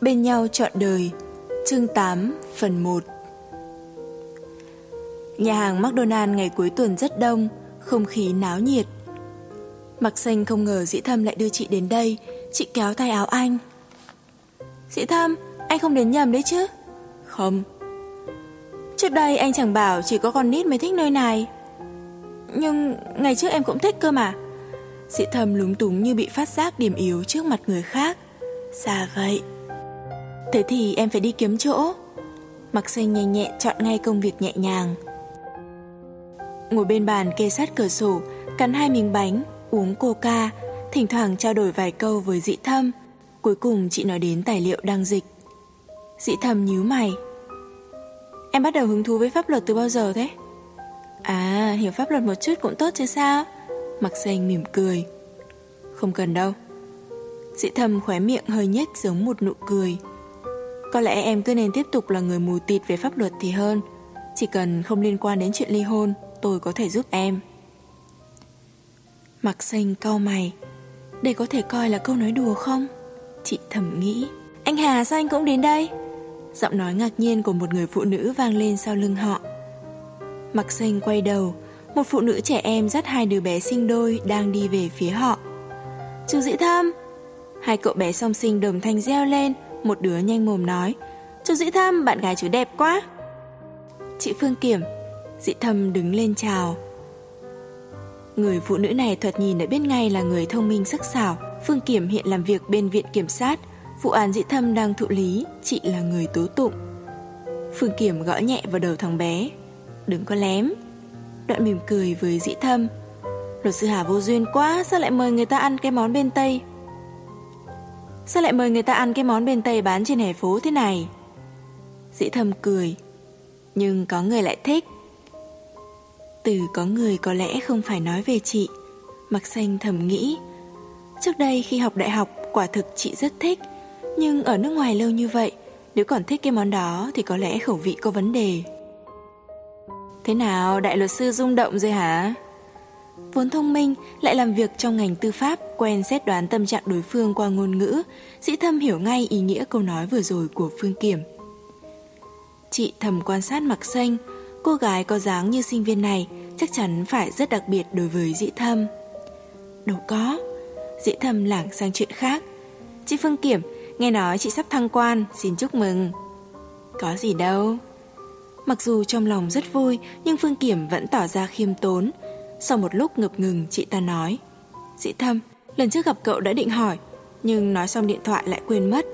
Bên nhau trọn đời, Chương 8 phần 1 Nhà hàng McDonald ngày cuối tuần rất đông, Không khí náo nhiệt. Mặc xanh không ngờ dĩ thâm lại đưa chị đến đây. Chị kéo tay áo anh. Dĩ thâm, Anh không đến nhầm đấy chứ? Không. Trước đây anh chẳng bảo chỉ có con nít mới thích nơi này. Nhưng ngày trước em cũng thích cơ mà. Dĩ thâm lúng túng như bị phát giác điểm yếu trước mặt người khác. Sao vậy. Thế thì em phải đi kiếm chỗ. Mặc xanh nhẹ nhẹ chọn ngay công việc nhẹ nhàng. Ngồi bên bàn kê sát cửa sổ Cắn hai miếng bánh Uống coca Thỉnh thoảng trao đổi vài câu với dị thâm. Cuối cùng chị nói đến tài liệu đang dịch. Dị thâm nhíu mày. Em bắt đầu hứng thú với pháp luật từ bao giờ thế? À, hiểu pháp luật một chút cũng tốt chứ sao? Mặc xanh mỉm cười. Không cần đâu. Dị thầm khóe miệng hơi nhếch giống một nụ cười. Có lẽ em cứ nên tiếp tục là người mù tịt về pháp luật thì hơn. Chỉ cần không liên quan đến chuyện ly hôn, Tôi có thể giúp em. Mặc xanh cau mày. Đây có thể coi là câu nói đùa không? Chị thầm nghĩ. Anh Hà, sao anh cũng đến đây? Giọng nói ngạc nhiên của một người phụ nữ vang lên sau lưng họ. Mặc xanh quay đầu. Một phụ nữ trẻ em dắt hai đứa bé sinh đôi Đang đi về phía họ. Chú Dĩ Thâm Hai cậu bé song sinh đồng thanh reo lên. Một đứa nhanh mồm nói, Chú Dĩ Thâm, bạn gái chú đẹp quá. Chị Phương Kiểm, Dĩ Thâm đứng lên chào. Người phụ nữ này thoạt nhìn đã biết ngay là người thông minh, sắc sảo. Phương Kiểm hiện làm việc bên viện kiểm sát. Vụ án dĩ thâm đang thụ lý, Chị là người tố tụng. Phương Kiểm gõ nhẹ vào đầu thằng bé. Đừng có lém. Đoạn mỉm cười với dĩ thâm. Luật sư Hà vô duyên quá, Sao lại mời người ta ăn cái món bên Tây? Sao lại mời người ta ăn cái món bên Tây bán trên hè phố thế này? Dĩ thầm cười. Nhưng có người lại thích. Từ có người có lẽ không phải nói về chị. Mặc xanh thầm nghĩ. Trước đây khi học đại học, Quả thực chị rất thích. Nhưng ở nước ngoài lâu như vậy, Nếu còn thích cái món đó Thì có lẽ khẩu vị có vấn đề. Thế nào, đại luật sư rung động rồi hả? Vốn thông minh, Lại làm việc trong ngành tư pháp, Quen xét đoán tâm trạng đối phương qua ngôn ngữ, Sĩ thâm hiểu ngay ý nghĩa câu nói vừa rồi của Phương Kiểm. Chị thầm quan sát mặc xanh, Cô gái có dáng như sinh viên này, Chắc chắn phải rất đặc biệt đối với dĩ thâm. Đâu có. Dĩ thâm lảng sang chuyện khác. Chị Phương Kiểm, Nghe nói chị sắp thăng quan, Xin chúc mừng. Có gì đâu. Mặc dù trong lòng rất vui, Nhưng Phương Kiểm vẫn tỏ ra khiêm tốn sau một lúc ngập ngừng chị ta nói Dĩ thâm Lần trước gặp cậu đã định hỏi Nhưng nói xong điện thoại lại quên mất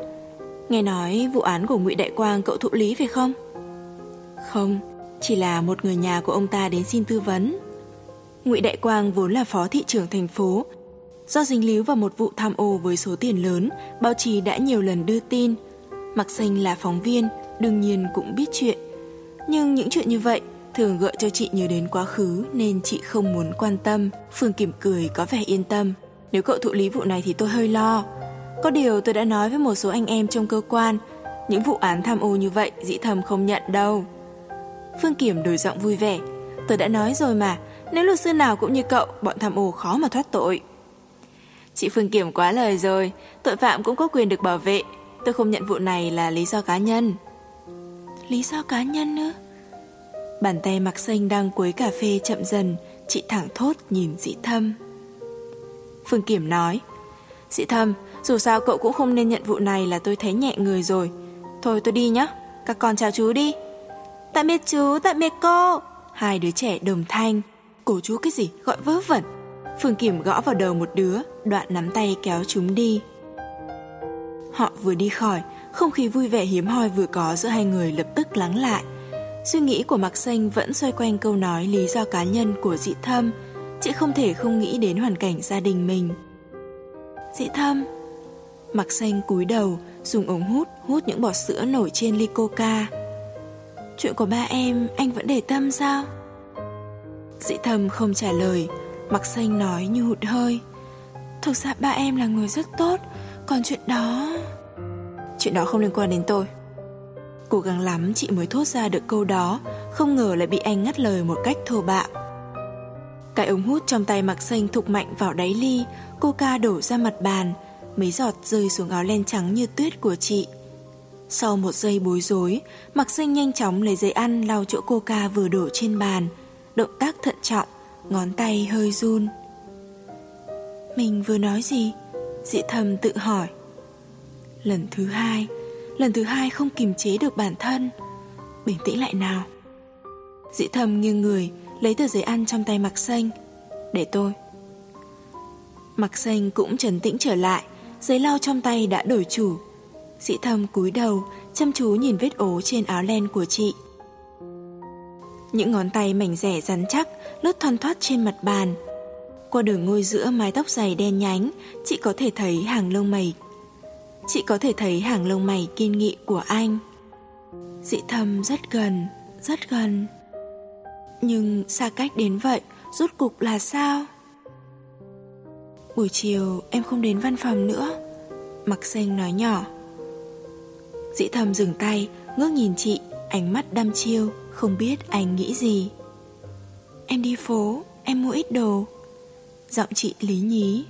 Nghe nói vụ án của ngụy Đại Quang cậu thụ lý phải không? Không Chỉ là một người nhà của ông ta đến xin tư vấn ngụy Đại Quang vốn là phó thị trưởng thành phố Do dính líu vào một vụ tham ô với số tiền lớn, báo chí đã nhiều lần đưa tin. Mặc xanh là phóng viên, đương nhiên cũng biết chuyện. Nhưng những chuyện như vậy thường gợi cho chị nhớ đến quá khứ nên chị không muốn quan tâm. Phương Kiểm cười có vẻ yên tâm. Nếu cậu thụ lý vụ này thì tôi hơi lo. Có điều tôi đã nói với một số anh em trong cơ quan, những vụ án tham ô như vậy dĩ thầm không nhận đâu. Phương Kiểm đổi giọng vui vẻ. Tôi đã nói rồi mà, nếu luật sư nào cũng như cậu, bọn tham ô khó mà thoát tội. Chị Phương Kiểm quá lời rồi, tội phạm cũng có quyền được bảo vệ. Tôi không nhận vụ này là lý do cá nhân. Lý do cá nhân nữa? Bàn tay mặc xanh đang quấy cà phê chậm dần, chị thẳng thốt nhìn dị thâm. Phương Kiểm nói, Dị thâm, dù sao cậu cũng không nên nhận vụ này là tôi thấy nhẹ người rồi. Thôi tôi đi nhá, các con chào chú đi. Tạm biệt chú, tạm biệt cô. Hai đứa trẻ đồng thanh. Cổ chú cái gì, gọi vớ vẩn. Phương Kiểm gõ vào đầu một đứa, đoạn nắm tay kéo chúng đi. Họ vừa đi khỏi, không khí vui vẻ hiếm hoi vừa có giữa hai người lập tức lắng lại. Suy nghĩ của Mạc Xanh vẫn xoay quanh câu nói lý do cá nhân của dị thâm. Chị không thể không nghĩ đến hoàn cảnh gia đình mình. Dị thâm Mạc Xanh cúi đầu, dùng ống hút hút những bọt sữa nổi trên ly coca. Chuyện của ba em, anh vẫn để tâm sao? Dị thâm không trả lời, Mặc xanh nói như hụt hơi Thực ra ba em là người rất tốt Còn chuyện đó Chuyện đó không liên quan đến tôi Cố gắng lắm chị mới thốt ra được câu đó Không ngờ lại bị anh ngắt lời một cách thô bạo Cái ống hút trong tay mặc xanh thục mạnh vào đáy ly Coca đổ ra mặt bàn Mấy giọt rơi xuống áo len trắng như tuyết của chị Sau một giây bối rối, Mặc Sinh nhanh chóng lấy giấy ăn lau chỗ coca vừa đổ trên bàn. Động tác thận trọng, ngón tay hơi run. Mình vừa nói gì? Dị thầm tự hỏi. Lần thứ hai, lần thứ hai không kiềm chế được bản thân. Bình tĩnh lại nào. Dị thầm nghiêng người, lấy tờ giấy ăn trong tay Mặc Xanh. Để tôi. Mặc Xanh cũng trấn tĩnh trở lại, giấy lau trong tay đã đổi chủ. Dị thầm cúi đầu, chăm chú nhìn vết ố trên áo len của chị. Những ngón tay mảnh rẻ rắn chắc lướt thoăn thoát trên mặt bàn. Qua đường ngôi giữa mái tóc dày đen nhánh, chị có thể thấy hàng lông mày. Chị có thể thấy hàng lông mày kiên nghị của anh. Dị thầm rất gần, rất gần. Nhưng xa cách đến vậy, rốt cục là sao? Buổi chiều em không đến văn phòng nữa Mặc xanh nói nhỏ Dĩ thầm dừng tay Ngước nhìn chị Ánh mắt đăm chiêu Không biết anh nghĩ gì Em đi phố Em mua ít đồ Giọng chị lý nhí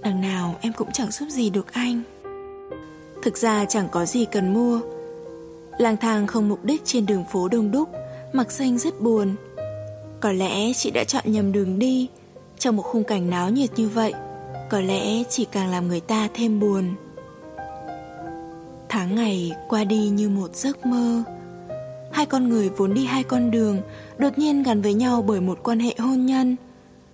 Đằng nào em cũng chẳng giúp gì được anh Thực ra chẳng có gì cần mua. Lang thang không mục đích trên đường phố đông đúc, Mặc xanh rất buồn. Có lẽ chị đã chọn nhầm đường đi, Trong một khung cảnh náo nhiệt như vậy, có lẽ chỉ càng làm người ta thêm buồn. Tháng ngày qua đi như một giấc mơ. Hai con người vốn đi hai con đường, đột nhiên gắn với nhau bởi một quan hệ hôn nhân.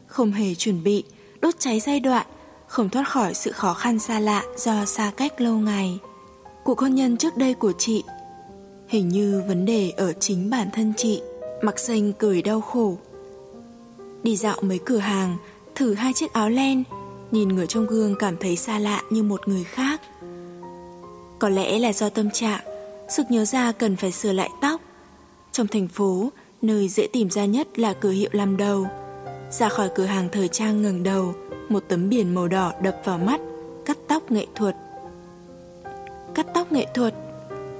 Không hề chuẩn bị, đốt cháy giai đoạn không thoát khỏi sự khó khăn xa lạ do xa cách lâu ngày. Cuộc hôn nhân trước đây của chị, hình như vấn đề ở chính bản thân chị, mặc xanh cười đau khổ. Đi dạo mấy cửa hàng, thử hai chiếc áo len, Nhìn người trong gương cảm thấy xa lạ như một người khác. Có lẽ là do tâm trạng, Sực nhớ ra cần phải sửa lại tóc. Trong thành phố, Nơi dễ tìm ra nhất là cửa hiệu làm đầu. Ra khỏi cửa hàng thời trang ngừng đầu một tấm biển màu đỏ đập vào mắt Cắt tóc nghệ thuật Cắt tóc nghệ thuật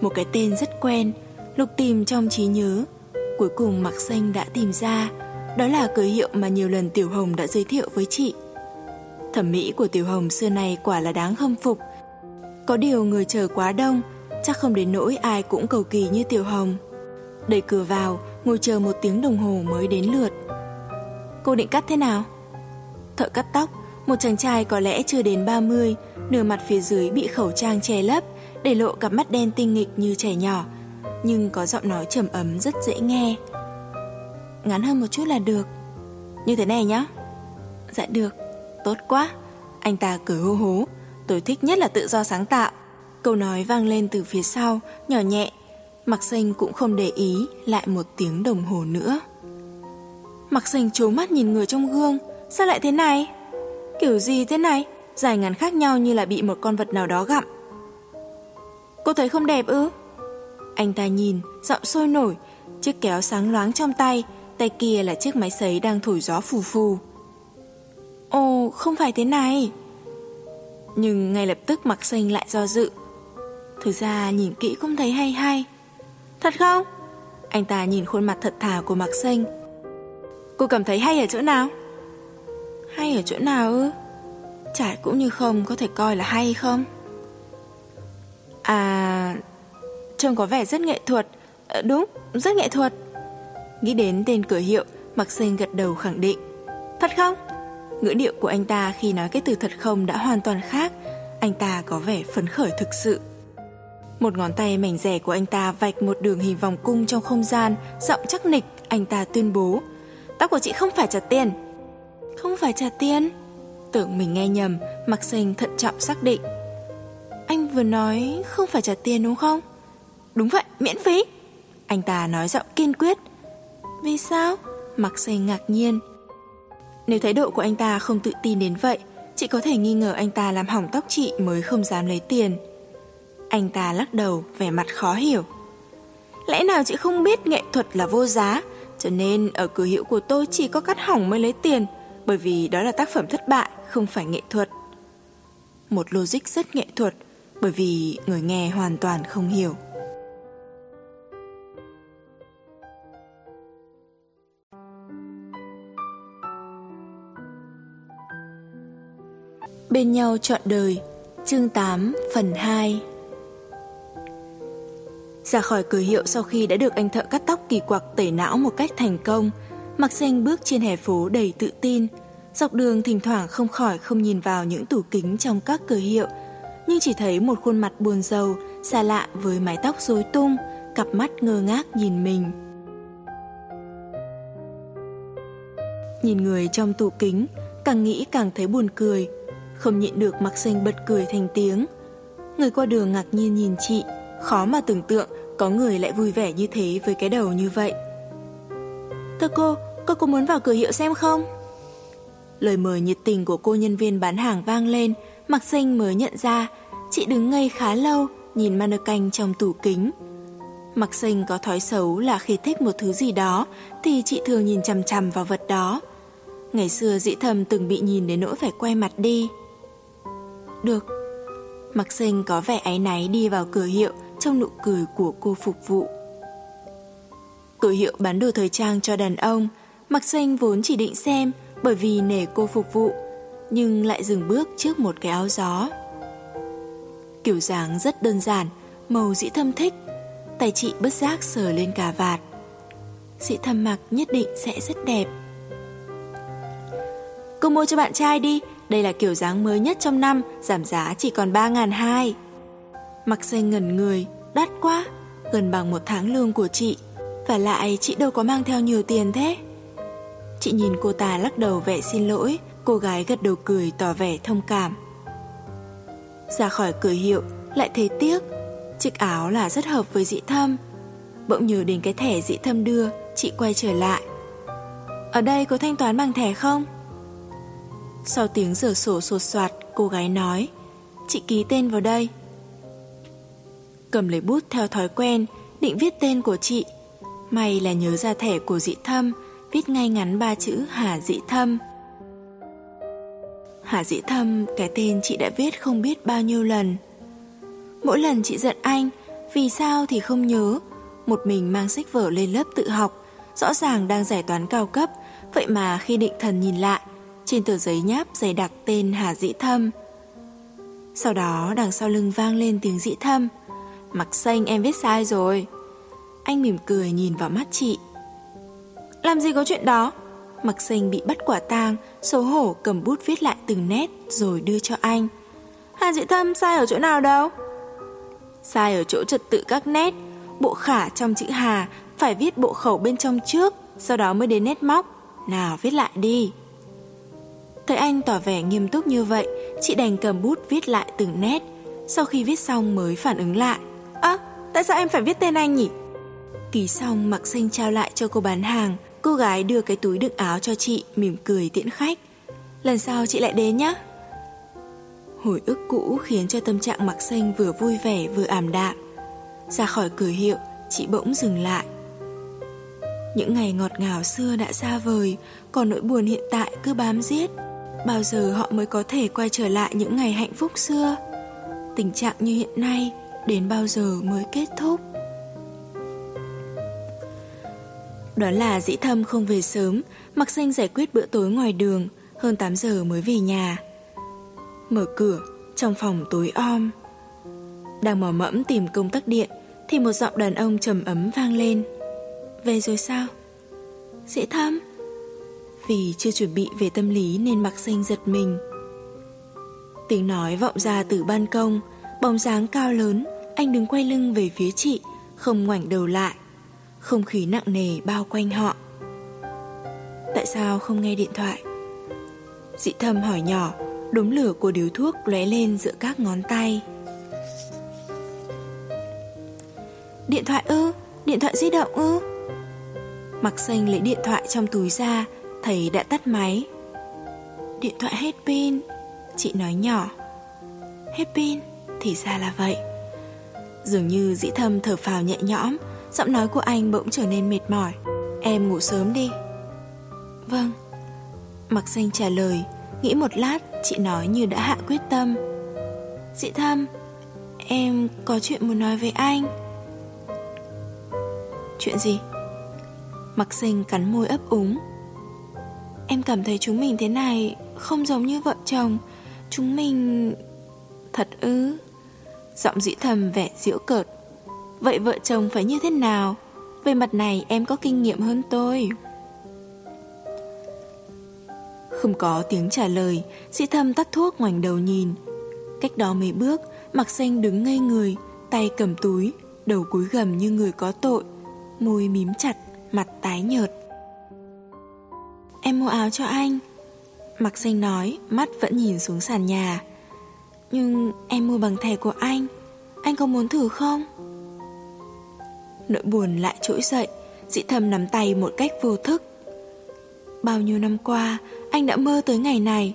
Một cái tên rất quen Lục tìm trong trí nhớ Cuối cùng Mạc Xanh đã tìm ra Đó là cửa hiệu mà nhiều lần Tiểu Hồng đã giới thiệu với chị Thẩm mỹ của Tiểu Hồng xưa này quả là đáng khâm phục. Có điều người chờ quá đông, chắc không đến nỗi ai cũng cầu kỳ như Tiểu Hồng. Đẩy cửa vào, ngồi chờ một tiếng đồng hồ mới đến lượt. Cô định cắt thế nào? Thợ cắt tóc, một chàng trai có lẽ chưa đến 30, nửa mặt phía dưới bị khẩu trang che lấp, để lộ cặp mắt đen tinh nghịch như trẻ nhỏ, nhưng có giọng nói trầm ấm rất dễ nghe. Ngắn hơn một chút là được. Như thế này nhá. Dạ được. Tốt quá Anh ta cười hô hố Tôi thích nhất là tự do sáng tạo Câu nói vang lên từ phía sau Nhỏ nhẹ Mặc xanh cũng không để ý Lại một tiếng đồng hồ nữa Mặc xanh trố mắt nhìn người trong gương Sao lại thế này Kiểu gì thế này Dài ngắn khác nhau như là bị một con vật nào đó gặm Cô thấy không đẹp ư Anh ta nhìn Giọng sôi nổi Chiếc kéo sáng loáng trong tay Tay kia là chiếc máy sấy đang thổi gió phù phù Ồ, không phải thế này. Nhưng ngay lập tức mặc xanh lại do dự. Thực ra nhìn kỹ cũng thấy hay hay. Thật không? Anh ta nhìn khuôn mặt thật thà của mặc xanh. Cô cảm thấy hay ở chỗ nào? Hay ở chỗ nào ư? Trải cũng như không có thể coi là hay không? À... Trông có vẻ rất nghệ thuật. À, đúng, rất nghệ thuật. Nghĩ đến tên cửa hiệu, mặc Sinh gật đầu khẳng định. Thật không? Ngữ điệu của anh ta khi nói cái từ thật không đã hoàn toàn khác Anh ta có vẻ phấn khởi thực sự Một ngón tay mảnh rẻ của anh ta vạch một đường hình vòng cung trong không gian Giọng chắc nịch Anh ta tuyên bố Tóc của chị không phải trả tiền không phải trả tiền. Tưởng mình nghe nhầm Mặc sinh thận trọng xác định. Anh vừa nói không phải trả tiền đúng không? Đúng vậy miễn phí. Anh ta nói giọng kiên quyết. Vì sao? Mặc sinh ngạc nhiên. Nếu thái độ của anh ta không tự tin đến vậy, chị có thể nghi ngờ anh ta làm hỏng tóc chị mới không dám lấy tiền. Anh ta lắc đầu, vẻ mặt khó hiểu. Lẽ nào chị không biết nghệ thuật là vô giá, cho nên ở cửa hiệu của tôi chỉ có cắt hỏng mới lấy tiền, bởi vì đó là tác phẩm thất bại, không phải nghệ thuật. Một logic rất nghệ thuật, bởi vì người nghe hoàn toàn không hiểu. Bên nhau trọn đời Chương 8 phần 2 Ra khỏi cửa hiệu sau khi đã được anh thợ cắt tóc kỳ quặc tẩy não một cách thành công, Mặc xanh bước trên hè phố đầy tự tin. Dọc đường thỉnh thoảng không khỏi không nhìn vào những tủ kính trong các cửa hiệu, nhưng chỉ thấy một khuôn mặt buồn rầu, xa lạ với mái tóc rối tung, cặp mắt ngơ ngác nhìn mình. Nhìn người trong tủ kính, càng nghĩ càng thấy buồn cười, không nhịn được mặc xanh bật cười thành tiếng. Người qua đường ngạc nhiên nhìn chị, khó mà tưởng tượng có người lại vui vẻ như thế với cái đầu như vậy. Thưa cô, cô có muốn vào cửa hiệu xem không? Lời mời nhiệt tình của cô nhân viên bán hàng vang lên, Mặc Sinh mới nhận ra, chị đứng ngây khá lâu, nhìn mannequin trong tủ kính. Mặc Sinh có thói xấu là khi thích một thứ gì đó thì chị thường nhìn chằm chằm vào vật đó. Ngày xưa dĩ thầm từng bị nhìn đến nỗi phải quay mặt đi. Được. Mặc Sinh có vẻ áy náy đi vào cửa hiệu trong nụ cười của cô phục vụ. Cửa hiệu bán đồ thời trang cho đàn ông, Mặc xanh vốn chỉ định xem bởi vì nể cô phục vụ, nhưng lại dừng bước trước một cái áo gió. Kiểu dáng rất đơn giản, màu dĩ thâm thích, tay chị bất giác sờ lên cà vạt. Dĩ thâm mặc nhất định sẽ rất đẹp. Cô mua cho bạn trai đi, đây là kiểu dáng mới nhất trong năm, giảm giá chỉ còn 3.200. Mặc xanh ngẩn người, đắt quá, gần bằng một tháng lương của chị. Và lại chị đâu có mang theo nhiều tiền thế. Chị nhìn cô ta lắc đầu vẻ xin lỗi, cô gái gật đầu cười tỏ vẻ thông cảm. Ra khỏi cửa hiệu, lại thấy tiếc, chiếc áo là rất hợp với dị thâm. Bỗng nhớ đến cái thẻ dị thâm đưa, chị quay trở lại. Ở đây có thanh toán bằng thẻ không? Sau tiếng rửa sổ sột soạt, cô gái nói, chị ký tên vào đây. Cầm lấy bút theo thói quen, định viết tên của chị. May là nhớ ra thẻ của dị thâm, viết ngay ngắn ba chữ Hà Dĩ Thâm. Hà Dĩ Thâm, cái tên chị đã viết không biết bao nhiêu lần. Mỗi lần chị giận anh, vì sao thì không nhớ, một mình mang sách vở lên lớp tự học, rõ ràng đang giải toán cao cấp, vậy mà khi định thần nhìn lại, trên tờ giấy nháp dày đặc tên Hà Dĩ Thâm. Sau đó đằng sau lưng vang lên tiếng Dĩ Thâm. Mặc xanh em viết sai rồi. Anh mỉm cười nhìn vào mắt chị. Làm gì có chuyện đó? Mặc xanh bị bắt quả tang, xấu hổ cầm bút viết lại từng nét rồi đưa cho anh. Hà Dĩ Thâm sai ở chỗ nào đâu? Sai ở chỗ trật tự các nét, bộ khả trong chữ Hà phải viết bộ khẩu bên trong trước, sau đó mới đến nét móc. Nào viết lại đi. Thấy anh tỏ vẻ nghiêm túc như vậy, chị đành cầm bút viết lại từng nét. Sau khi viết xong mới phản ứng lại. Ơ, tại sao em phải viết tên anh nhỉ? Ký xong mặc xanh trao lại cho cô bán hàng, cô gái đưa cái túi đựng áo cho chị, mỉm cười tiễn khách. Lần sau chị lại đến nhé. Hồi ức cũ khiến cho tâm trạng mặc xanh vừa vui vẻ vừa ảm đạm. Ra khỏi cửa hiệu, chị bỗng dừng lại. Những ngày ngọt ngào xưa đã xa vời, còn nỗi buồn hiện tại cứ bám giết. Bao giờ họ mới có thể quay trở lại những ngày hạnh phúc xưa? Tình trạng như hiện nay, đến bao giờ mới kết thúc? Đó là dĩ thâm không về sớm, mặc xanh giải quyết bữa tối ngoài đường, hơn 8 giờ mới về nhà. Mở cửa, trong phòng tối om. Đang mò mẫm tìm công tắc điện, thì một giọng đàn ông trầm ấm vang lên. Về rồi sao? Dĩ thâm. Vì chưa chuẩn bị về tâm lý nên mặc xanh giật mình. Tiếng nói vọng ra từ ban công, bóng dáng cao lớn, anh đứng quay lưng về phía chị, không ngoảnh đầu lại. Không khí nặng nề bao quanh họ. Tại sao không nghe điện thoại? Dị thâm hỏi nhỏ, Đốm lửa của điếu thuốc lóe lên giữa các ngón tay. Điện thoại ư? Điện thoại di động ư? Mặc xanh lấy điện thoại trong túi ra Thấy đã tắt máy. Điện thoại hết pin. Chị nói nhỏ, Hết pin, Thì ra là vậy. Dường như dĩ thâm thở phào nhẹ nhõm Giọng nói của anh bỗng trở nên mệt mỏi. Em ngủ sớm đi. Vâng. Mặc xanh trả lời. Nghĩ một lát, chị nói như đã hạ quyết tâm. Dị thâm, Em có chuyện muốn nói với anh. Chuyện gì? Mặc xanh cắn môi ấp úng. Em cảm thấy chúng mình thế này Không giống như vợ chồng. Chúng mình... Thật ư? Giọng dĩ thầm vẻ diễu cợt. Vậy vợ chồng phải như thế nào? Về mặt này em có kinh nghiệm hơn tôi. Không có tiếng trả lời, sĩ thâm tắt thuốc ngoảnh đầu nhìn. Cách đó mấy bước, mặc xanh đứng ngây người, tay cầm túi, đầu cúi gầm như người có tội, môi mím chặt, mặt tái nhợt. Em mua áo cho anh. Mặc xanh nói, mắt vẫn nhìn xuống sàn nhà. Nhưng em mua bằng thẻ của anh, anh có muốn thử không? Nỗi buồn lại trỗi dậy, dị thầm nắm tay một cách vô thức. Bao nhiêu năm qua, anh đã mơ tới ngày này.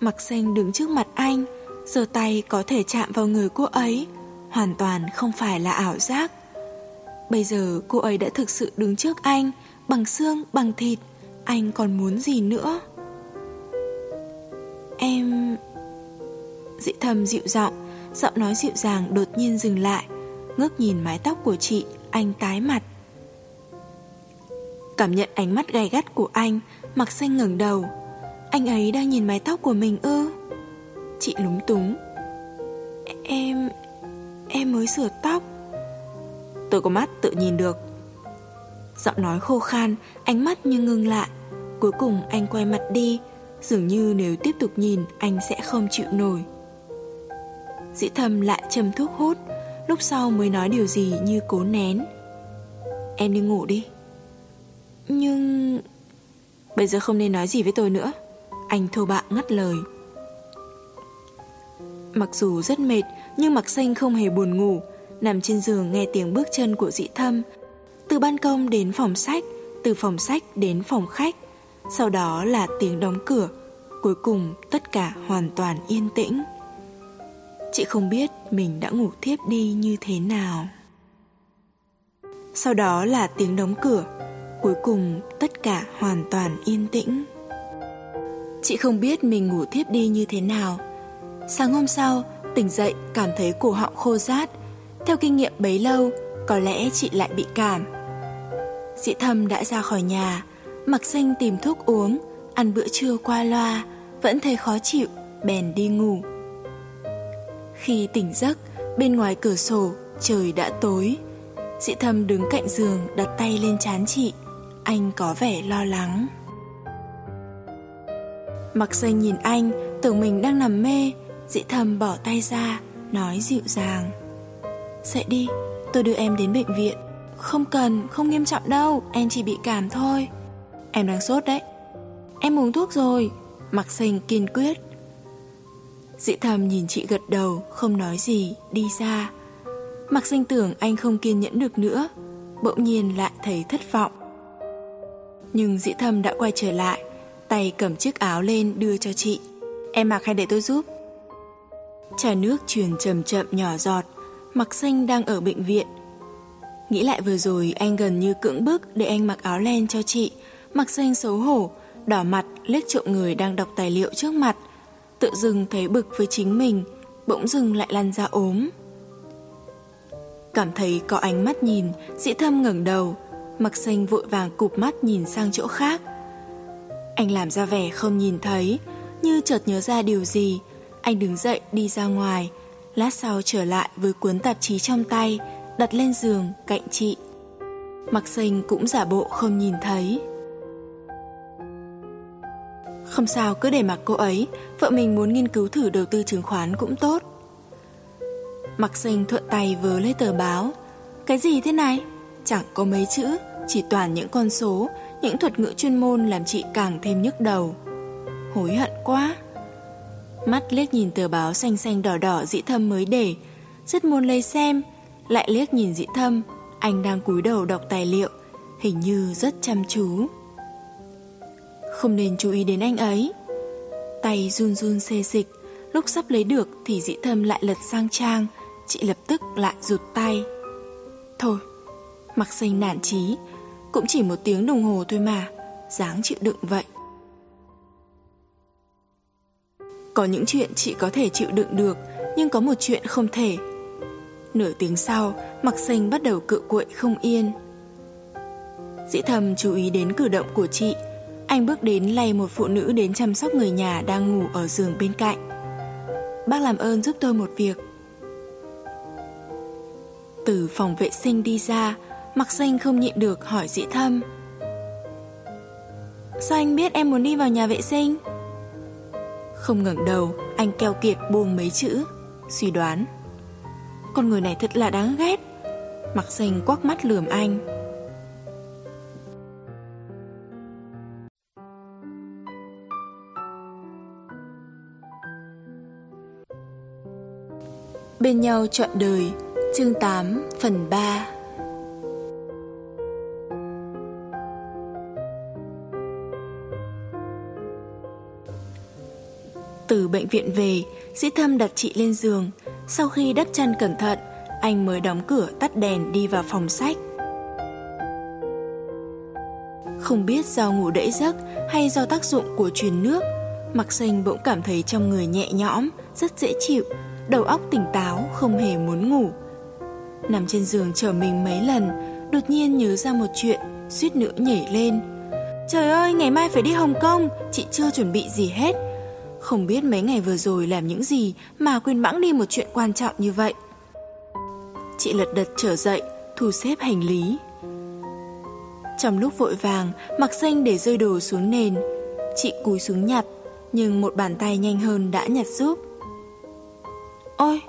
Mặc xanh đứng trước mặt anh, giờ tay có thể chạm vào người cô ấy, hoàn toàn không phải là ảo giác. Bây giờ cô ấy đã thực sự đứng trước anh, bằng xương, bằng thịt, anh còn muốn gì nữa? Em... Dị thầm dịu giọng, giọng nói dịu dàng đột nhiên dừng lại, ngước nhìn mái tóc của chị, anh tái mặt. Cảm nhận ánh mắt gay gắt của anh, mặc xanh ngẩng đầu. Anh ấy đang nhìn mái tóc của mình ư? Chị lúng túng. Em... em mới sửa tóc. Tôi có mắt tự nhìn được. Giọng nói khô khan, ánh mắt như ngưng lại. Cuối cùng anh quay mặt đi, dường như nếu tiếp tục nhìn anh sẽ không chịu nổi. Dĩ thầm lại châm thuốc hút, lúc sau mới nói điều gì như cố nén. Em đi ngủ đi. Nhưng... Bây giờ không nên nói gì với tôi nữa. Anh thô bạo ngắt lời. Mặc dù rất mệt, nhưng mặc xanh không hề buồn ngủ, nằm trên giường nghe tiếng bước chân của dị thâm. Từ ban công đến phòng sách, từ phòng sách đến phòng khách, sau đó là tiếng đóng cửa, cuối cùng tất cả hoàn toàn yên tĩnh. Chị không biết mình đã ngủ thiếp đi như thế nào. Sau đó là tiếng đóng cửa, cuối cùng tất cả hoàn toàn yên tĩnh. Chị không biết mình ngủ thiếp đi như thế nào. Sáng hôm sau, tỉnh dậy cảm thấy cổ họng khô rát. Theo kinh nghiệm bấy lâu, có lẽ chị lại bị cảm. Dị thâm đã ra khỏi nhà, mặc xanh tìm thuốc uống, ăn bữa trưa qua loa, vẫn thấy khó chịu, bèn đi ngủ. Khi tỉnh giấc, bên ngoài cửa sổ, trời đã tối. Dị thâm đứng cạnh giường đặt tay lên chán chị, anh có vẻ lo lắng. Mặc xanh nhìn anh, tưởng mình đang nằm mê, dị thầm bỏ tay ra, nói dịu dàng. Dậy đi, tôi đưa em đến bệnh viện. Không cần, không nghiêm trọng đâu, em chỉ bị cảm thôi. Em đang sốt đấy. Em uống thuốc rồi, mặc xanh kiên quyết. Dĩ thầm nhìn chị gật đầu, không nói gì, đi ra. Mặc danh tưởng anh không kiên nhẫn được nữa, bỗng nhiên lại thấy thất vọng. Nhưng dĩ thầm đã quay trở lại, tay cầm chiếc áo lên đưa cho chị. Em mặc hay để tôi giúp? Trà nước truyền chậm chậm nhỏ giọt, mặc xanh đang ở bệnh viện. Nghĩ lại vừa rồi anh gần như cưỡng bức để anh mặc áo len cho chị, mặc xanh xấu hổ, đỏ mặt liếc trộm người đang đọc tài liệu trước mặt. Tự dưng thấy bực với chính mình, bỗng dưng lại lăn ra ốm. Cảm thấy có ánh mắt nhìn, dĩ thâm ngẩng đầu, mặc xanh vội vàng cụp mắt nhìn sang chỗ khác. Anh làm ra vẻ không nhìn thấy, như chợt nhớ ra điều gì. Anh đứng dậy đi ra ngoài, lát sau trở lại với cuốn tạp chí trong tay, đặt lên giường cạnh chị. Mặc xanh cũng giả bộ không nhìn thấy. Không sao cứ để mặc cô ấy, vợ mình muốn nghiên cứu thử đầu tư chứng khoán cũng tốt. Mặc xanh thuận tay vớ lấy tờ báo. Cái gì thế này? Chẳng có mấy chữ, chỉ toàn những con số, những thuật ngữ chuyên môn làm chị càng thêm nhức đầu. Hối hận quá. Mắt liếc nhìn tờ báo xanh xanh đỏ đỏ dĩ thâm mới để, rất muốn lấy xem, lại liếc nhìn dĩ thâm, anh đang cúi đầu đọc tài liệu, hình như rất chăm chú. Không nên chú ý đến anh ấy. Tay run run xê dịch, lúc sắp lấy được thì dĩ thâm lại lật sang trang, chị lập tức lại rụt tay. Thôi, mặc xanh nản trí cũng chỉ một tiếng đồng hồ thôi mà, dáng chịu đựng vậy. Có những chuyện chị có thể chịu đựng được, nhưng có một chuyện không thể. Nửa tiếng sau, mặc xanh bắt đầu cự cuội không yên. Dĩ thầm chú ý đến cử động của chị, anh bước đến lay một phụ nữ đến chăm sóc người nhà đang ngủ ở giường bên cạnh. Bác làm ơn giúp tôi một việc. Từ phòng vệ sinh đi ra, Mặc xanh không nhịn được hỏi dĩ thâm. Sao anh biết em muốn đi vào nhà vệ sinh? Không ngẩng đầu, anh keo kiệt buông mấy chữ, suy đoán. Con người này thật là đáng ghét. Mặc xanh quắc mắt lườm anh. Bên nhau trọn đời Chương 8 phần 3 Từ bệnh viện về, Sĩ Thâm đặt chị lên giường. Sau khi đắp chăn cẩn thận, anh mới đóng cửa tắt đèn đi vào phòng sách. Không biết do ngủ đẫy giấc hay do tác dụng của truyền nước, Mặc Xanh bỗng cảm thấy trong người nhẹ nhõm, rất dễ chịu, đầu óc tỉnh táo, không hề muốn ngủ. Nằm trên giường chờ mình mấy lần, đột nhiên nhớ ra một chuyện, suýt nữa nhảy lên. Trời ơi, ngày mai phải đi Hồng Kông, chị chưa chuẩn bị gì hết. Không biết mấy ngày vừa rồi làm những gì mà quên bẵng đi một chuyện quan trọng như vậy. Chị lật đật trở dậy, thu xếp hành lý. Trong lúc vội vàng, mặc xanh để rơi đồ xuống nền. Chị cúi xuống nhặt, nhưng một bàn tay nhanh hơn đã nhặt giúp. Ôi!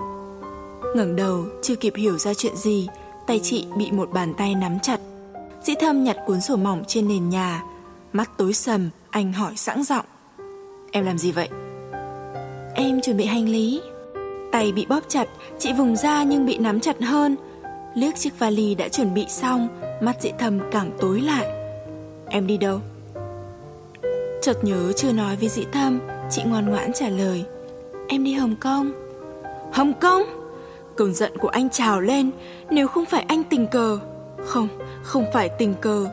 ngẩng đầu, chưa kịp hiểu ra chuyện gì, tay chị bị một bàn tay nắm chặt. Dĩ thâm nhặt cuốn sổ mỏng trên nền nhà. Mắt tối sầm, anh hỏi sẵn giọng. Em làm gì vậy? Em chuẩn bị hành lý. Tay bị bóp chặt, chị vùng ra nhưng bị nắm chặt hơn. Liếc chiếc vali đã chuẩn bị xong, mắt dĩ thâm càng tối lại. Em đi đâu? Chợt nhớ chưa nói với dĩ thâm, chị ngoan ngoãn trả lời. Em đi Hồng Kông. Hồng Kông? Cơn giận của anh trào lên, nếu không phải anh tình cờ. Không, không phải tình cờ.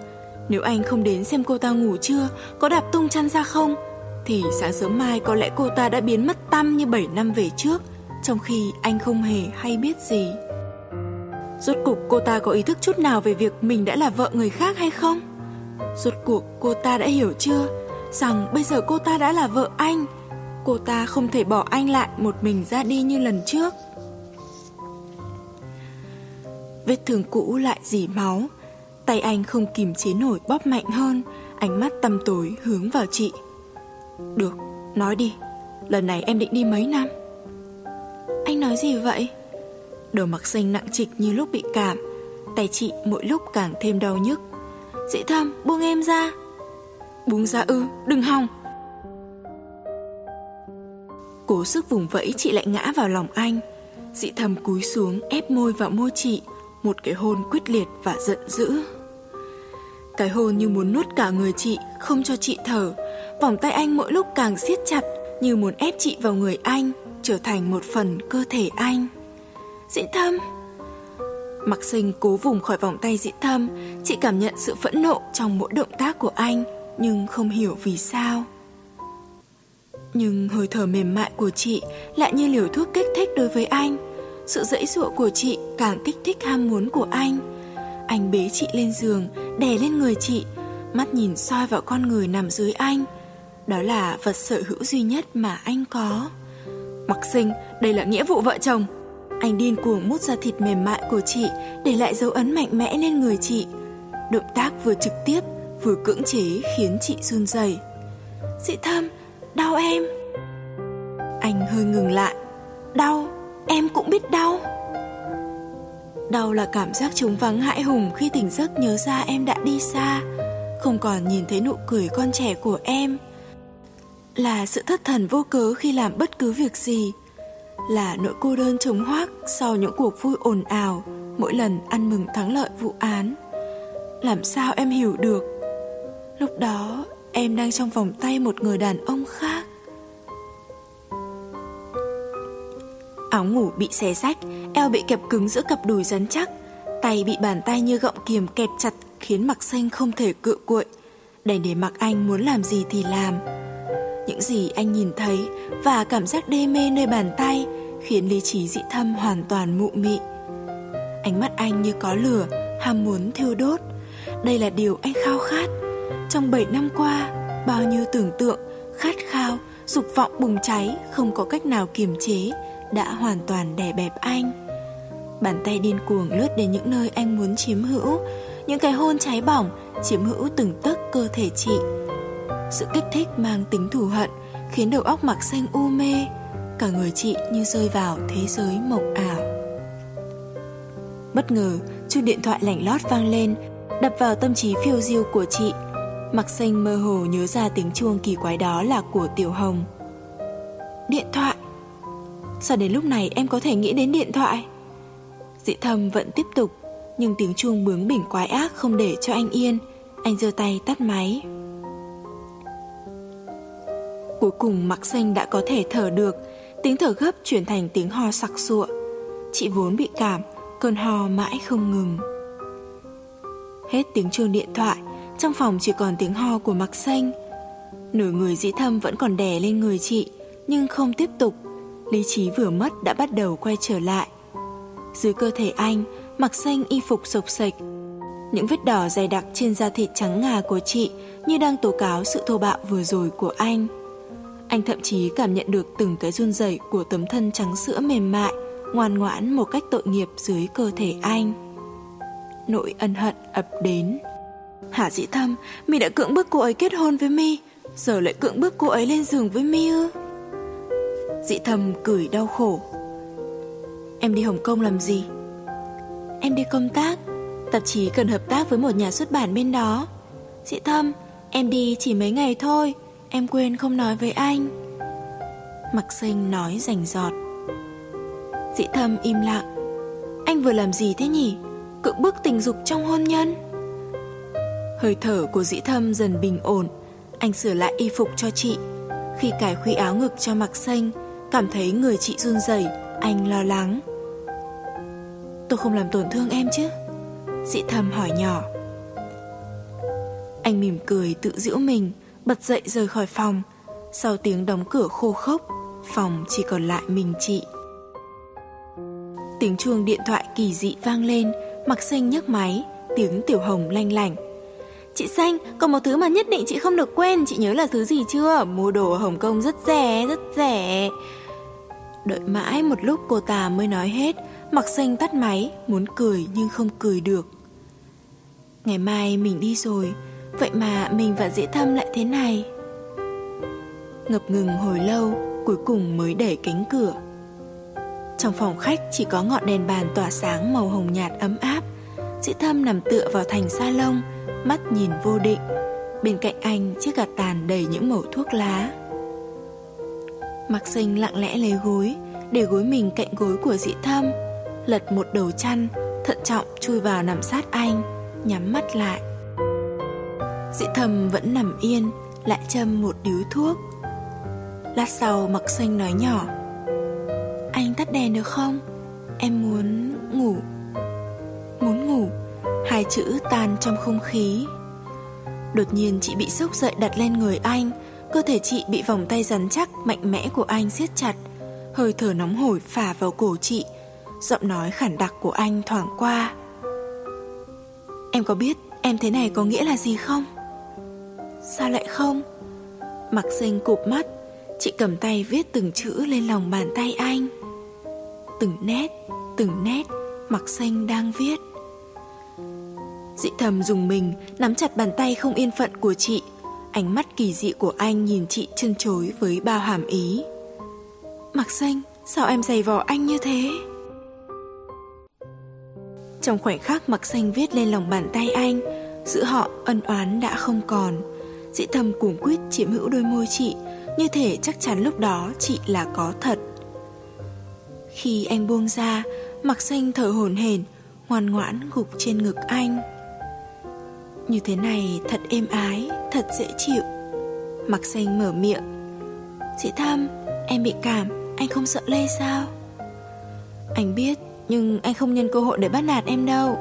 Nếu anh không đến xem cô ta ngủ chưa, có đạp tung chăn ra không, thì sáng sớm mai có lẽ cô ta đã biến mất tăm như 7 năm về trước, trong khi anh không hề hay biết gì. Rốt cuộc cô ta có ý thức chút nào về việc mình đã là vợ người khác hay không? Rốt cuộc cô ta đã hiểu chưa rằng bây giờ cô ta đã là vợ anh, cô ta không thể bỏ anh lại một mình ra đi như lần trước. Vết thương cũ lại dỉ máu, tay anh không kìm chế nổi bóp mạnh hơn, ánh mắt tăm tối hướng vào chị. Được, nói đi. Lần này em định đi mấy năm? Anh nói gì vậy? Đầu mặc xanh nặng trịch như lúc bị cảm. Tay chị mỗi lúc càng thêm đau nhức. Dĩ thâm buông em ra. Buông ra ư đừng hòng. Cố sức vùng vẫy chị lại ngã vào lòng anh. Dị thầm cúi xuống, ép môi vào môi chị, Một cái hôn quyết liệt và giận dữ. Cái hôn như muốn nuốt cả người chị, Không cho chị thở. Vòng tay anh mỗi lúc càng siết chặt, Như muốn ép chị vào người anh, Trở thành một phần cơ thể anh. Dĩ thâm Mặc sinh cố vùng khỏi vòng tay dĩ thâm Chị cảm nhận sự phẫn nộ trong mỗi động tác của anh, Nhưng không hiểu vì sao. Nhưng hơi thở mềm mại của chị Lại như liều thuốc kích thích đối với anh. Sự dẫy dụa của chị càng kích thích ham muốn của anh. Anh bế chị lên giường Đè lên người chị Mắt nhìn soi vào con người nằm dưới anh. Đó là vật sở hữu duy nhất mà anh có. Mặc sinh, đây là nghĩa vụ vợ chồng. Anh điên cuồng mút ra thịt mềm mại của chị Để lại dấu ấn mạnh mẽ lên người chị. Động tác vừa trực tiếp Vừa cưỡng chế khiến chị run rẩy. Dị thâm, đau em. Anh hơi ngừng lại. Đau, em cũng biết đau. Đau là cảm giác trống vắng hãi hùng khi tỉnh giấc nhớ ra em đã đi xa Không còn nhìn thấy nụ cười con trẻ của em. Là sự thất thần vô cớ khi làm bất cứ việc gì, là nỗi cô đơn trống hoác sau những cuộc vui ồn ào mỗi lần ăn mừng thắng lợi vụ án. Làm sao em hiểu được? Lúc đó em đang trong vòng tay một người đàn ông khác. Áo ngủ bị xé rách, eo bị kẹp cứng giữa cặp đùi rắn chắc, tay bị bàn tay như gọng kiềm kẹp chặt khiến mặc xanh không thể cự cuội. Đành để mặc anh muốn làm gì thì làm những gì anh nhìn thấy và cảm giác đê mê nơi bàn tay khiến lý trí dị thâm hoàn toàn mụ mị. Ánh mắt anh như có lửa, ham muốn thiêu đốt. Đây là điều anh khao khát. Trong 7 năm qua, bao nhiêu tưởng tượng, khát khao, dục vọng bùng cháy không có cách nào kiềm chế đã hoàn toàn đè bẹp anh. Bàn tay điên cuồng lướt đến những nơi anh muốn chiếm hữu Những cái hôn cháy bỏng Chiếm hữu từng tấc cơ thể chị. Sự kích thích mang tính thù hận Khiến đầu óc mặc xanh u mê Cả người chị như rơi vào thế giới mộng ảo. Bất ngờ chuông điện thoại lảnh lót vang lên Đập vào tâm trí phiêu diêu của chị. Mặc xanh mơ hồ nhớ ra tiếng chuông kỳ quái đó là của Tiểu Hồng. Điện thoại. Sao đến lúc này em có thể nghĩ đến điện thoại? Dị thầm vẫn tiếp tục, Nhưng tiếng chuông bướng bỉnh quái ác không để cho anh yên. Anh giơ tay tắt máy. Cuối cùng mặc xanh đã có thể thở được. Tiếng thở gấp chuyển thành tiếng ho sặc sụa. Chị vốn bị cảm, Cơn ho mãi không ngừng. Hết tiếng chuông điện thoại trong phòng chỉ còn tiếng ho của mặc xanh. Nửa người dĩ thâm vẫn còn đè lên người chị, Nhưng không tiếp tục. Lý trí vừa mất đã bắt đầu quay trở lại. Dưới cơ thể anh Mặc xanh y phục sộc sạch. Những vết đỏ dày đặc trên da thịt trắng ngà của chị Như đang tố cáo sự thô bạo vừa rồi của anh. Anh thậm chí cảm nhận được từng cái run rẩy của tấm thân trắng sữa mềm mại, Ngoan ngoãn một cách tội nghiệp dưới cơ thể anh. Nỗi ân hận ập đến. Hà dĩ thâm Mi đã cưỡng bức cô ấy kết hôn với Mi, Giờ lại cưỡng bức cô ấy lên giường với Mi ư? Dĩ thầm cười đau khổ. Em đi Hồng Kông làm gì? Em đi công tác, Tạp chí cần hợp tác với một nhà xuất bản bên đó. Dĩ thâm Em đi chỉ mấy ngày thôi, Em quên không nói với anh. Mặc sinh nói rành giọt Dĩ thâm im lặng. Anh vừa làm gì thế nhỉ? Cưỡng bức tình dục trong hôn nhân? Hơi thở của dĩ thâm dần bình ổn. Anh sửa lại y phục cho chị. Khi cài khuy áo ngực cho mặc xanh Cảm thấy người chị run rẩy, Anh lo lắng. Tôi không làm tổn thương em chứ? Dĩ thâm hỏi nhỏ. Anh mỉm cười tự giễu mình Bật dậy rời khỏi phòng. Sau tiếng đóng cửa khô khốc Phòng chỉ còn lại mình chị. Tiếng chuông điện thoại kỳ dị vang lên Mặc xanh nhấc máy Tiếng tiểu hồng lanh lảnh. Chị Xanh, còn một thứ mà nhất định chị không được quên Chị nhớ là thứ gì chưa? Mua đồ ở Hồng Kông rất rẻ, rất rẻ. Đợi mãi một lúc cô ta mới nói hết. Mặc xanh tắt máy Muốn cười nhưng không cười được. Ngày mai mình đi rồi Vậy mà mình và dễ thâm lại thế này. Ngập ngừng hồi lâu Cuối cùng mới đẩy cánh cửa. Trong phòng khách chỉ có ngọn đèn bàn tỏa sáng màu hồng nhạt ấm áp. Dĩ thâm nằm tựa vào thành sa lông Mắt nhìn vô định. Bên cạnh anh, chiếc gạt tàn đầy những mẩu thuốc lá. Mặc sinh lặng lẽ lấy gối, Để gối mình cạnh gối của dị thâm, Lật một đầu chăn, Thận trọng chui vào nằm sát anh, Nhắm mắt lại. Dị thầm vẫn nằm yên, Lại châm một điếu thuốc. Lát sau, mặc sinh nói nhỏ, Anh tắt đèn được không? Em muốn ngủ. Muốn ngủ? Hai chữ tan trong không khí Đột nhiên chị bị sốc dậy đặt lên người anh Cơ thể chị bị vòng tay rắn chắc Mạnh mẽ của anh siết chặt Hơi thở nóng hổi phả vào cổ chị Giọng nói khản đặc của anh thoảng qua Em có biết em thế này có nghĩa là gì không? Sao lại không? Mặc xanh cụp mắt Chị cầm tay viết từng chữ lên lòng bàn tay anh Từng nét, từng nét Mặc xanh đang viết Dị thầm dùng mình, Nắm chặt bàn tay không yên phận của chị. Ánh mắt kỳ dị của anh nhìn chị chân chối với bao hàm ý. Mặc xanh Sao em giày vò anh như thế? Trong khoảnh khắc mặc xanh viết lên lòng bàn tay anh, Giữa họ ân oán đã không còn. Dĩ thầm cuồng quyết chiếm hữu đôi môi chị, Như thể chắc chắn lúc đó chị là có thật. Khi anh buông ra, Mặc xanh thở hổn hển, Ngoan ngoãn gục trên ngực anh như thế này thật êm ái, thật dễ chịu. Mặc xanh mở miệng. Chị Thăm, em bị cảm, anh không sợ lây sao? Anh biết, nhưng anh không nhân cơ hội để bắt nạt em đâu.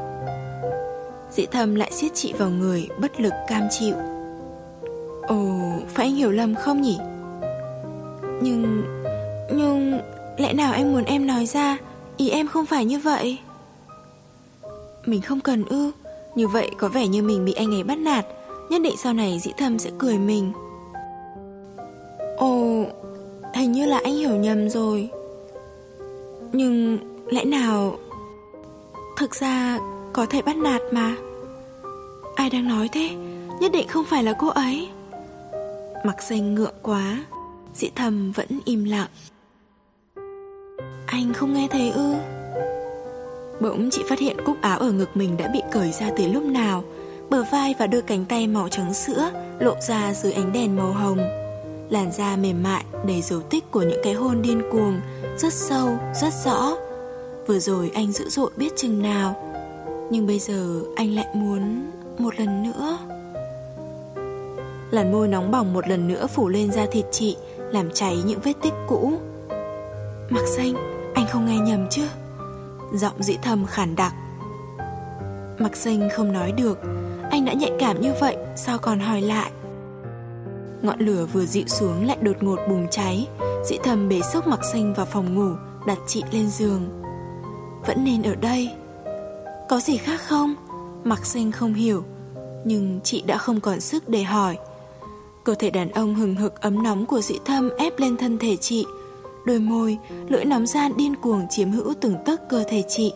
Dĩ thầm lại siết chị vào người Bất lực cam chịu. Ồ phải anh hiểu lầm không nhỉ? Nhưng Nhưng Lẽ nào anh muốn em nói ra Ý em không phải như vậy? Mình không cần ư? Như vậy có vẻ như mình bị anh ấy bắt nạt. Nhất định sau này dĩ thâm sẽ cười mình. Ồ, Hình như là anh hiểu nhầm rồi. Nhưng Lẽ nào Thực ra có thể bắt nạt mà? Ai đang nói thế? Nhất định không phải là cô ấy. Mặc xanh ngượng quá, Dĩ thầm vẫn im lặng. Anh không nghe thấy ư? Bỗng chị phát hiện cúc áo ở ngực mình đã bị cởi ra từ lúc nào. Bờ vai và đôi cánh tay màu trắng sữa Lộ ra dưới ánh đèn màu hồng. Làn da mềm mại đầy dấu tích của những cái hôn điên cuồng Rất sâu, rất rõ. Vừa rồi anh dữ dội biết chừng nào Nhưng bây giờ anh lại muốn một lần nữa. Làn môi nóng bỏng một lần nữa phủ lên da thịt chị Làm cháy những vết tích cũ. Mặc xanh, anh không nghe nhầm chứ? Giọng dĩ thầm khản đặc. Mặc xanh không nói được, Anh đã nhạy cảm như vậy, Sao còn hỏi lại? Ngọn lửa vừa dịu xuống lại đột ngột bùng cháy, Dĩ thầm bế sốc mặc xanh vào phòng ngủ, Đặt chị lên giường. Vẫn nên ở đây? Có gì khác không? Mặc xanh không hiểu, Nhưng chị đã không còn sức để hỏi. Cơ thể đàn ông hừng hực ấm nóng của dĩ thâm ép lên thân thể chị Đôi môi, lưỡi nóng gian điên cuồng chiếm hữu từng tấc cơ thể chị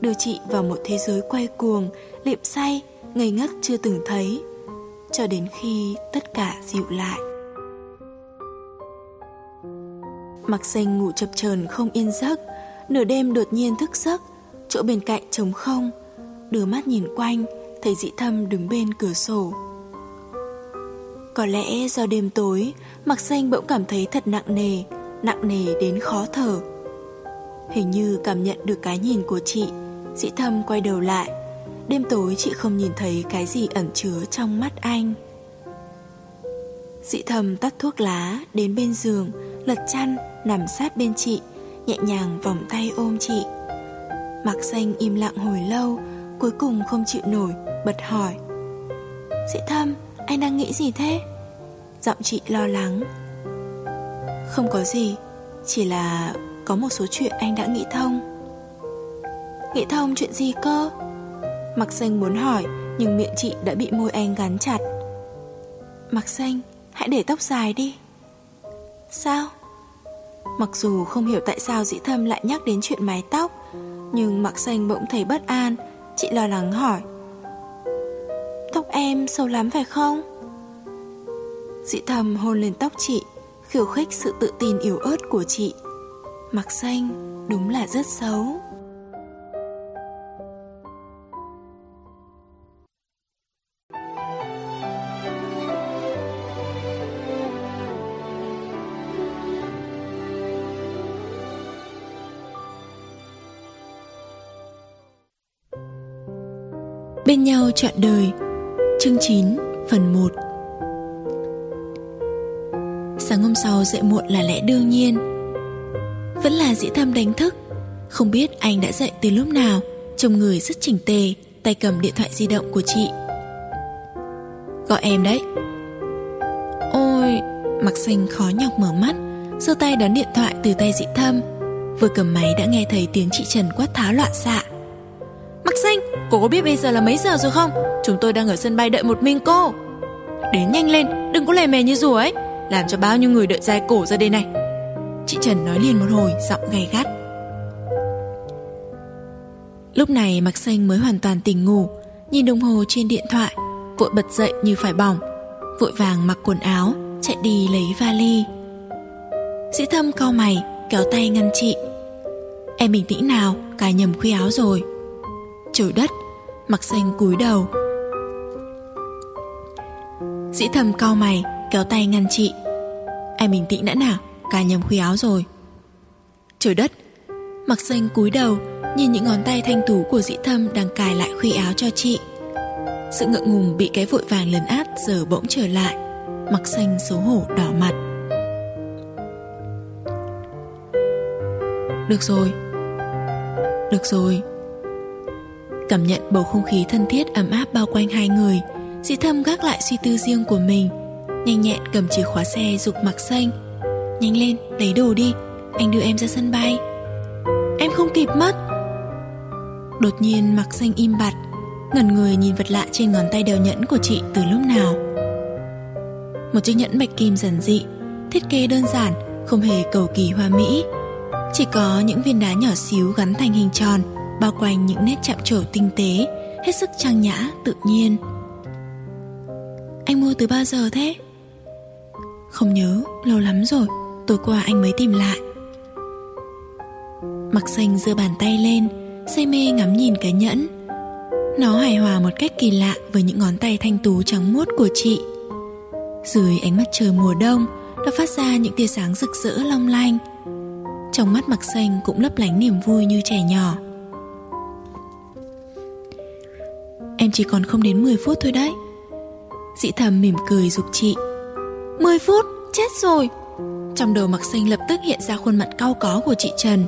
Đưa chị vào một thế giới quay cuồng, liệm say, ngây ngất chưa từng thấy Cho đến khi tất cả dịu lại. Mặc xanh ngủ chập chờn không yên giấc Nửa đêm đột nhiên thức giấc Chỗ bên cạnh trống không Đưa mắt nhìn quanh Thấy dị thâm đứng bên cửa sổ. Có lẽ do đêm tối Mặc xanh bỗng cảm thấy thật nặng nề Nặng nề đến khó thở. Hình như cảm nhận được cái nhìn của chị, Dĩ thâm quay đầu lại. Đêm tối chị không nhìn thấy cái gì ẩn chứa trong mắt anh. Dĩ thầm tắt thuốc lá, Đến bên giường, Lật chăn, nằm sát bên chị, Nhẹ nhàng vòng tay ôm chị. Mặc xanh im lặng hồi lâu, Cuối cùng không chịu nổi, Bật hỏi. Dĩ thâm, anh đang nghĩ gì thế? Giọng chị lo lắng. Không có gì, Chỉ là có một số chuyện anh đã nghĩ thông. Nghĩ thông chuyện gì cơ? Mặc xanh muốn hỏi, Nhưng miệng chị đã bị môi anh gắn chặt. Mặc xanh, Hãy để tóc dài đi. Sao? Mặc dù không hiểu tại sao dĩ thâm lại nhắc đến chuyện mái tóc, Nhưng mặc xanh bỗng thấy bất an, Chị lo lắng hỏi. Tóc em sâu lắm phải không? Dĩ thầm hôn lên tóc chị. Khiêu khích sự tự tin yếu ớt của chị. Mặc xanh đúng là rất xấu. Bên nhau trọn đời, Chương 9 phần 1 hôm sau dậy muộn là lẽ đương nhiên. Vẫn là dĩ thâm đánh thức. Không biết anh đã dậy từ lúc nào Trông người rất chỉnh tề Tay cầm điện thoại di động của chị. Gọi em đấy. Ôi Mặc xanh khó nhọc mở mắt giơ tay đón điện thoại từ tay dị thâm Vừa cầm máy đã nghe thấy tiếng chị Trần quát tháo loạn xạ. Mặc xanh, cô có biết bây giờ là mấy giờ rồi không? Chúng tôi đang ở sân bay đợi một mình cô. Đến nhanh lên, đừng có lề mề như rùa ấy. Làm cho bao nhiêu người đợi dài cổ ra đây này. Chị Trần nói liền một hồi, giọng gay gắt. Lúc này Mặc Xanh mới hoàn toàn tỉnh ngủ Nhìn đồng hồ trên điện thoại Vội bật dậy như phải bỏng Vội vàng mặc quần áo Chạy đi lấy vali. Sĩ thâm cau mày Kéo tay ngăn chị. Em bình tĩnh nào Cài nhầm khuy áo rồi. Trời đất Mặc xanh cúi đầu. Dĩ thầm cau mày Kéo tay ngăn chị. Em bình tĩnh đã nào Cài nhầm khuy áo rồi. Trời đất Mặc xanh cúi đầu, Nhìn những ngón tay thanh tú của dĩ thâm Đang cài lại khuy áo cho chị. Sự ngượng ngùng bị cái vội vàng lấn át Giờ bỗng trở lại Mặc xanh xấu hổ đỏ mặt. Được rồi Được rồi. Cảm nhận bầu không khí thân thiết ấm áp bao quanh hai người, Dĩ thâm gác lại suy tư riêng của mình. Nhanh nhẹn cầm chìa khóa xe dục mặc xanh. Nhanh lên, lấy đồ đi. Anh đưa em ra sân bay. Em không kịp mất. Đột nhiên mặc xanh im bặt Ngẩn người nhìn vật lạ trên ngón tay đeo nhẫn của chị từ lúc nào. Một chiếc nhẫn bạch kim giản dị Thiết kế đơn giản Không hề cầu kỳ hoa mỹ. Chỉ có những viên đá nhỏ xíu gắn thành hình tròn bao quanh những nét chạm trổ tinh tế, hết sức trang nhã, tự nhiên. Anh mua từ bao giờ thế? Không nhớ, lâu lắm rồi, tối qua anh mới tìm lại. Mặc xanh giơ bàn tay lên, say mê ngắm nhìn cái nhẫn. Nó hài hòa một cách kỳ lạ với những ngón tay thanh tú trắng muốt của chị. Dưới ánh mắt trời mùa đông, nó phát ra những tia sáng rực rỡ long lanh. Trong mắt mặc xanh cũng lấp lánh niềm vui như trẻ nhỏ. Em chỉ còn không đến 10 phút thôi đấy. Dị thầm mỉm cười dục chị. 10 phút, chết rồi. Trong đầu mặc sinh lập tức hiện ra khuôn mặt cau có của chị Trần.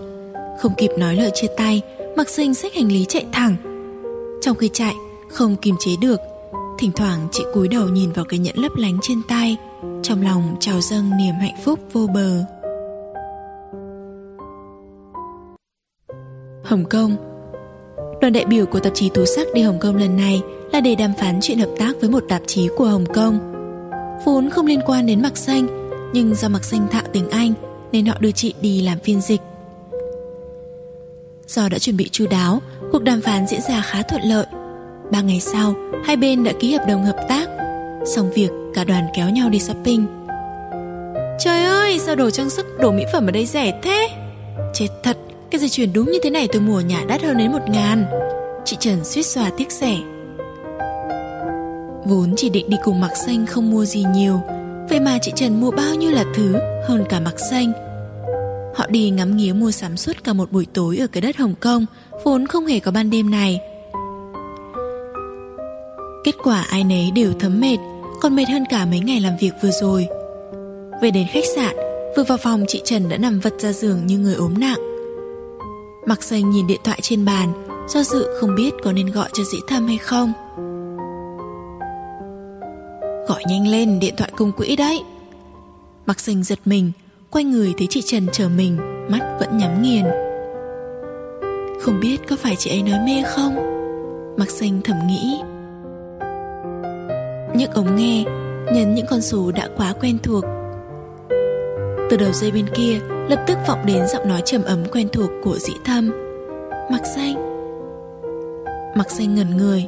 Không kịp nói lời chia tay, mặc sinh xách hành lý chạy thẳng. Trong khi chạy, không kiềm chế được, thỉnh thoảng chị cúi đầu nhìn vào cái nhẫn lấp lánh trên tay, trong lòng trào dâng niềm hạnh phúc vô bờ. Hồng Kông Đoàn đại biểu của tạp chí Tú Sắc đi Hồng Kông lần này là để đàm phán chuyện hợp tác với một tạp chí của Hồng Kông. Vốn không liên quan đến Mặc Xanh, nhưng do Mặc Xanh thạo tiếng Anh nên họ đưa chị đi làm phiên dịch. Do đã chuẩn bị chu đáo, cuộc đàm phán diễn ra khá thuận lợi. Ba ngày sau, hai bên đã ký hợp đồng hợp tác. Xong việc, cả đoàn kéo nhau đi shopping. Trời ơi, sao đồ trang sức, đồ mỹ phẩm ở đây rẻ thế? Chết thật, cái dây chuyền đúng như thế này tôi mua nhà đắt hơn đến một ngàn. Chị Trần suýt xòa tiếc rẻ. Vốn chỉ định đi cùng mặc xanh không mua gì nhiều. Vậy mà chị Trần mua bao nhiêu là thứ, hơn cả mặc xanh. Họ đi ngắm nghía mua sắm suốt cả một buổi tối ở cái đất Hồng Kông, Vốn không hề có ban đêm này. Kết quả ai nấy đều thấm mệt, Còn mệt hơn cả mấy ngày làm việc vừa rồi. Về đến khách sạn, Vừa vào phòng chị Trần đã nằm vật ra giường như người ốm nặng. Mặc xanh nhìn điện thoại trên bàn, Do dự không biết có nên gọi cho dĩ thâm hay không. Gọi nhanh lên điện thoại công quỹ đấy. Mặc sinh giật mình, Quay người thấy chị Trần chờ mình, Mắt vẫn nhắm nghiền. Không biết có phải chị ấy nói mê không? Mặc sinh thầm nghĩ. Nhấc ống nghe Nhấn những con số đã quá quen thuộc. Từ đầu dây bên kia, Lập tức vọng đến giọng nói trầm ấm quen thuộc của dĩ thâm. Mặc xanh Mặc xanh ngẩn người.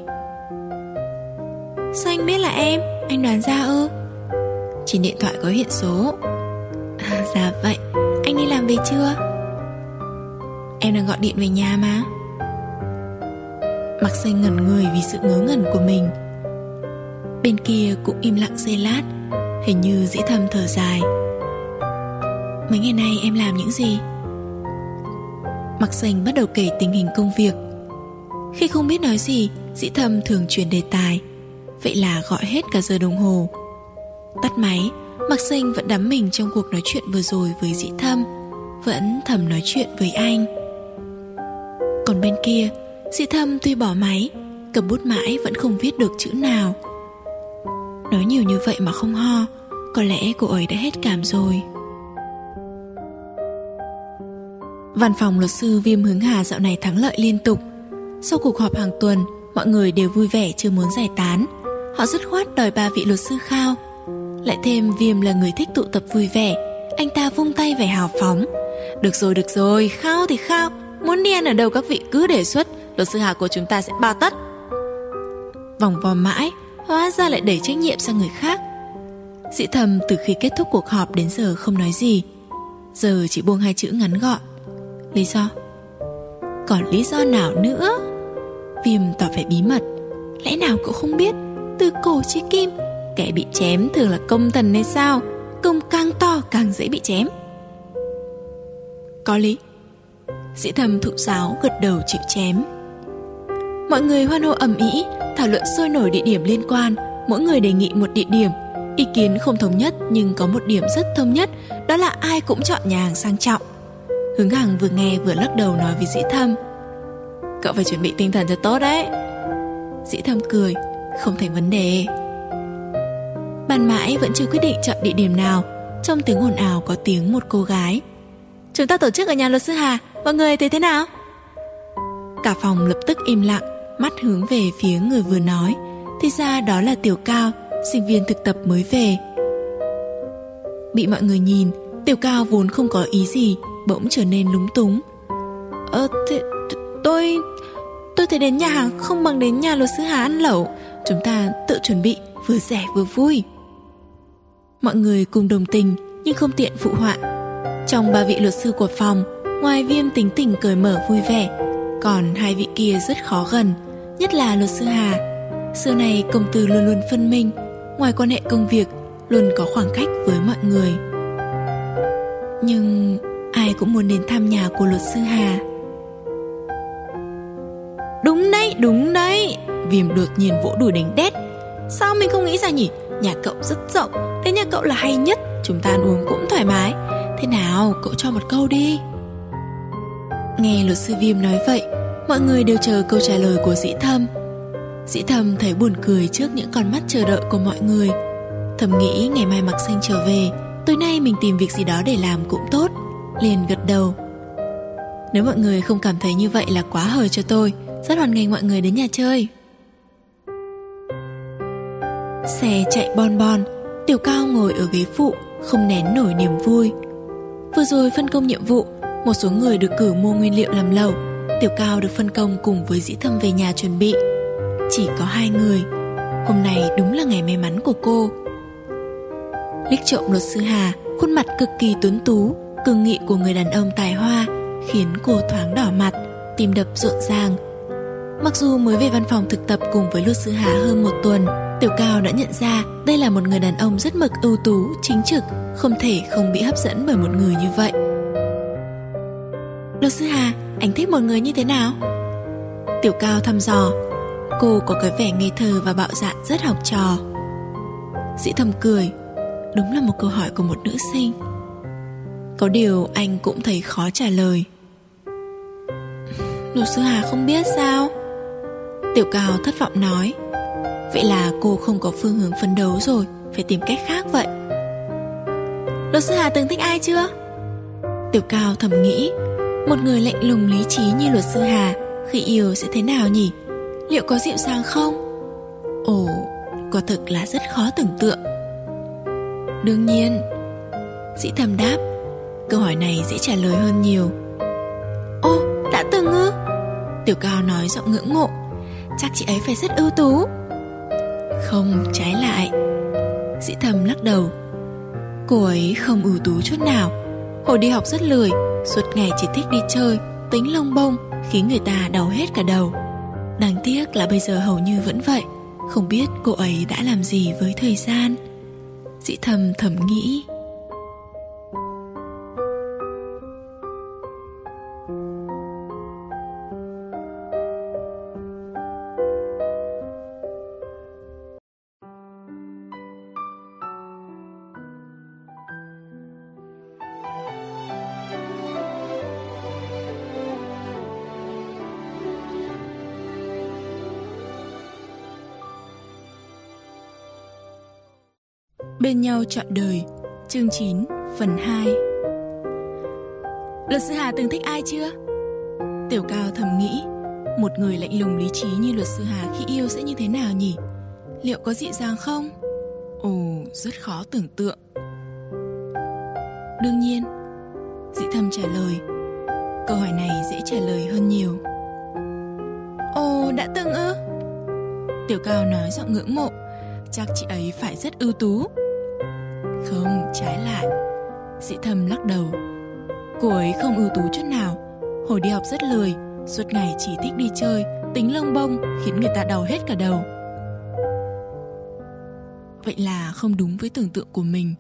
Sao anh biết là em? Anh đoán ra ư? Trên điện thoại có hiện số. À, Dạ vậy. Anh đi làm về chưa? Em đang gọi điện về nhà mà. Mặc xanh ngẩn người vì sự ngớ ngẩn của mình. Bên kia cũng im lặng giây lát Hình như dĩ thầm thở dài. Mấy ngày nay em làm những gì? Mặc xanh bắt đầu kể tình hình công việc. Khi không biết nói gì Dĩ thầm thường chuyển đề tài. Vậy là gọi hết cả giờ đồng hồ. Tắt máy, Mạc Sinh vẫn đắm mình trong cuộc nói chuyện vừa rồi với dĩ thâm, Vẫn thầm nói chuyện với anh. Còn bên kia, Dĩ thâm tuy bỏ máy, Cầm bút mãi vẫn không viết được chữ nào. Nói nhiều như vậy mà không ho, Có lẽ cô ấy đã hết cảm rồi. Văn phòng luật sư Viêm Hướng Hà dạo này thắng lợi liên tục. Sau cuộc họp hàng tuần, Mọi người đều vui vẻ chưa muốn giải tán. Họ dứt khoát đòi ba vị luật sư khao. Lại thêm Viêm là người thích tụ tập vui vẻ Anh ta vung tay vẻ hào phóng. Được rồi, được rồi, khao thì khao. Muốn đi ăn ở đâu các vị cứ đề xuất Luật sư Hà của chúng ta sẽ bao tất. Vòng vò mãi Hóa ra lại đẩy trách nhiệm sang người khác. Dĩ thầm từ khi kết thúc cuộc họp đến giờ không nói gì. Giờ chỉ buông hai chữ ngắn gọn. Lý do? Còn lý do nào nữa? Viêm tỏ vẻ bí mật. Lẽ nào cậu không biết? Từ cổ chí kim. Kẻ bị chém thường là công thần hay sao? Công càng to càng dễ bị chém. Có lý. Sĩ thầm thụ giáo gật đầu chịu chém. Mọi người hoan hô ầm ĩ, Thảo luận sôi nổi địa điểm liên quan. Mỗi người đề nghị một địa điểm. Ý kiến không thống nhất nhưng có một điểm rất thống nhất, Đó là ai cũng chọn nhà hàng sang trọng. Hướng Hằng vừa nghe vừa lắc đầu nói với dĩ thâm. Cậu phải chuẩn bị tinh thần cho tốt đấy. Dĩ thâm cười không thành vấn đề. Bàn mãi vẫn chưa quyết định chọn địa điểm nào. Trong tiếng ồn ào có tiếng một cô gái. Chúng ta tổ chức ở nhà luật sư Hà. Mọi người thấy thế nào? Cả phòng lập tức im lặng Mắt hướng về phía người vừa nói. Thì ra đó là Tiểu Cao Sinh viên thực tập mới về. Bị mọi người nhìn Tiểu Cao vốn không có ý gì Bỗng trở nên lúng túng. Ờ, thế, tôi Tôi thấy đến nhà hàng không bằng đến nhà luật sư Hà ăn lẩu. Chúng ta tự chuẩn bị vừa rẻ vừa vui. Mọi người cùng đồng tình nhưng không tiện phụ họa. Trong ba vị luật sư của phòng Ngoài viêm tính tình cởi mở vui vẻ Còn hai vị kia rất khó gần Nhất là luật sư Hà. Xưa này công tử luôn luôn phân minh Ngoài quan hệ công việc Luôn có khoảng cách với mọi người. Nhưng ai cũng muốn đến thăm nhà của luật sư Hà? Đúng đấy, đúng đấy! Viêm đột nhiên vỗ đùi đánh đét. Sao mình không nghĩ ra nhỉ? Nhà cậu rất rộng, Thế nhà cậu là hay nhất, Chúng ta ăn uống cũng thoải mái. Thế nào, cậu cho một câu đi. Nghe luật sư Viêm nói vậy, Mọi người đều chờ câu trả lời của dĩ thâm. Dĩ thâm thấy buồn cười trước những con mắt chờ đợi của mọi người. Thầm nghĩ ngày mai mặc xanh trở về, Tối nay mình tìm việc gì đó để làm cũng tốt, Liền gật đầu. Nếu mọi người không cảm thấy như vậy là quá hời cho tôi, Rất hoan nghênh mọi người đến nhà chơi. Xe chạy bon bon, Tiểu cao ngồi ở ghế phụ, Không nén nổi niềm vui. Vừa rồi phân công nhiệm vụ, Một số người được cử mua nguyên liệu làm lẩu Tiểu cao được phân công cùng với dĩ thâm về nhà chuẩn bị. Chỉ có hai người. Hôm nay đúng là ngày may mắn của cô. Lích trộm luật sư Hà, Khuôn mặt cực kỳ tuấn tú, Cương nghị của người đàn ông tài hoa, Khiến cô thoáng đỏ mặt, Tim đập rộn ràng. Mặc dù mới về văn phòng thực tập cùng với luật sư Hà hơn một tuần Tiểu Cao đã nhận ra đây là một người đàn ông rất mực ưu tú, chính trực Không thể không bị hấp dẫn bởi một người như vậy. Luật sư Hà, anh thích một người như thế nào? Tiểu Cao thăm dò. Cô có cái vẻ ngây thơ và bạo dạn rất học trò. Dĩ thầm cười. Đúng là một câu hỏi của một nữ sinh. Có điều anh cũng thấy khó trả lời. Luật sư Hà không biết sao? Tiểu Cao thất vọng nói. Vậy là cô không có phương hướng phấn đấu rồi Phải tìm cách khác vậy Luật sư Hà từng thích ai chưa? Tiểu Cao thầm nghĩ Một người lạnh lùng lý trí như luật sư Hà Khi yêu sẽ thế nào nhỉ? Liệu có dịu dàng không? Ồ, quả thực là rất khó tưởng tượng Đương nhiên Dĩ thầm đáp Câu hỏi này dễ trả lời hơn nhiều Ô, đã từng ư? Tiểu Cao nói giọng ngưỡng mộ Chắc chị ấy phải rất ưu tú không, trái lại. Dĩ thầm lắc đầu. Cô ấy không ưu tú chút nào. Hồi đi học rất lười Suốt ngày chỉ thích đi chơi Tính lông bông Khiến người ta đau hết cả đầu. Đáng tiếc là bây giờ hầu như vẫn vậy Không biết cô ấy đã làm gì với thời gian. Dĩ thầm thầm nghĩ. Bên nhau trọn đời Chương 9 phần 2 Luật sư Hà từng thích ai chưa? Tiểu Cao thầm nghĩ Một người lạnh lùng lý trí như luật sư Hà khi yêu sẽ như thế nào nhỉ? Liệu có dị dàng không? Ồ, rất khó tưởng tượng Đương nhiên dị thầm trả lời Câu hỏi này dễ trả lời hơn nhiều Ồ, đã từng ư? Tiểu Cao nói giọng ngưỡng mộ Chắc chị ấy phải rất ưu tú không, trái lại. Dĩ thầm lắc đầu. Cô ấy không ưu tú chút nào. Hồi đi học rất lười Suốt ngày chỉ thích đi chơi Tính lông bông khiến người ta đau hết cả đầu. Vậy là không đúng với tưởng tượng của mình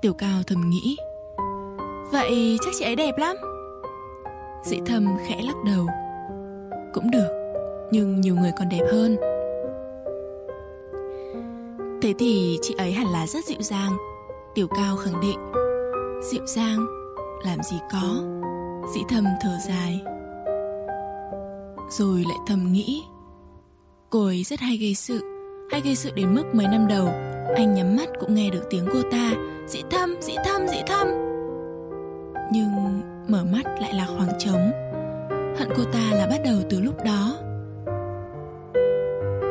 Tiểu cao thầm nghĩ. Vậy chắc chị ấy đẹp lắm. Dĩ thầm khẽ lắc đầu. Cũng được Nhưng nhiều người còn đẹp hơn. Thế thì chị ấy hẳn là rất dịu dàng Tiểu Cao khẳng định Dịu dàng Làm gì có Dĩ thầm thở dài. Rồi lại thầm nghĩ Cô ấy rất hay gây sự Hay gây sự đến mức mấy năm đầu Anh nhắm mắt cũng nghe được tiếng cô ta Dĩ thâm, dĩ thâm, dĩ thâm Nhưng mở mắt lại là khoảng trống Hận cô ta là bắt đầu từ lúc đó.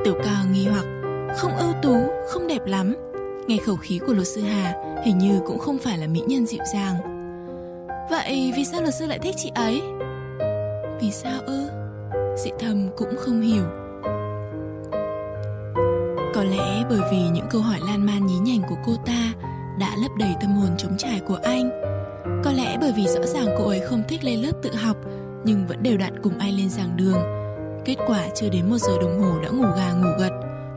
Tiểu Cao nghi hoặc Không ưu tú, không đẹp lắm. Nghe khẩu khí của luật sư Hà, Hình như cũng không phải là mỹ nhân dịu dàng. Vậy vì sao luật sư lại thích chị ấy? Vì sao ư? Dị thầm cũng không hiểu. Có lẽ bởi vì những câu hỏi lan man nhí nhảnh của cô ta Đã lấp đầy tâm hồn trống trải của anh. Có lẽ bởi vì rõ ràng cô ấy không thích lên lớp tự học, Nhưng vẫn đều đặn cùng anh lên giảng đường. Kết quả chưa đến một giờ đồng hồ đã ngủ gà ngủ gật,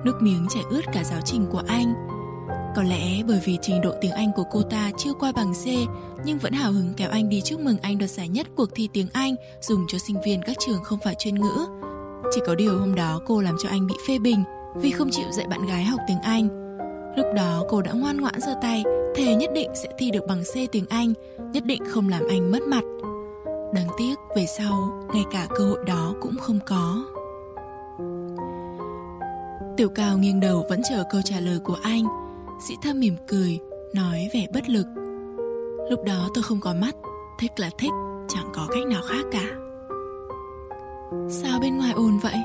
Nước miếng chảy ướt cả giáo trình của anh có lẽ bởi vì trình độ tiếng Anh của cô ta chưa qua bằng C nhưng vẫn hào hứng kéo anh đi chúc mừng anh đoạt giải nhất cuộc thi tiếng Anh dùng cho sinh viên các trường không phải chuyên ngữ. Chỉ có điều hôm đó cô làm cho anh bị phê bình vì không chịu dạy bạn gái học tiếng Anh. Lúc đó cô đã ngoan ngoãn giơ tay, thề nhất định sẽ thi được bằng C tiếng Anh, nhất định không làm anh mất mặt. Đáng tiếc về sau, ngay cả cơ hội đó cũng không có. Tiểu Cao nghiêng đầu vẫn chờ câu trả lời của anh. Sĩ Thâm mỉm cười, nói vẻ bất lực. Lúc đó tôi không có mắt, thích là thích, chẳng có cách nào khác cả. Sao bên ngoài ồn vậy?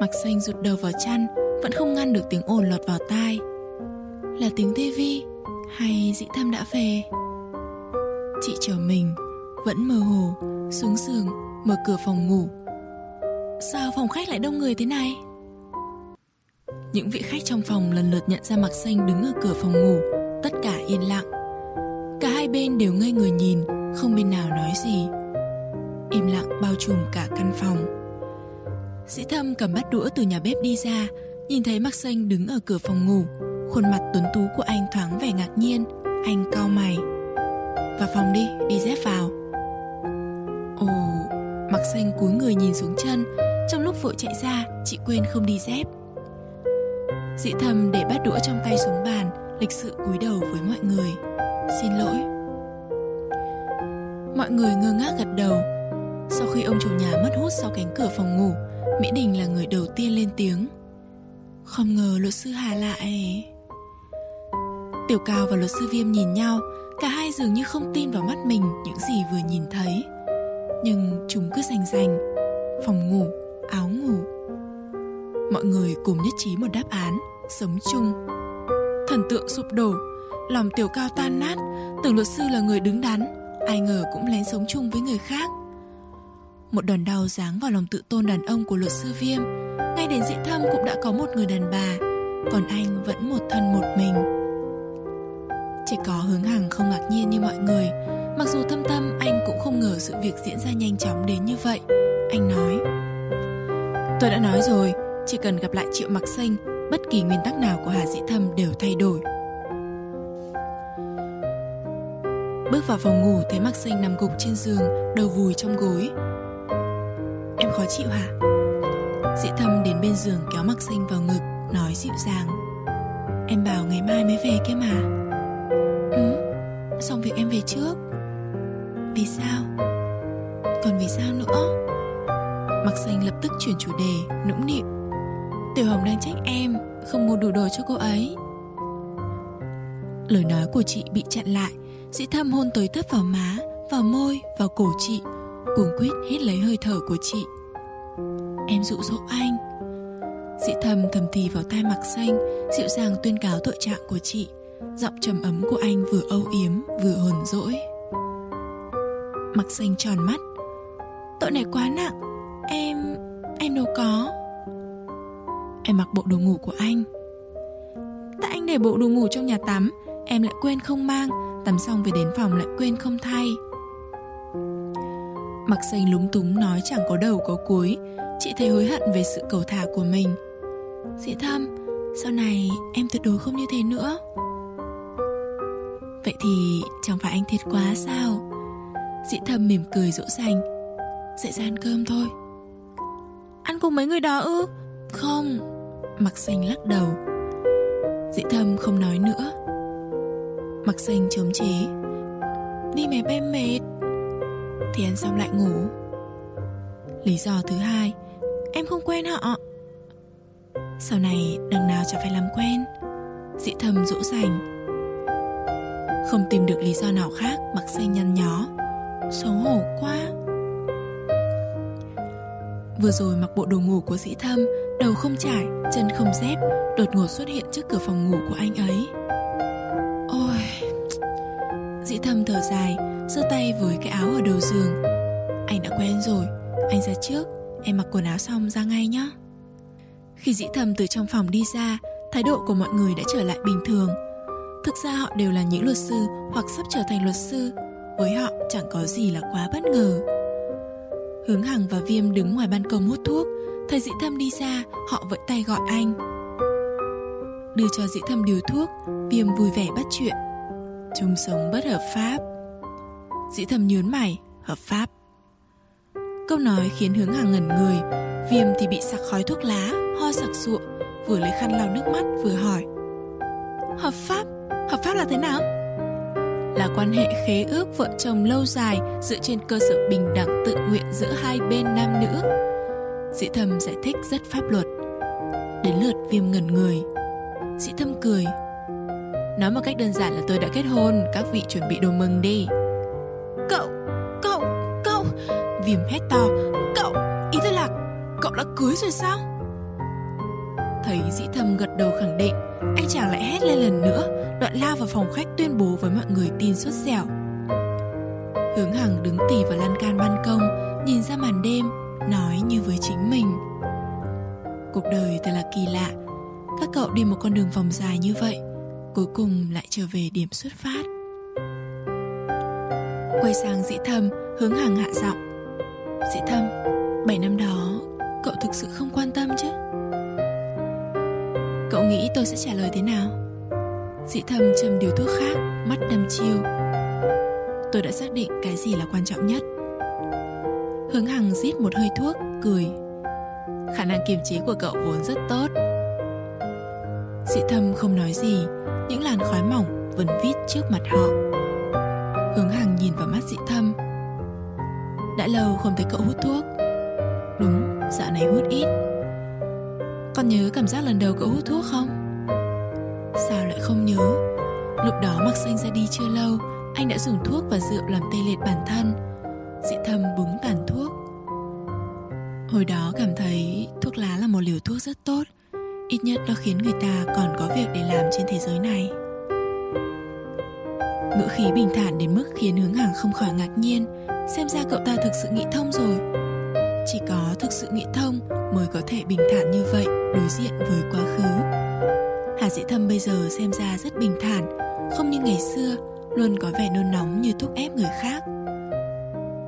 Mặc xanh rụt đầu vào chăn, vẫn không ngăn được tiếng ồn lọt vào tai. Là tiếng tivi hay dĩ thâm đã về? Chị chờ mình, vẫn mơ hồ, xuống giường, mở cửa phòng ngủ. Sao phòng khách lại đông người thế này? Những vị khách trong phòng lần lượt nhận ra Mạc Xanh đứng ở cửa phòng ngủ, tất cả yên lặng. Cả hai bên đều ngây người nhìn, không bên nào nói gì. Im lặng bao trùm cả căn phòng. Sĩ Thâm cầm bát đũa từ nhà bếp đi ra, nhìn thấy Mạc Xanh đứng ở cửa phòng ngủ, khuôn mặt tuấn tú của anh thoáng vẻ ngạc nhiên, anh cau mày. Vào phòng đi, đi dép vào. Ồ, Mạc Xanh cúi người nhìn xuống chân, trong lúc vội chạy ra, chị quên không đi dép. Dị thầm để bát đũa trong tay xuống bàn Lịch sự cúi đầu với mọi người. Xin lỗi. Mọi người ngơ ngác gật đầu. Sau khi ông chủ nhà mất hút sau cánh cửa phòng ngủ Mỹ Đình là người đầu tiên lên tiếng. Không ngờ luật sư Hà lại. Tiểu Cao và luật sư Viêm nhìn nhau Cả hai dường như không tin vào mắt mình những gì vừa nhìn thấy. Nhưng chúng cứ rành rành Phòng ngủ, áo ngủ. Mọi người cùng nhất trí một đáp án, Sống chung. Thần tượng sụp đổ, Lòng tiểu cao tan nát, Tưởng luật sư là người đứng đắn, Ai ngờ cũng lén sống chung với người khác. Một đòn đau giáng vào lòng tự tôn đàn ông của luật sư Viêm, Ngay đến dị thâm cũng đã có một người đàn bà, Còn anh vẫn một thân một mình. Chỉ có hướng hằng không ngạc nhiên như mọi người, Mặc dù thâm tâm anh cũng không ngờ sự việc diễn ra nhanh chóng đến như vậy, Anh nói. Tôi đã nói rồi chỉ cần gặp lại Triệu Mặc Xanh, bất kỳ nguyên tắc nào của Hà Dĩ Thâm đều thay đổi. Bước vào phòng ngủ thấy Mặc Xanh nằm gục trên giường, đầu vùi trong gối. Em khó chịu hả? Dĩ Thâm đến bên giường kéo Mặc Xanh vào ngực, nói dịu dàng. Em bảo ngày mai mới về kia mà. Ừ, xong việc em về trước. Vì sao? Còn vì sao nữa? Mặc xanh lập tức chuyển chủ đề, nũng nịu Tiểu Hồng đang trách em Không mua đủ đồ cho cô ấy. Lời nói của chị bị chặn lại Dĩ thâm hôn tới tấp vào má Vào môi, vào cổ chị Cuồng quyết hít lấy hơi thở của chị. Em dụ dỗ anh. Dĩ Thâm thầm thì vào tai mặc xanh Dịu dàng tuyên cáo tội trạng của chị. Giọng trầm ấm của anh vừa âu yếm Vừa hồn dỗi. Mặc xanh tròn mắt. Tội này quá nặng. Em... em đâu có. Em mặc bộ đồ ngủ của anh. Tại anh để bộ đồ ngủ trong nhà tắm, Em lại quên không mang. Tắm xong về đến phòng lại quên không thay. Mặc xanh lúng túng nói chẳng có đầu có cuối. Chị thấy hối hận về sự cầu thả của mình. Dĩ thâm, Sau này em tuyệt đối không như thế nữa. Vậy thì chẳng phải anh thiệt quá sao? Dĩ thâm mỉm cười dỗ dành. Dậy ra ăn cơm thôi. Ăn cùng mấy người đó ư? Không. Mặc xanh lắc đầu. Dĩ thâm không nói nữa. Mặc xanh chống chế. Đi máy bay mệt. Thì ăn xong lại ngủ. Lý do thứ hai, Em không quen họ. Sau này đằng nào chả phải làm quen, Dĩ thầm dỗ dành Không tìm được lý do nào khác Mặc xanh nhăn nhó. Xấu hổ quá. Vừa rồi mặc bộ đồ ngủ của dĩ thâm Đầu không trải, chân không dép Đột ngột xuất hiện trước cửa phòng ngủ của anh ấy Ôi Dĩ thâm thở dài giơ tay với cái áo ở đầu giường Anh đã quen rồi Anh ra trước, em mặc quần áo xong ra ngay nhé. Khi dĩ thâm từ trong phòng đi ra, thái độ của mọi người đã trở lại bình thường. Thực ra họ đều là những luật sư hoặc sắp trở thành luật sư. Với họ chẳng có gì là quá bất ngờ. Hướng Hằng và Viêm đứng ngoài ban công hút thuốc. Thấy dĩ thâm đi ra, họ vẫy tay gọi anh. Đưa cho dĩ thâm điều thuốc, Viêm vui vẻ bắt chuyện. Chúng sống bất hợp pháp. Dĩ thâm nhớn mày, hợp pháp. Câu nói khiến hướng Hằng ngẩn người, Viêm thì bị sặc khói thuốc lá, ho sặc sụa, vừa lấy khăn lau nước mắt vừa hỏi. Hợp pháp? Hợp pháp là thế nào? Là quan hệ khế ước vợ chồng lâu dài dựa trên cơ sở bình đẳng tự nguyện giữa hai bên nam nữ. Dĩ thâm giải thích rất pháp luật. Đến lượt viêm ngẩn người. Dĩ thâm cười. Nói một cách đơn giản là tôi đã kết hôn, các vị chuẩn bị đồ mừng đi. Cậu, cậu, cậu, viêm hét to. Cậu, ý tôi là cậu đã cưới rồi sao? Thấy dĩ thâm gật đầu khẳng định, anh chàng lại hét lên lần nữa, đoạn lao vào phòng khách tuyên bố với mọi người tin suốt dẻo. Hướng Hằng đứng tỉ vào lan can ban công, nhìn ra màn đêm, nói như với chính mình. Cuộc đời thật là kỳ lạ, các cậu đi một con đường vòng dài như vậy, cuối cùng lại trở về điểm xuất phát. Quay sang dĩ thâm, hướng Hằng hạ giọng. Dĩ thâm, 7 năm đó, cậu thực sự không quan tâm chứ? Cậu nghĩ tôi sẽ trả lời thế nào? Dị thâm châm điều thuốc khác, mắt đâm chiêu. Tôi đã xác định cái gì là quan trọng nhất. Hướng Hằng rít một hơi thuốc, cười. Khả năng kiềm chế của cậu vốn rất tốt. Dị thâm không nói gì, những làn khói mỏng vẫn vít trước mặt họ. Hướng Hằng nhìn vào mắt dị thâm. Đã lâu không thấy cậu hút thuốc. Đúng, dạo này hút ít con nhớ cảm giác lần đầu cậu hút thuốc không? Không nhớ? Lúc đó mặc xanh ra đi chưa lâu, Anh đã dùng thuốc và rượu làm tê liệt bản thân. Dị thầm búng tàn thuốc. Hồi đó cảm thấy thuốc lá là một liều thuốc rất tốt, Ít nhất nó khiến người ta còn có việc để làm trên thế giới này. Ngữ khí bình thản đến mức khiến hướng hàng không khỏi ngạc nhiên, Xem ra cậu ta thực sự nghĩ thông rồi. Chỉ có thực sự nghĩ thông mới có thể bình thản như vậy, đối diện với quá khứ hà dĩ thâm bây giờ xem ra rất bình thản, không như ngày xưa, luôn có vẻ nôn nóng như thúc ép người khác.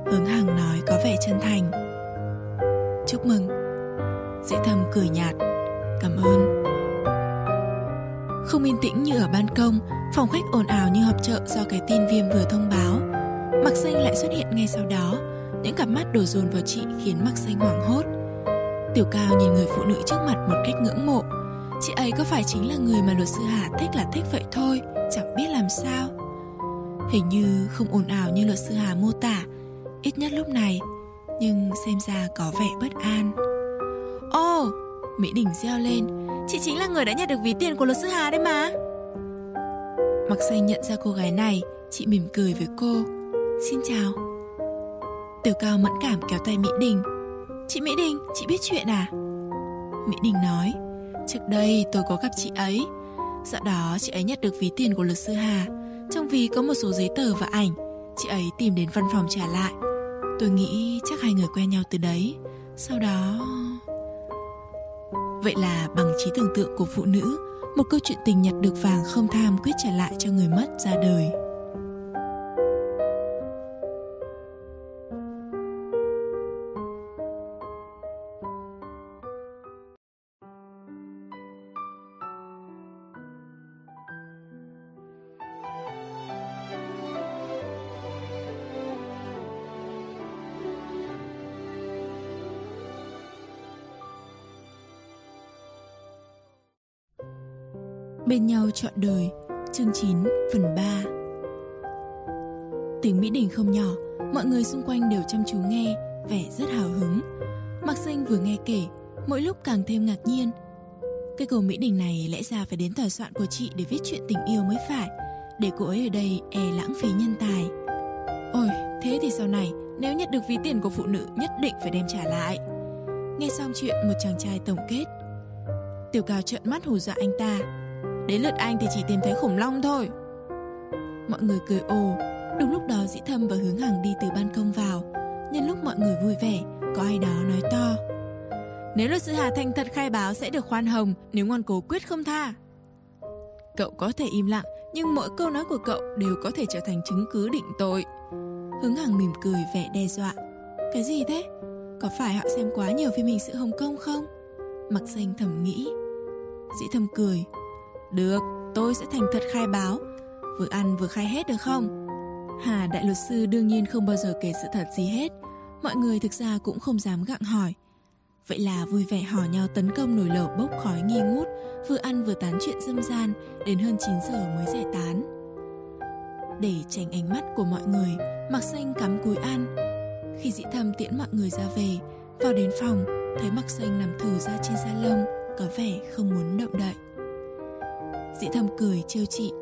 Hướng hằng nói có vẻ chân thành. Chúc mừng. Dĩ thâm cười nhạt. Cảm ơn. Không yên tĩnh như ở ban công, phòng khách ồn ào như họp chợ do cái tin viêm vừa thông báo. Mặc xanh lại xuất hiện ngay sau đó. Những cặp mắt đổ dồn vào chị khiến mặc xanh hoảng hốt. Tiểu Cao nhìn người phụ nữ trước mặt một cách ngưỡng mộ. Chị ấy có phải chính là người mà luật sư Hà thích là thích vậy thôi, chẳng biết làm sao. Hình như không ồn ào như luật sư Hà mô tả, ít nhất lúc này, nhưng xem ra có vẻ bất an. Ô oh, Mỹ Đình reo lên, chị chính là người đã nhận được ví tiền của luật sư Hà đấy mà. Mặc xanh nhận ra cô gái này, chị mỉm cười với cô. Xin chào. Tiểu Cao mẫn cảm kéo tay Mỹ Đình Chị Mỹ Đình, chị biết chuyện à? Mỹ Đình nói Trước đây tôi có gặp chị ấy. Dạo đó chị ấy nhận được ví tiền của luật sư Hà. Trong ví có một số giấy tờ và ảnh. Chị ấy tìm đến văn phòng trả lại. Tôi nghĩ chắc hai người quen nhau từ đấy. Sau đó... Vậy là bằng trí tưởng tượng của phụ nữ, Một câu chuyện tình nhặt được vàng không tham quyết trả lại cho người mất ra đời. Bên nhau trọn đời. Chương 9 phần 3 Tiếng Mỹ Đình không nhỏ, Mọi người xung quanh đều chăm chú nghe, Vẻ rất hào hứng. Mạc Sinh vừa nghe kể, Mỗi lúc càng thêm ngạc nhiên. Cây cầu Mỹ Đình này lẽ ra phải đến tòa soạn của chị Để viết chuyện tình yêu mới phải, Để cô ấy ở đây e lãng phí nhân tài. Ôi, thế thì sau này, Nếu nhận được ví tiền của phụ nữ Nhất định phải đem trả lại. Nghe xong chuyện, một chàng trai tổng kết. Tiểu cao trợn mắt hù dọa anh ta. Đến lượt anh thì chỉ tìm thấy khủng long thôi Mọi người cười ồ Đúng lúc đó Dĩ Thâm và Hướng Hằng đi từ ban công vào Nhân lúc mọi người vui vẻ có ai đó nói to. Nếu luật sư Hà thành thật khai báo sẽ được khoan hồng nếu ngoan cố quyết không tha. Cậu có thể im lặng, nhưng mỗi câu nói của cậu đều có thể trở thành chứng cứ định tội. Hướng Hằng mỉm cười vẻ đe dọa. Cái gì thế? Có phải họ xem quá nhiều phim hình sự Hồng Kông không? Mặc danh thầm nghĩ. Dĩ thầm cười. Được, tôi sẽ thành thật khai báo. Vừa ăn vừa khai hết được không? Hà đại luật sư đương nhiên không bao giờ kể sự thật gì hết. Mọi người thực ra cũng không dám gặng hỏi. Vậy là vui vẻ hò nhau tấn công nồi lẩu bốc khói nghi ngút, vừa ăn vừa tán chuyện dâm gian, đến hơn 9 giờ mới giải tán. Để tránh ánh mắt của mọi người, Mặc Xanh cắm cúi ăn. Khi dĩ thâm tiễn mọi người ra về, vào đến phòng, thấy Mặc Xanh nằm thử ra trên da lông có vẻ không muốn động đậy. Dĩ thầm cười trêu chị.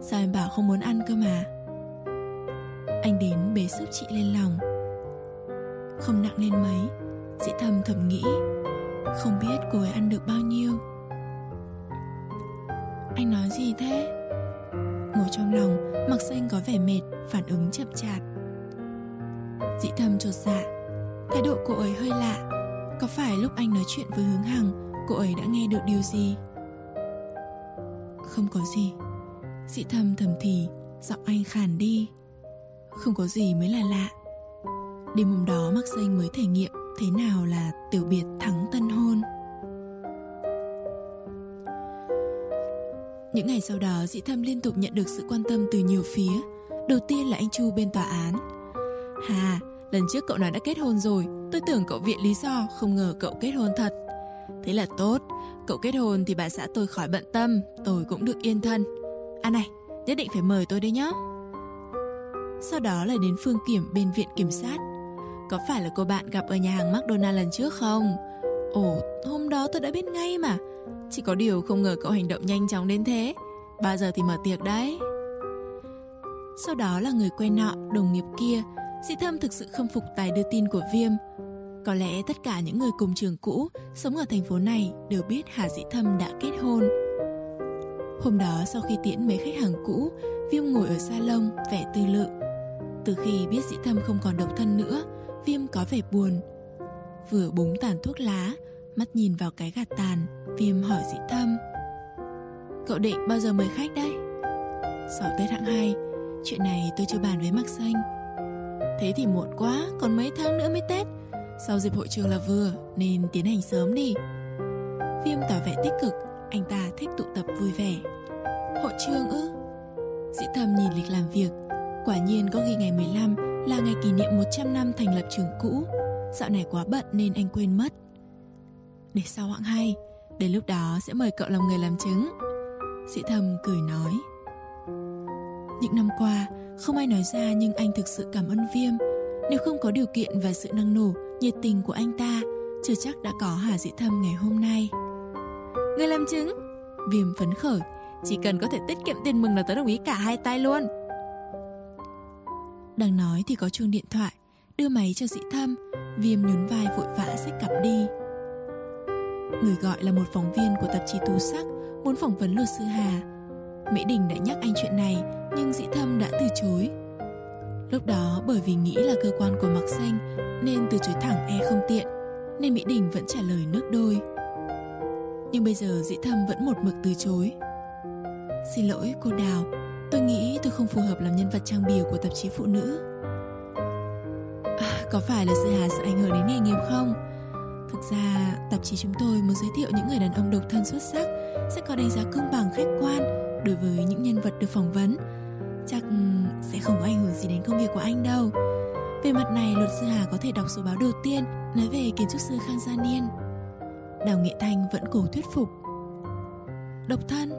Sao em bảo không muốn ăn cơ mà? Anh đến bế sức chị lên lòng. Không nặng lên mấy, Dĩ thầm thầm nghĩ Không biết cô ấy ăn được bao nhiêu Anh nói gì thế Ngồi trong lòng Mặc xanh có vẻ mệt Phản ứng chậm chạp Dĩ thầm trột dạ Thái độ cô ấy hơi lạ Có phải lúc anh nói chuyện với hướng hằng Cô ấy đã nghe được điều gì không có gì. Dị thầm thầm thì, Giọng anh khàn đi. Không có gì mới là lạ. Đêm hôm đó Mắc Xanh mới thể nghiệm thế nào là tiểu biệt thắng tân hôn. Những ngày sau đó, dị thâm liên tục nhận được sự quan tâm từ nhiều phía. Đầu tiên là anh chu bên tòa án. Hà, lần trước cậu nói đã kết hôn rồi. Tôi tưởng cậu viện lý do, không ngờ cậu kết hôn thật. Thế là tốt cậu kết hôn thì bà xã tôi khỏi bận tâm tôi cũng được yên thân. À này nhất định phải mời tôi đấy nhá. Sau đó là đến phương kiểm bên viện kiểm sát. Có phải là cô bạn gặp ở nhà hàng McDonald lần trước không? Ồ, hôm đó tôi đã biết ngay mà. Chỉ có điều không ngờ cậu hành động nhanh chóng đến thế. Bao giờ thì mở tiệc đấy. Sau đó là người quen nọ, đồng nghiệp kia. Sĩ Thâm thực sự khâm phục tài đưa tin của Viêm. Có lẽ tất cả những người cùng trường cũ Sống ở thành phố này đều biết Hà Dĩ Thâm đã kết hôn. Hôm đó, sau khi tiễn mấy khách hàng cũ, Viêm ngồi ở salon vẻ tư lự. Từ khi biết Dĩ Thâm không còn độc thân nữa, Viêm có vẻ buồn. Vừa búng tàn thuốc lá, Mắt nhìn vào cái gạt tàn, Viêm hỏi dị thâm, Cậu định bao giờ mời khách đấy? Sau Tết hạng 2 Chuyện này tôi chưa bàn với Mạc Xanh. Thế thì muộn quá, Còn mấy tháng nữa mới Tết. Sau dịp hội trường là vừa Nên tiến hành sớm đi Viêm tỏ vẻ tích cực Anh ta thích tụ tập vui vẻ Hội trường ư Dĩ thầm nhìn lịch làm việc Quả nhiên có ghi ngày 15 là ngày kỷ niệm 100 năm thành lập trường cũ. Dạo này quá bận nên anh quên mất. Để sau hạng hay, đến lúc đó sẽ mời cậu làm người làm chứng. Sĩ thầm cười nói. Những năm qua, không ai nói ra nhưng anh thực sự cảm ơn Viêm. Nếu không có điều kiện và sự năng nổ, nhiệt tình của anh ta, chưa chắc đã có Hà Dĩ Thâm ngày hôm nay. Người làm chứng? Viêm phấn khởi, chỉ cần có thể tiết kiệm tiền mừng là tớ đồng ý cả hai tay luôn. Đang nói thì có chuông điện thoại Đưa máy cho dĩ thâm Viêm nhún vai vội vã xách cặp đi Người gọi là một phóng viên của tạp chí Tú Sắc Muốn phỏng vấn luật sư Hà Mỹ Đình đã nhắc anh chuyện này Nhưng dĩ thâm đã từ chối Lúc đó bởi vì nghĩ là cơ quan của Mạc Xanh Nên từ chối thẳng e không tiện Nên Mỹ Đình vẫn trả lời nước đôi. Nhưng bây giờ dĩ thâm vẫn một mực từ chối. Xin lỗi cô Đào Tôi nghĩ tôi không phù hợp làm nhân vật trang bìa của tạp chí phụ nữ. À, Có phải là sự hà sẽ ảnh hưởng đến nghề nghiệp không? Thực ra, tạp chí chúng tôi muốn giới thiệu những người đàn ông độc thân xuất sắc Sẽ có đánh giá công bằng khách quan đối với những nhân vật được phỏng vấn. Chắc ừ, sẽ không có ảnh hưởng gì đến công việc của anh đâu. Về mặt này, luật sư Hà có thể đọc số báo đầu tiên nói về kiến trúc sư Khang Gia Niên. Đào Nghệ Thanh vẫn cố thuyết phục. Độc thân.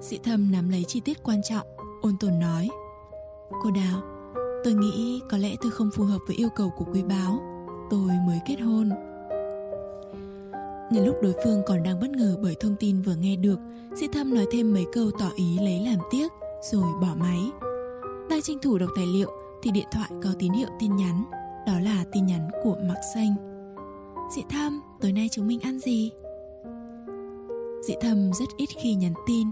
Sĩ thâm nắm lấy chi tiết quan trọng Ôn tồn nói. Cô Đào Tôi nghĩ có lẽ tôi không phù hợp với yêu cầu của quý báo. Tôi mới kết hôn. Nhân lúc đối phương còn đang bất ngờ bởi thông tin vừa nghe được Sĩ thâm nói thêm mấy câu tỏ ý lấy làm tiếc. Rồi bỏ máy Đang tranh thủ đọc tài liệu Thì điện thoại có tín hiệu tin nhắn Đó là tin nhắn của Mạc Xanh Dị thâm, tối nay chúng mình ăn gì? Dị thâm rất ít khi nhắn tin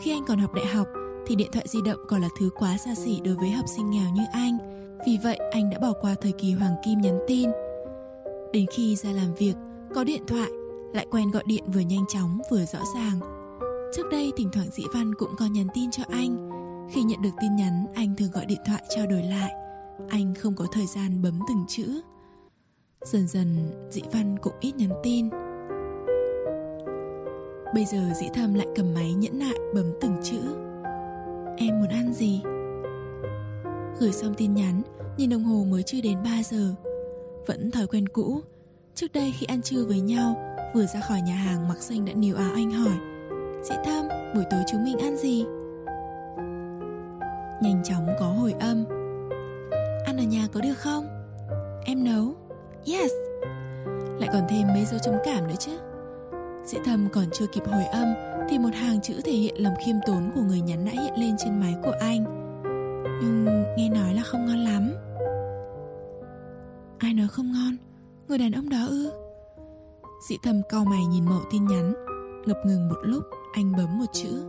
khi anh còn học đại học thì điện thoại di động còn là thứ quá xa xỉ đối với học sinh nghèo như anh Vì vậy anh đã bỏ qua thời kỳ Hoàng Kim nhắn tin. Đến khi ra làm việc, có điện thoại, lại quen gọi điện vừa nhanh chóng vừa rõ ràng. Trước đây thỉnh thoảng Dĩ Văn cũng có nhắn tin cho anh. Khi nhận được tin nhắn, anh thường gọi điện thoại trao đổi lại. Anh không có thời gian bấm từng chữ. Dần dần, Dĩ Văn cũng ít nhắn tin. Bây giờ Dĩ Thâm lại cầm máy nhẫn nại bấm từng chữ. Em muốn ăn gì? Gửi xong tin nhắn, nhìn đồng hồ mới chưa đến 3 giờ. Vẫn thói quen cũ. Trước đây khi ăn trưa với nhau, vừa ra khỏi nhà hàng mặc xanh đã níu áo anh hỏi Dĩ Thâm, buổi tối chúng mình ăn gì? Nhanh chóng có hồi âm. Ăn ở nhà có được không? Em nấu. Yes. Lại còn thêm mấy dấu chấm cảm nữa chứ. Dĩ thâm còn chưa kịp hồi âm Thì một hàng chữ thể hiện lòng khiêm tốn của người nhắn đã hiện lên trên máy của anh. Nhưng nghe nói là không ngon lắm. Ai nói không ngon? Người đàn ông đó ư? Dĩ thâm cau mày nhìn mẫu tin nhắn Ngập ngừng một lúc. Anh bấm một chữ.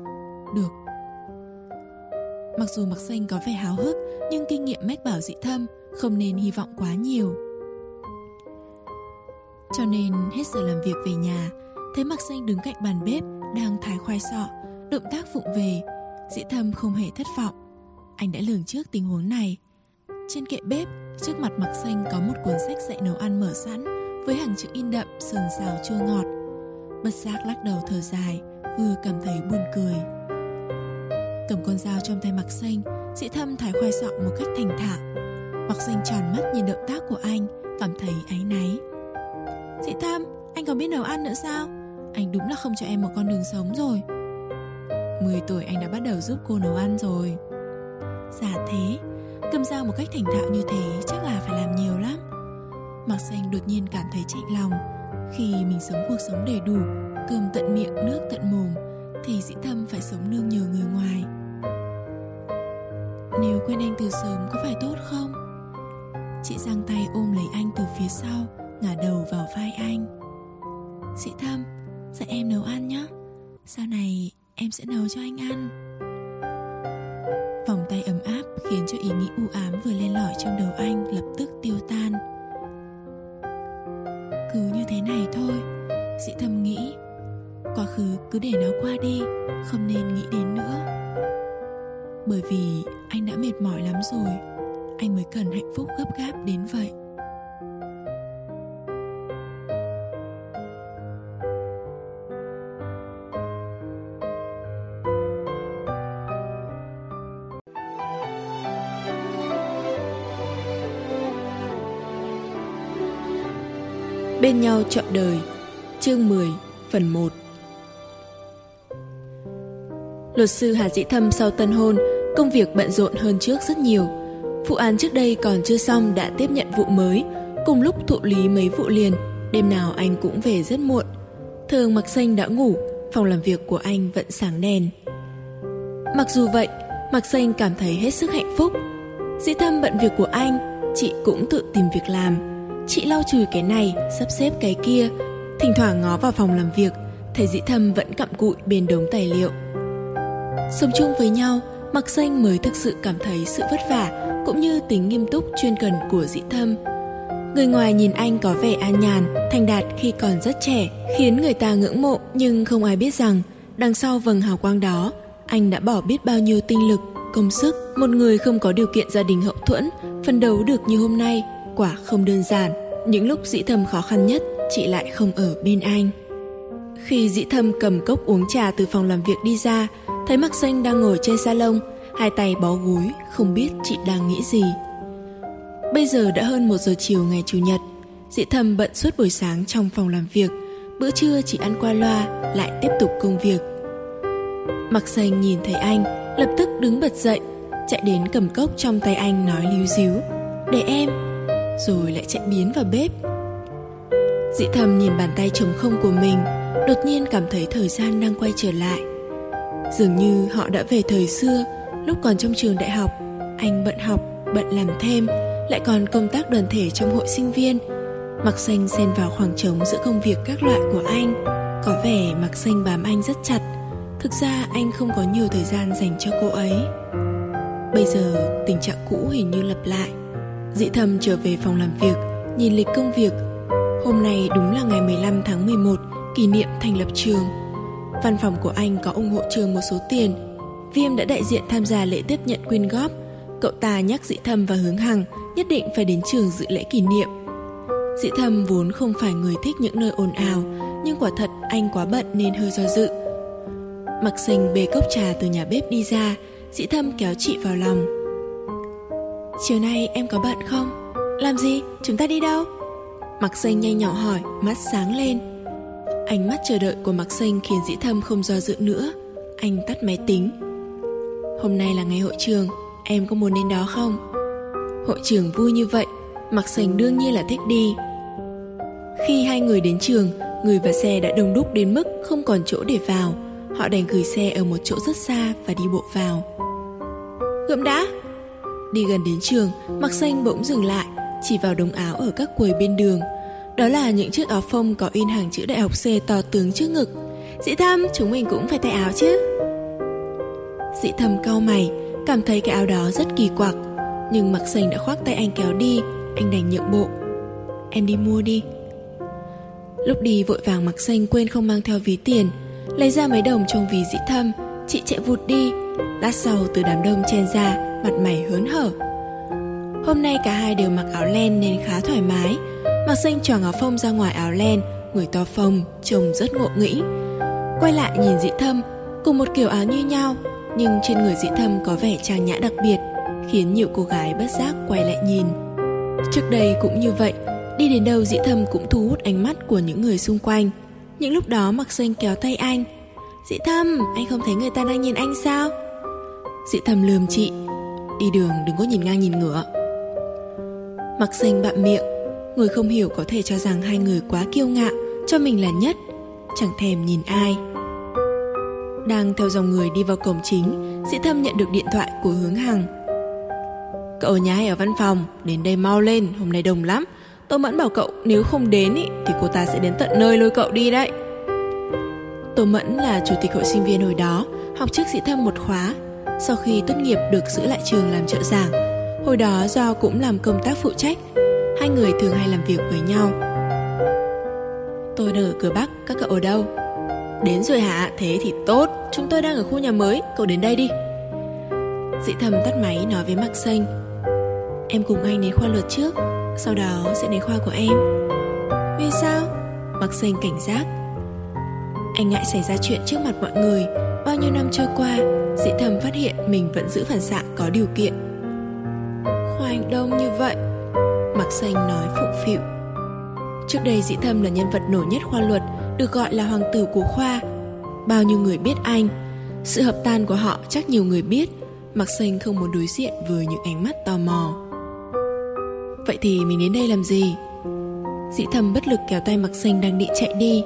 Được. Mặc dù mặc xanh có vẻ háo hức, Nhưng kinh nghiệm mách bảo dị thâm Không nên hy vọng quá nhiều. Cho nên hết giờ làm việc về nhà, Thấy mặc xanh đứng cạnh bàn bếp Đang thái khoai sọ, Động tác vụng về, dị thâm không hề thất vọng. Anh đã lường trước tình huống này. Trên kệ bếp, Trước mặt mặc xanh có một cuốn sách dạy nấu ăn mở sẵn Với hàng chữ in đậm, sườn xào chua ngọt. Bất giác lắc đầu thở dài. Vừa cảm thấy buồn cười. Cầm con dao trong tay mặc xanh Dĩ thâm thái khoai sọ một cách thành thạo Mặc xanh tròn mắt nhìn động tác của anh Cảm thấy áy náy. Dĩ thâm, anh còn biết nấu ăn nữa sao? Anh đúng là không cho em một con đường sống rồi. 10 tuổi anh đã bắt đầu giúp cô nấu ăn rồi. Giả thế Cầm dao một cách thành thạo như thế Chắc là phải làm nhiều lắm. Mặc xanh đột nhiên cảm thấy chạy lòng Khi mình sống cuộc sống đầy đủ. Cơm tận miệng, nước tận mồm Thì dĩ thâm phải sống nương nhờ người ngoài. Nếu quen anh từ sớm có phải tốt không? Chị giang tay ôm lấy anh từ phía sau Ngả đầu vào vai anh. Dĩ thâm Dạy em nấu ăn nhé Sau này em sẽ nấu cho anh ăn. Vòng tay ấm áp khiến cho ý nghĩ u ám vừa lên lỏi trong đầu anh lập tức tiêu tan. Cứ như thế này thôi sĩ thâm nghĩ Quá khứ cứ để nó qua đi, Không nên nghĩ đến nữa. Bởi vì anh đã mệt mỏi lắm rồi, Anh mới cần hạnh phúc gấp gáp đến vậy. Bên nhau chọn đời, Chương 10 Phần 1 Luật sư Hà Dĩ Thâm sau tân hôn Công việc bận rộn hơn trước rất nhiều. Vụ án trước đây còn chưa xong đã tiếp nhận vụ mới. Cùng lúc thụ lý mấy vụ liền Đêm nào anh cũng về rất muộn. Thường Mặc Xanh đã ngủ Phòng làm việc của anh vẫn sáng đèn. Mặc dù vậy Mặc Xanh cảm thấy hết sức hạnh phúc. Dĩ Thâm bận việc của anh Chị cũng tự tìm việc làm. Chị lau chùi cái này, sắp xếp cái kia. Thỉnh thoảng ngó vào phòng làm việc thấy dĩ thâm vẫn cặm cụi bên đống tài liệu. Sống chung với nhau Mặc xanh mới thực sự cảm thấy sự vất vả Cũng như tính nghiêm túc chuyên cần của dĩ thâm. Người ngoài nhìn anh có vẻ an nhàn, thành đạt khi còn rất trẻ Khiến người ta ngưỡng mộ Nhưng không ai biết rằng Đằng sau vầng hào quang đó Anh đã bỏ biết bao nhiêu tinh lực, công sức Một người không có điều kiện gia đình hậu thuẫn Phân đấu được như hôm nay quả không đơn giản. Những lúc dĩ thâm khó khăn nhất chị lại không ở bên anh. Khi dĩ thâm cầm cốc uống trà từ phòng làm việc đi ra thấy mặc xanh đang ngồi trên salon, hai tay bó gối không biết chị đang nghĩ gì. Bây giờ đã hơn một giờ chiều ngày chủ nhật, dị thầm bận suốt buổi sáng trong phòng làm việc. Bữa trưa chỉ ăn qua loa, lại tiếp tục công việc. Mặc xanh nhìn thấy anh, lập tức đứng bật dậy, chạy đến cầm cốc trong tay anh nói líu díu, để em. Rồi lại chạy biến vào bếp. Dị thầm nhìn bàn tay trống không của mình, đột nhiên cảm thấy thời gian đang quay trở lại dường như họ đã về thời xưa lúc còn trong trường đại học anh bận học bận làm thêm lại còn công tác đoàn thể trong hội sinh viên mặc xanh xen vào khoảng trống giữa công việc các loại của anh có vẻ mặc xanh bám anh rất chặt thực ra anh không có nhiều thời gian dành cho cô ấy bây giờ tình trạng cũ hình như lặp lại Dị thầm trở về phòng làm việc, nhìn lịch công việc. Hôm nay đúng là ngày 15 tháng 11, kỷ niệm thành lập trường. Văn phòng của anh có ủng hộ trường một số tiền. Viêm đã đại diện tham gia lễ tiếp nhận quyên góp. Cậu ta nhắc dị thầm và hướng hằng nhất định phải đến trường dự lễ kỷ niệm. Dị thầm vốn không phải người thích những nơi ồn ào, nhưng quả thật anh quá bận nên hơi do dự. Mặc sinh bê cốc trà từ nhà bếp đi ra, dị thâm kéo chị vào lòng. Chiều nay em có bận không? Làm gì? Chúng ta đi đâu? Mặc sinh nhanh nhỏ hỏi, mắt sáng lên. Ánh mắt chờ đợi của Mặc xanh khiến dĩ thâm không do dự nữa. Anh tắt máy tính. Hôm nay là ngày hội trường, em có muốn đến đó không? Hội trường vui như vậy, Mặc xanh đương nhiên là thích đi. Khi hai người đến trường, người và xe đã đông đúc đến mức không còn chỗ để vào. Họ đành gửi xe ở một chỗ rất xa và đi bộ vào. Gượm đã! Đi gần đến trường, Mặc xanh bỗng dừng lại, chỉ vào đống áo ở các quầy bên đường. Đó là những chiếc áo phông có in hàng chữ đại học C to tướng trước ngực. Dĩ thâm, chúng mình cũng phải thay áo chứ. Dĩ thâm cau mày, cảm thấy cái áo đó rất kỳ quặc. Nhưng Mặc xanh đã khoác tay anh kéo đi, anh đành nhượng bộ. Em đi mua đi. Lúc đi vội vàng Mặc xanh quên không mang theo ví tiền, lấy ra mấy đồng trong ví dĩ thâm, chị chạy vụt đi. Lát sau từ đám đông chen ra, mặt mày hớn hở. Hôm nay cả hai đều mặc áo len nên khá thoải mái. Mặc xanh choàng áo phông ra ngoài áo len, người to phông, trông rất ngộ nghĩ. Quay lại nhìn dị thâm, cùng một kiểu áo như nhau, nhưng trên người dị thâm có vẻ trang nhã đặc biệt, khiến nhiều cô gái bất giác quay lại nhìn. Trước đây cũng như vậy, đi đến đâu dị thâm cũng thu hút ánh mắt của những người xung quanh. Những lúc đó mặc xanh kéo tay anh. Dị thâm, anh không thấy người ta đang nhìn anh sao? Dị thâm lườm chị, đi đường đừng có nhìn ngang nhìn ngửa. Mặc xanh bạm miệng, người không hiểu có thể cho rằng hai người quá kiêu ngạo, cho mình là nhất, chẳng thèm nhìn ai. Đang theo dòng người đi vào cổng chính, Sĩ Thâm nhận được điện thoại của Hướng Hằng. Cậu ở nhà hay ở văn phòng, đến đây mau lên, hôm nay đông lắm. tôi Mẫn bảo cậu nếu không đến ý, thì cô ta sẽ đến tận nơi lôi cậu đi đấy. Tô Mẫn là chủ tịch hội sinh viên hồi đó, học trước Sĩ Thâm một khóa. Sau khi tốt nghiệp được giữ lại trường làm trợ giảng, hồi đó do cũng làm công tác phụ trách, hai người thường hay làm việc với nhau. Tôi đang ở cửa Bắc, các cậu ở đâu? Đến rồi hả? Thế thì tốt, chúng tôi đang ở khu nhà mới, cậu đến đây đi. Dị thầm tắt máy nói với Mạc Xanh Em cùng anh đến khoa luật trước Sau đó sẽ đến khoa của em Vì sao? Mạc Xanh cảnh giác Anh ngại xảy ra chuyện trước mặt mọi người Bao nhiêu năm trôi qua Dị thầm phát hiện mình vẫn giữ phản xạ có điều kiện Khoa anh đông như vậy Mạc Xanh nói phụng phịu. Trước đây Dĩ Thâm là nhân vật nổi nhất khoa luật Được gọi là hoàng tử của khoa. Bao nhiêu người biết anh Sự hợp tan của họ chắc nhiều người biết. Mạc Xanh không muốn đối diện với những ánh mắt tò mò. Vậy thì mình đến đây làm gì? Dĩ thâm bất lực kéo tay Mạc Xanh đang định chạy đi.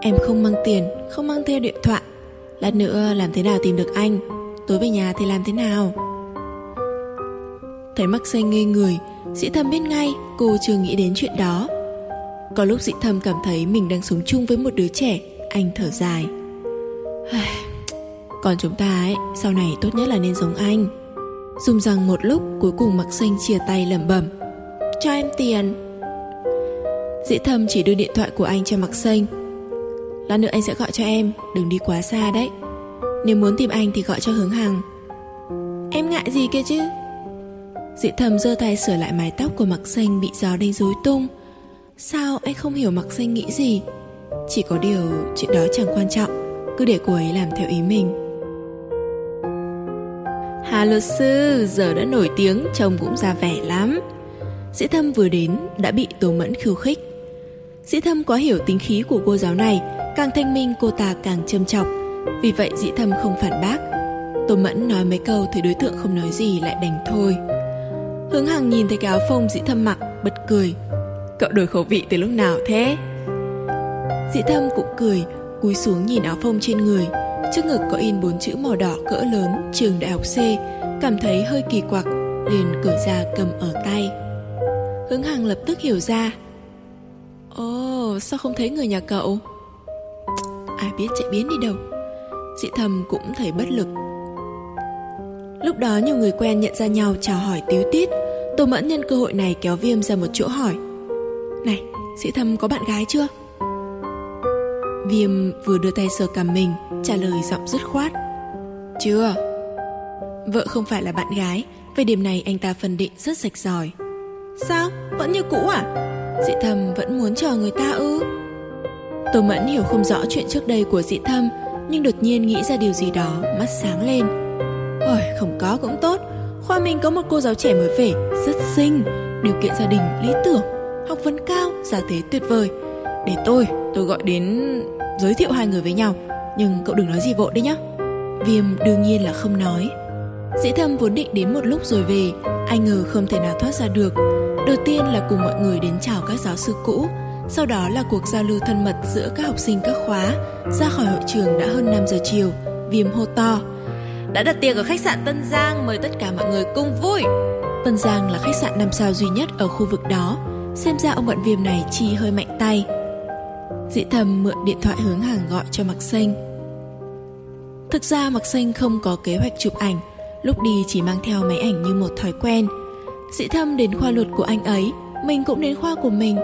Em không mang tiền, không mang theo điện thoại. Lát nữa làm thế nào tìm được anh? Tối về nhà thì làm thế nào? Thấy mắc Xanh ngây người Dĩ thầm biết ngay cô chưa nghĩ đến chuyện đó. Có lúc dĩ thầm cảm thấy mình đang sống chung với một đứa trẻ Anh thở dài. Còn chúng ta ấy, sau này tốt nhất là nên giống anh. Dùng rằng một lúc cuối cùng mặc xanh chia tay lẩm bẩm. Cho em tiền. Dĩ thầm chỉ đưa điện thoại của anh cho mặc xanh. Lát nữa anh sẽ gọi cho em Đừng đi quá xa đấy. Nếu muốn tìm anh thì gọi cho hướng hằng. Em ngại gì kia chứ? Dị thầm giơ tay sửa lại mái tóc của mặc xanh bị gió đánh rối tung. Sao anh không hiểu mặc xanh nghĩ gì? Chỉ có điều chuyện đó chẳng quan trọng, Cứ để cô ấy làm theo ý mình. Hà luật sư, giờ đã nổi tiếng, Trông cũng ra vẻ lắm. Sĩ Thâm vừa đến đã bị Tố Mẫn khiêu khích. Sĩ Thâm quá hiểu tính khí của cô giáo này, Càng thanh minh cô ta càng châm chọc. Vì vậy Dĩ Thâm không phản bác. Tô Mẫn nói mấy câu thì đối tượng không nói gì lại đành thôi. Hướng Hằng nhìn thấy cái áo phông Dĩ Thâm mặc bật cười. Cậu đổi khẩu vị từ lúc nào thế? Dĩ Thâm cũng cười Cúi xuống nhìn áo phông trên người. Trước ngực có in bốn chữ màu đỏ cỡ lớn trường đại học C. Cảm thấy hơi kỳ quặc Liền cởi ra cầm ở tay. Hướng Hằng lập tức hiểu ra. Ồ sao không thấy người nhà cậu? Ai biết chạy biến đi đâu. Dị thầm cũng thấy bất lực Lúc đó nhiều người quen nhận ra nhau chào hỏi tiếu tiết Tô Mẫn nhân cơ hội này kéo Viêm ra một chỗ hỏi Này, sĩ thâm có bạn gái chưa? Viêm vừa đưa tay sờ cằm mình Trả lời giọng dứt khoát Chưa Vợ không phải là bạn gái Về điểm này anh ta phân định rất sạch giỏi Sao? Vẫn như cũ à? Dị thâm vẫn muốn chờ người ta ư? Tô Mẫn hiểu không rõ chuyện trước đây của dị thâm Nhưng đột nhiên nghĩ ra điều gì đó Mắt sáng lên Ôi không có cũng tốt. Khoa mình có một cô giáo trẻ mới về Rất xinh. Điều kiện gia đình lý tưởng Học vấn cao, giả thế tuyệt vời. Để tôi, tôi gọi đến giới thiệu hai người với nhau. Nhưng cậu đừng nói gì vội đấy nhá. Viêm đương nhiên là không nói. Dĩ thâm vốn định đến một lúc rồi về Anh ngờ không thể nào thoát ra được. Đầu tiên là cùng mọi người đến chào các giáo sư cũ. Sau đó là cuộc giao lưu thân mật giữa các học sinh các khóa. Ra khỏi hội trường đã hơn 5 giờ chiều Viêm hô to. Đã đặt tiệc ở khách sạn Tân Giang, Mời tất cả mọi người cùng vui. Tân Giang là khách sạn 5 sao duy nhất ở khu vực đó. Xem ra ông bận viêm này chi hơi mạnh tay. Dĩ thầm mượn điện thoại hướng hàng gọi cho Mặc Xanh. Thực ra Mặc Xanh không có kế hoạch chụp ảnh, Lúc đi chỉ mang theo máy ảnh như một thói quen. Dĩ thâm đến khoa luật của anh ấy, Mình cũng đến khoa của mình.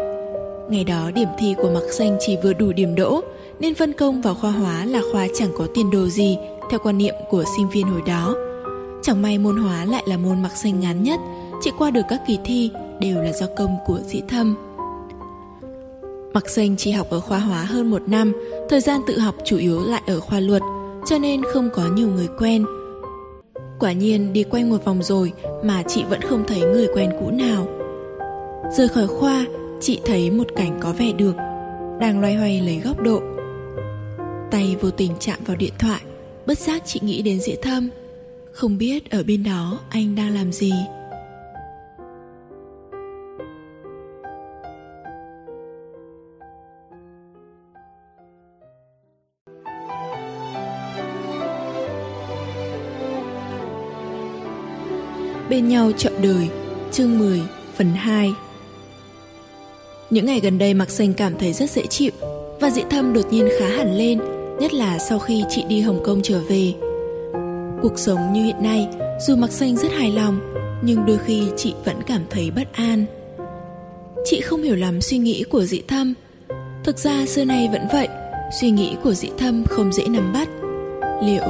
Ngày đó điểm thi của Mặc Xanh chỉ vừa đủ điểm đỗ, Nên phân công vào khoa hóa là khoa chẳng có tiền đồ gì. Theo quan niệm của sinh viên hồi đó Chẳng may môn hóa lại là môn Mặc Xanh ngắn nhất Chỉ qua được các kỳ thi đều là do công của dĩ thâm Mặc Xanh chỉ học ở khoa hóa hơn một năm Thời gian tự học chủ yếu lại ở khoa luật Cho nên không có nhiều người quen Quả nhiên đi quanh một vòng rồi mà chị vẫn không thấy người quen cũ nào. Rời khỏi khoa, chị thấy một cảnh có vẻ được, đang loay hoay lấy góc độ. Tay vô tình chạm vào điện thoại, bất giác chị nghĩ đến dĩa thâm. Không biết ở bên đó anh đang làm gì. Bên nhau chọn đời, Chương 10 phần 2 Những ngày gần đây Mạc Xanh cảm thấy rất dễ chịu Và dị thâm đột nhiên khá hẳn lên Nhất là sau khi chị đi Hồng Kông trở về. Cuộc sống như hiện nay, Dù Mạc Xanh rất hài lòng, Nhưng đôi khi chị vẫn cảm thấy bất an. Chị không hiểu lắm suy nghĩ của dị thâm. Thực ra xưa nay vẫn vậy, Suy nghĩ của dị thâm không dễ nắm bắt. Liệu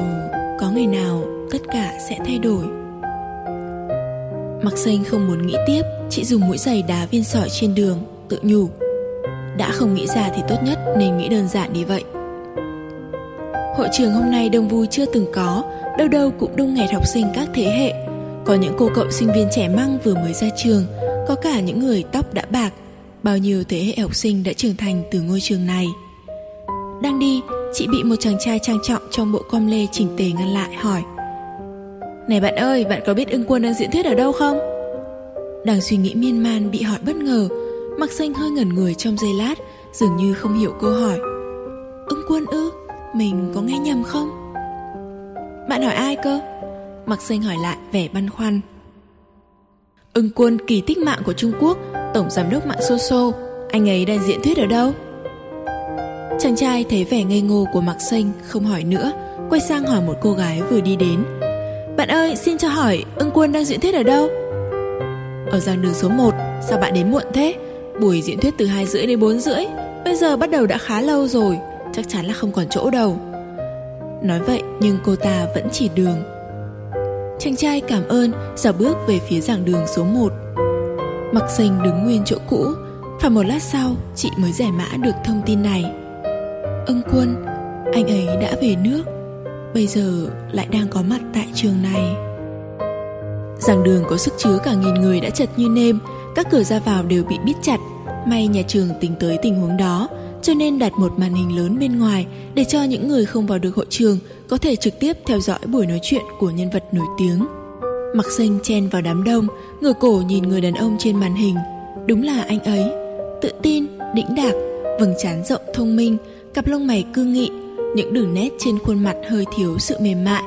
có ngày nào tất cả sẽ thay đổi? Mặc xanh không muốn nghĩ tiếp, Chị dùng mũi giày đá viên sỏi trên đường, Tự nhủ. Đã không nghĩ ra thì tốt nhất nên nghĩ đơn giản đi vậy. Hội trường hôm nay đông vui chưa từng có Đâu đâu cũng đông nghẹt học sinh các thế hệ. Có những cô cậu sinh viên trẻ măng vừa mới ra trường Có cả những người tóc đã bạc. Bao nhiêu thế hệ học sinh đã trưởng thành từ ngôi trường này. Đang đi, chị bị một chàng trai trang trọng trong bộ com lê chỉnh tề ngăn lại hỏi. Này bạn ơi, bạn có biết ưng quân đang diễn thuyết ở đâu không? Đang suy nghĩ miên man bị hỏi bất ngờ Mặc xanh hơi ngẩn người trong giây lát Dường như không hiểu câu hỏi. Ưng quân ư? Mình có nghe nhầm không? Bạn hỏi ai cơ? Mặc sinh hỏi lại vẻ băn khoăn Ưng quân kỳ tích mạng của Trung Quốc Tổng giám đốc mạng Soso Anh ấy đang diễn thuyết ở đâu? Chàng trai thấy vẻ ngây ngô của Mạc sinh Không hỏi nữa Quay sang hỏi một cô gái vừa đi đến bạn ơi, xin cho hỏi, ưng quân đang diễn thuyết ở đâu? Ở giảng đường số 1, sao bạn đến muộn thế? Buổi diễn thuyết từ 2 rưỡi đến 4 rưỡi, bây giờ bắt đầu đã khá lâu rồi, chắc chắn là không còn chỗ đâu. Nói vậy nhưng cô ta vẫn chỉ đường. Chàng trai cảm ơn, dạo bước về phía giảng đường số 1. Mặc xanh đứng nguyên chỗ cũ, phải một lát sau chị mới giải mã được thông tin này. Ưng quân, anh ấy đã về nước bây giờ lại đang có mặt tại trường này giảng đường có sức chứa cả nghìn người đã chật như nêm các cửa ra vào đều bị bít chặt may nhà trường tính tới tình huống đó cho nên đặt một màn hình lớn bên ngoài để cho những người không vào được hội trường có thể trực tiếp theo dõi buổi nói chuyện của nhân vật nổi tiếng. Mặc xanh chen vào đám đông, ngửa cổ nhìn người đàn ông trên màn hình. Đúng là anh ấy. Tự tin, đĩnh đạc, vầng trán rộng thông minh, cặp lông mày cương nghị, những đường nét trên khuôn mặt hơi thiếu sự mềm mại,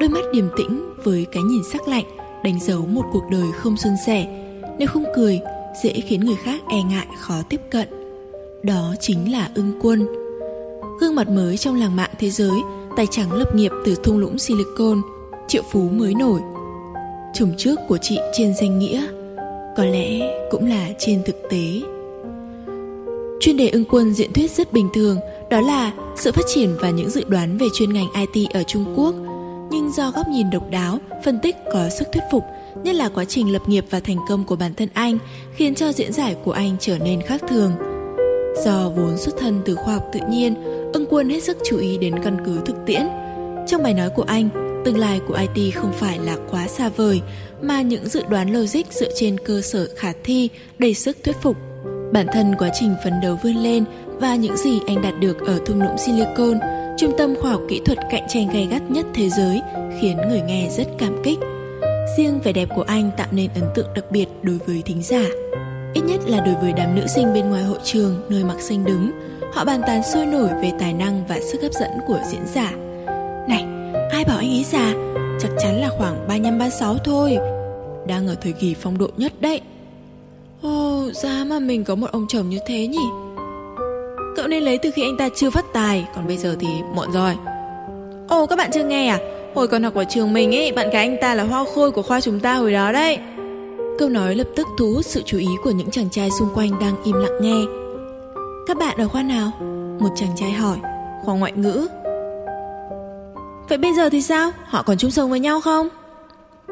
đôi mắt điềm tĩnh với cái nhìn sắc lạnh, đánh dấu một cuộc đời không xuân sẻ. Nếu không cười, dễ khiến người khác e ngại, khó tiếp cận đó chính là ưng quân. Gương mặt mới trong làng mạng thế giới tay trắng lập nghiệp từ thung lũng silicon triệu phú mới nổi. Chồng trước của chị trên danh nghĩa Có lẽ cũng là trên thực tế. Chuyên đề ưng quân diễn thuyết rất bình thường Đó là sự phát triển và những dự đoán về chuyên ngành IT ở Trung Quốc. Nhưng do góc nhìn độc đáo, phân tích có sức thuyết phục Nhất là quá trình lập nghiệp và thành công của bản thân anh Khiến cho diễn giải của anh trở nên khác thường. Do vốn xuất thân từ khoa học tự nhiên Ưng quân hết sức chú ý đến căn cứ thực tiễn Trong bài nói của anh Tương lai của IT không phải là quá xa vời Mà những dự đoán logic dựa trên cơ sở khả thi Đầy sức thuyết phục Bản thân quá trình phấn đấu vươn lên và những gì anh đạt được ở thung lũng Silicon, trung tâm khoa học kỹ thuật cạnh tranh gay gắt nhất thế giới, khiến người nghe rất cảm kích. Riêng vẻ đẹp của anh tạo nên ấn tượng đặc biệt đối với thính giả. Ít nhất là đối với đám nữ sinh bên ngoài hội trường nơi mặc xanh đứng, họ bàn tán sôi nổi về tài năng và sức hấp dẫn của diễn giả. Này, ai bảo anh ấy già? Chắc chắn là khoảng 35-36 thôi. Đang ở thời kỳ phong độ nhất đấy. Ồ, oh, ra mà mình có một ông chồng như thế nhỉ Cậu nên lấy từ khi anh ta chưa phát tài Còn bây giờ thì muộn rồi Ồ, oh, các bạn chưa nghe à Hồi còn học ở trường mình ấy Bạn gái anh ta là hoa khôi của khoa chúng ta hồi đó đấy Câu nói lập tức thu hút sự chú ý của những chàng trai xung quanh đang im lặng nghe. Các bạn ở khoa nào? Một chàng trai hỏi. Khoa ngoại ngữ. Vậy bây giờ thì sao? Họ còn chung sống với nhau không?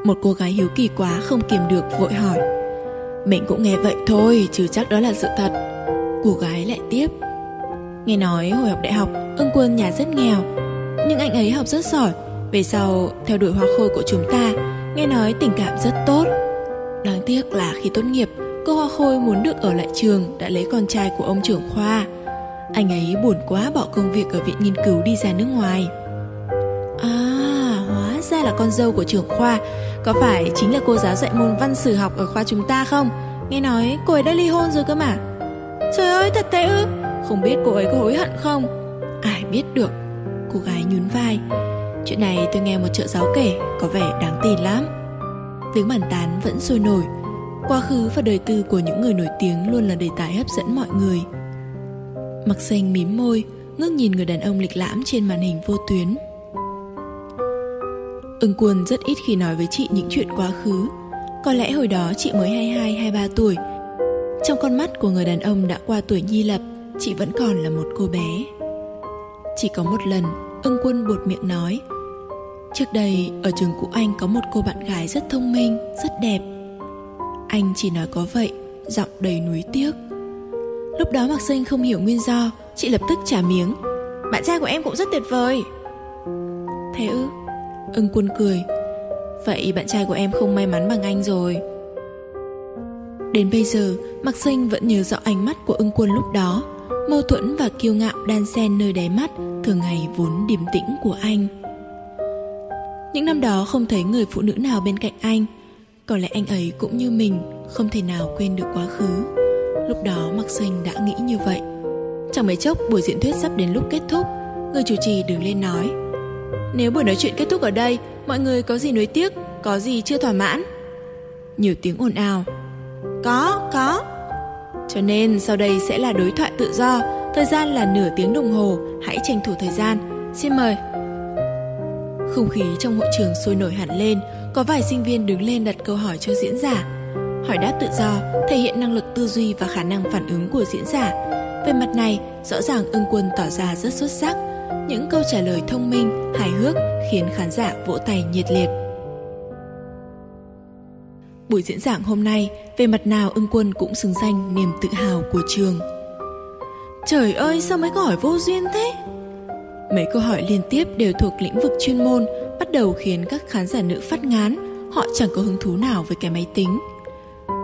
Một cô gái hiếu kỳ quá không kiềm được vội hỏi. Mình cũng nghe vậy thôi, chứ chắc đó là sự thật. Cô gái lại tiếp. Nghe nói hồi học đại học, Ưng quân nhà rất nghèo. Nhưng anh ấy học rất giỏi. Về sau, theo đuổi hoa khôi của chúng ta, Nghe nói tình cảm rất tốt. Đáng tiếc là khi tốt nghiệp, Cô hoa khôi muốn được ở lại trường Đã lấy con trai của ông trưởng khoa. Anh ấy buồn quá bỏ công việc ở viện nghiên cứu đi ra nước ngoài. À hóa ra là con dâu của trưởng khoa. Có phải chính là cô giáo dạy môn văn sử học ở khoa chúng ta không? Nghe nói cô ấy đã ly hôn rồi cơ mà. Trời ơi, thật thế ư? Không biết cô ấy có hối hận không? Ai biết được. Cô gái nhún vai. Chuyện này tôi nghe một trợ giáo kể, Có vẻ đáng tin lắm. Tiếng bàn tán vẫn sôi nổi. Quá khứ và đời tư của những người nổi tiếng Luôn là đề tài hấp dẫn mọi người. Mặc xanh mím môi, Ngước nhìn người đàn ông lịch lãm trên màn hình vô tuyến. Ưng quân rất ít khi nói với chị những chuyện quá khứ. Có lẽ hồi đó chị mới 22-23 tuổi. Trong con mắt của người đàn ông đã qua tuổi nhi lập, Chị vẫn còn là một cô bé. Chỉ có một lần, Ưng quân buột miệng nói Trước đây ở trường cũ anh có một cô bạn gái rất thông minh, rất đẹp. Anh chỉ nói có vậy, giọng đầy núi tiếc. Lúc đó Mạc Sinh không hiểu nguyên do Chị lập tức trả miếng. Bạn trai của em cũng rất tuyệt vời. Thế ư? Ưng quân cười. Vậy bạn trai của em không may mắn bằng anh rồi. Đến bây giờ Mạc Sinh vẫn nhớ rõ ánh mắt của ưng quân lúc đó. Mâu thuẫn và kiêu ngạo đan xen nơi đáy mắt Thường ngày vốn điềm tĩnh của anh. Những năm đó không thấy người phụ nữ nào bên cạnh anh Có lẽ anh ấy cũng như mình Không thể nào quên được quá khứ Lúc đó Mạc Xanh đã nghĩ như vậy Chẳng mấy chốc buổi diễn thuyết sắp đến lúc kết thúc Người chủ trì đứng lên nói nếu buổi nói chuyện kết thúc ở đây, mọi người có gì nuối tiếc, có gì chưa thỏa mãn? Nhiều tiếng ồn ào. Có, có. Cho nên sau đây sẽ là đối thoại tự do, thời gian là nửa tiếng đồng hồ, hãy tranh thủ thời gian. Xin mời. Không khí trong hội trường sôi nổi hẳn lên, có vài sinh viên đứng lên đặt câu hỏi cho diễn giả. Hỏi đáp tự do, thể hiện năng lực tư duy và khả năng phản ứng của diễn giả. Về mặt này, rõ ràng ưng quân tỏ ra rất xuất sắc, những câu trả lời thông minh, hài hước khiến khán giả vỗ tay nhiệt liệt. Buổi diễn giảng hôm nay, về mặt nào ưng quân cũng xứng danh niềm tự hào của trường. Trời ơi, sao mấy câu hỏi vô duyên thế? Mấy câu hỏi liên tiếp đều thuộc lĩnh vực chuyên môn, bắt đầu khiến các khán giả nữ phát ngán, họ chẳng có hứng thú nào với cái máy tính.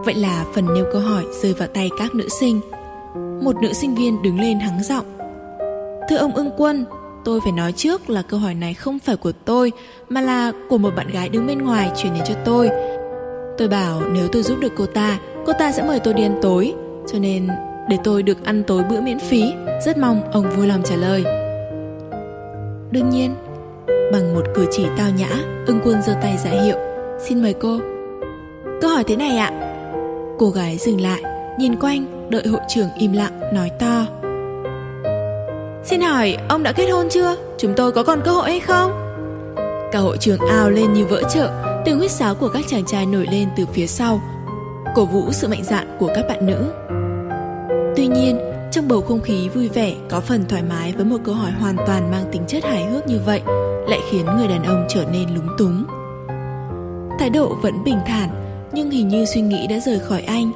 Vậy là phần nêu câu hỏi rơi vào tay các nữ sinh. Một nữ sinh viên đứng lên hắng giọng. Thưa ông ưng quân, Tôi phải nói trước là câu hỏi này không phải của tôi Mà là của một bạn gái đứng bên ngoài chuyển đến cho tôi Tôi bảo nếu tôi giúp được cô ta Cô ta sẽ mời tôi đi ăn tối Cho nên để tôi được ăn tối bữa miễn phí Rất mong ông vui lòng trả lời Đương nhiên Bằng một cử chỉ tao nhã Ưng quân giơ tay giả hiệu Xin mời cô Câu hỏi thế này ạ Cô gái dừng lại Nhìn quanh Đợi hội trưởng im lặng nói to Xin hỏi ông đã kết hôn chưa? Chúng tôi có còn cơ hội hay không? Cả hội trường ao lên như vỡ chợ Tiếng huyết sáo của các chàng trai nổi lên từ phía sau cổ vũ sự mạnh dạn của các bạn nữ. Tuy nhiên, trong bầu không khí vui vẻ có phần thoải mái với một câu hỏi hoàn toàn mang tính chất hài hước như vậy lại khiến người đàn ông trở nên lúng túng. Thái độ vẫn bình thản, nhưng hình như suy nghĩ đã rời khỏi anh.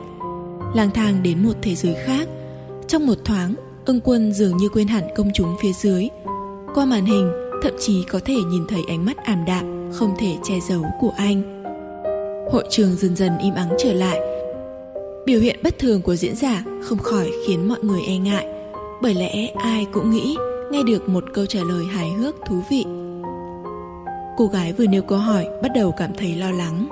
Lang thang đến một thế giới khác. Trong một thoáng, ưng quân dường như quên hẳn công chúng phía dưới. Qua màn hình, thậm chí có thể nhìn thấy ánh mắt ảm đạm, không thể che giấu của anh. Hội trường dần dần im ắng trở lại. Biểu hiện bất thường của diễn giả không khỏi khiến mọi người e ngại, bởi lẽ ai cũng nghĩ nghe được một câu trả lời hài hước thú vị cô gái vừa nêu câu hỏi bắt đầu cảm thấy lo lắng.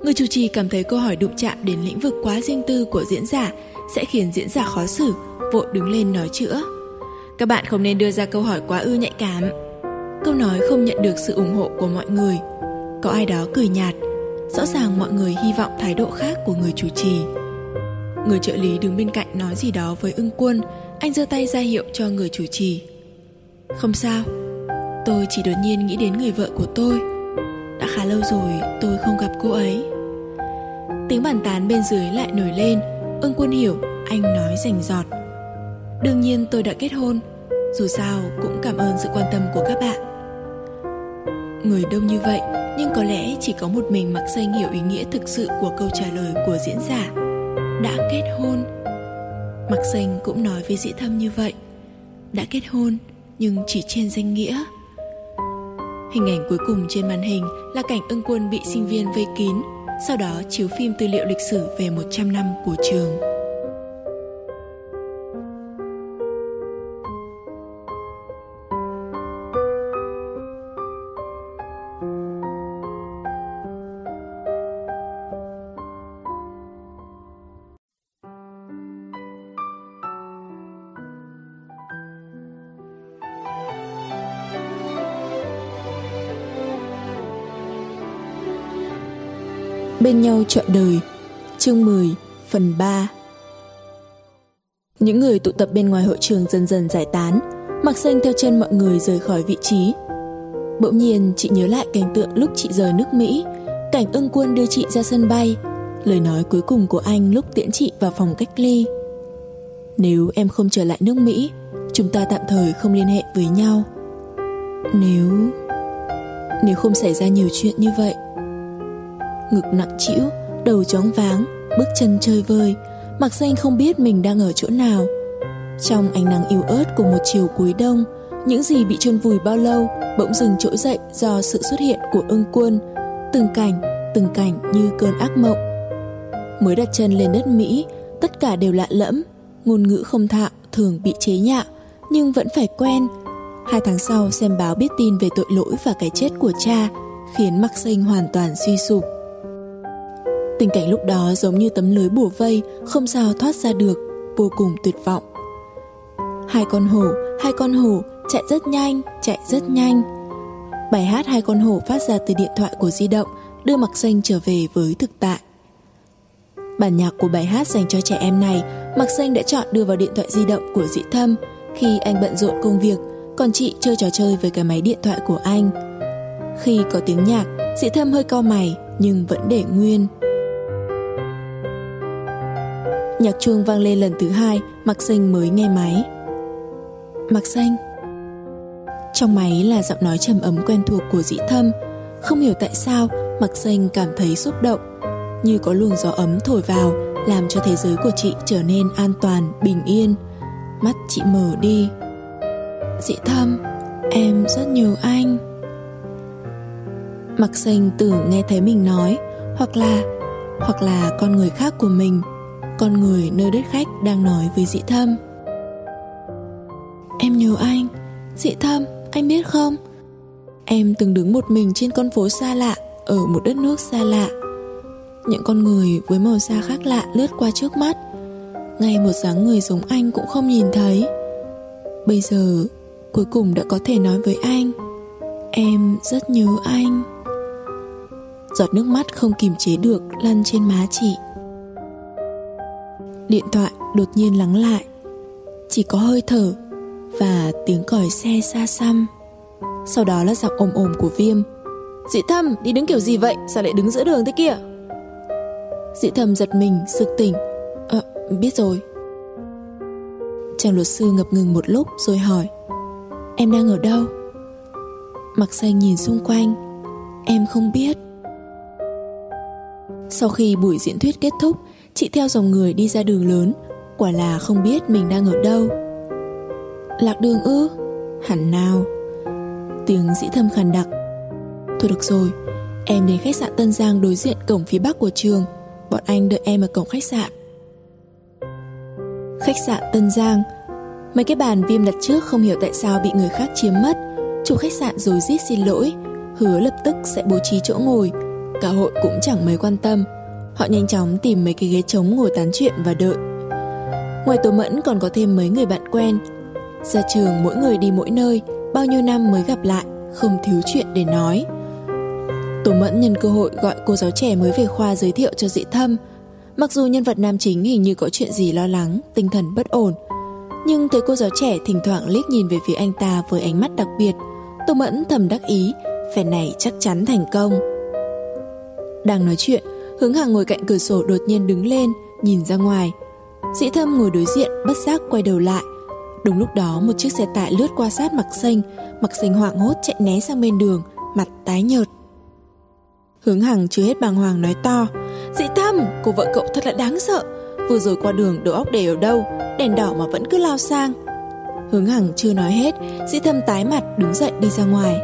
Người chủ trì cảm thấy câu hỏi đụng chạm đến lĩnh vực quá riêng tư của diễn giả sẽ khiến diễn giả khó xử, vội đứng lên nói chữa. Các bạn không nên đưa ra câu hỏi quá ư nhạy cảm. Câu nói không nhận được sự ủng hộ của mọi người. Có ai đó cười nhạt, rõ ràng mọi người hy vọng thái độ khác của người chủ trì. Người trợ lý đứng bên cạnh nói gì đó với ưng quân, anh giơ tay ra hiệu cho người chủ trì. Không sao, Tôi chỉ đột nhiên nghĩ đến người vợ của tôi Đã khá lâu rồi tôi không gặp cô ấy Tiếng bàn tán bên dưới lại nổi lên Ưng quân hiểu Anh nói rành giọt Đương nhiên tôi đã kết hôn Dù sao cũng cảm ơn sự quan tâm của các bạn Người đông như vậy Nhưng có lẽ chỉ có một mình mặc xanh hiểu ý nghĩa thực sự của câu trả lời của diễn giả. Đã kết hôn. Mặc xanh cũng nói với dĩ thâm như vậy. Đã kết hôn nhưng chỉ trên danh nghĩa. Hình ảnh cuối cùng trên màn hình là cảnh ưng quân bị sinh viên vây kín, sau đó chiếu phim tư liệu lịch sử về 100 năm của trường. Bên nhau trọn đời. Chương 10 Phần 3 Những người tụ tập bên ngoài hội trường dần dần giải tán, Mặc xanh theo chân mọi người rời khỏi vị trí. Bỗng nhiên, chị nhớ lại cảnh tượng lúc chị rời nước Mỹ, Cảnh ưng quân đưa chị ra sân bay, Lời nói cuối cùng của anh lúc tiễn chị vào phòng cách ly. Nếu em không trở lại nước Mỹ, Chúng ta tạm thời không liên hệ với nhau. Nếu... Nếu không xảy ra nhiều chuyện như vậy ngực nặng trĩu, đầu chóng váng, bước chân chơi vơi, Mặc danh không biết mình đang ở chỗ nào. Trong ánh nắng yếu ớt của một chiều cuối đông, những gì bị chôn vùi bao lâu bỗng dừng trỗi dậy do sự xuất hiện của ưng quân. Từng cảnh, từng cảnh như cơn ác mộng. Mới đặt chân lên đất Mỹ, tất cả đều lạ lẫm, ngôn ngữ không thạo thường bị chế nhạo, nhưng vẫn phải quen. Hai tháng sau xem báo biết tin về tội lỗi và cái chết của cha, khiến Mạc sinh hoàn toàn suy sụp. Tình cảnh lúc đó giống như tấm lưới bùa vây, không sao thoát ra được, vô cùng tuyệt vọng. Hai con hổ, hai con hổ, chạy rất nhanh, chạy rất nhanh. Bài hát hai con hổ phát ra từ điện thoại của di động, đưa mặc xanh trở về với thực tại. Bản nhạc của bài hát dành cho trẻ em này, Mặc Xanh đã chọn đưa vào điện thoại di động của dị Thâm khi anh bận rộn công việc, còn chị chơi trò chơi với cái máy điện thoại của anh. Khi có tiếng nhạc, dị Thâm hơi cau mày nhưng vẫn để nguyên. Nhạc chuông vang lên lần thứ hai Mặc xanh mới nghe máy. Mặc xanh. Trong máy là giọng nói trầm ấm quen thuộc của dĩ thâm. Không hiểu tại sao Mặc xanh cảm thấy xúc động. Như có luồng gió ấm thổi vào Làm cho thế giới của chị trở nên an toàn, bình yên. Mắt chị mở đi. Dĩ thâm Em rất nhớ anh. Mặc xanh tưởng nghe thấy mình nói Hoặc là Hoặc là con người khác của mình con người nơi đất khách đang nói với dị thâm. Em nhớ anh. Dị thâm, anh biết không? Em từng đứng một mình trên con phố xa lạ, ở một đất nước xa lạ. Những con người với màu da khác lạ lướt qua trước mắt. Ngay một dáng người giống anh cũng không nhìn thấy. Bây giờ, cuối cùng đã có thể nói với anh, em rất nhớ anh. Giọt nước mắt không kìm chế được lăn trên má chị. Điện thoại đột nhiên lắng lại. Chỉ có hơi thở Và tiếng còi xe xa xăm. Sau đó là giọng ồm ồm của Viêm. Dị Thâm đi đứng kiểu gì vậy? Sao lại đứng giữa đường thế kia? Dị thâm giật mình, sực tỉnh. Ờ, biết rồi. Chàng luật sư ngập ngừng một lúc rồi hỏi Em đang ở đâu? Mặc xanh nhìn xung quanh Em không biết. Sau khi buổi diễn thuyết kết thúc Chị theo dòng người đi ra đường lớn, Quả là không biết mình đang ở đâu. Lạc đường ư? Hẳn nào. Tiếng dĩ thâm khàn đặc. Thôi được rồi, Em đến khách sạn Tân Giang đối diện cổng phía bắc của trường. Bọn anh đợi em ở cổng khách sạn. Khách sạn Tân Giang. Mấy cái bàn viêm đặt trước không hiểu tại sao bị người khác chiếm mất. Chủ khách sạn rồi rít xin lỗi, Hứa lập tức sẽ bố trí chỗ ngồi. Cả hội cũng chẳng mấy quan tâm. Họ nhanh chóng tìm mấy cái ghế trống ngồi tán chuyện và đợi. Ngoài Tố Mẫn còn có thêm mấy người bạn quen. Ra trường mỗi người đi mỗi nơi, Bao nhiêu năm mới gặp lại, Không thiếu chuyện để nói. Tố Mẫn nhân cơ hội gọi cô giáo trẻ mới về khoa giới thiệu cho dị thâm. Mặc dù nhân vật nam chính hình như có chuyện gì lo lắng, Tinh thần bất ổn, Nhưng thấy cô giáo trẻ thỉnh thoảng liếc nhìn về phía anh ta với ánh mắt đặc biệt Tô Mẫn thầm đắc ý Phe này chắc chắn thành công. Đang nói chuyện Hướng Hằng ngồi cạnh cửa sổ đột nhiên đứng lên Nhìn ra ngoài. Dĩ thâm ngồi đối diện bất giác quay đầu lại. Đúng lúc đó một chiếc xe tải lướt qua sát mặc xanh Mặc xanh hoảng hốt chạy né sang bên đường Mặt tái nhợt. Hướng Hằng chưa hết bàng hoàng nói to Dĩ thâm, cô vợ cậu thật là đáng sợ. Vừa rồi qua đường đầu óc để ở đâu Đèn đỏ mà vẫn cứ lao sang. Hướng Hằng chưa nói hết Dĩ thâm tái mặt đứng dậy đi ra ngoài.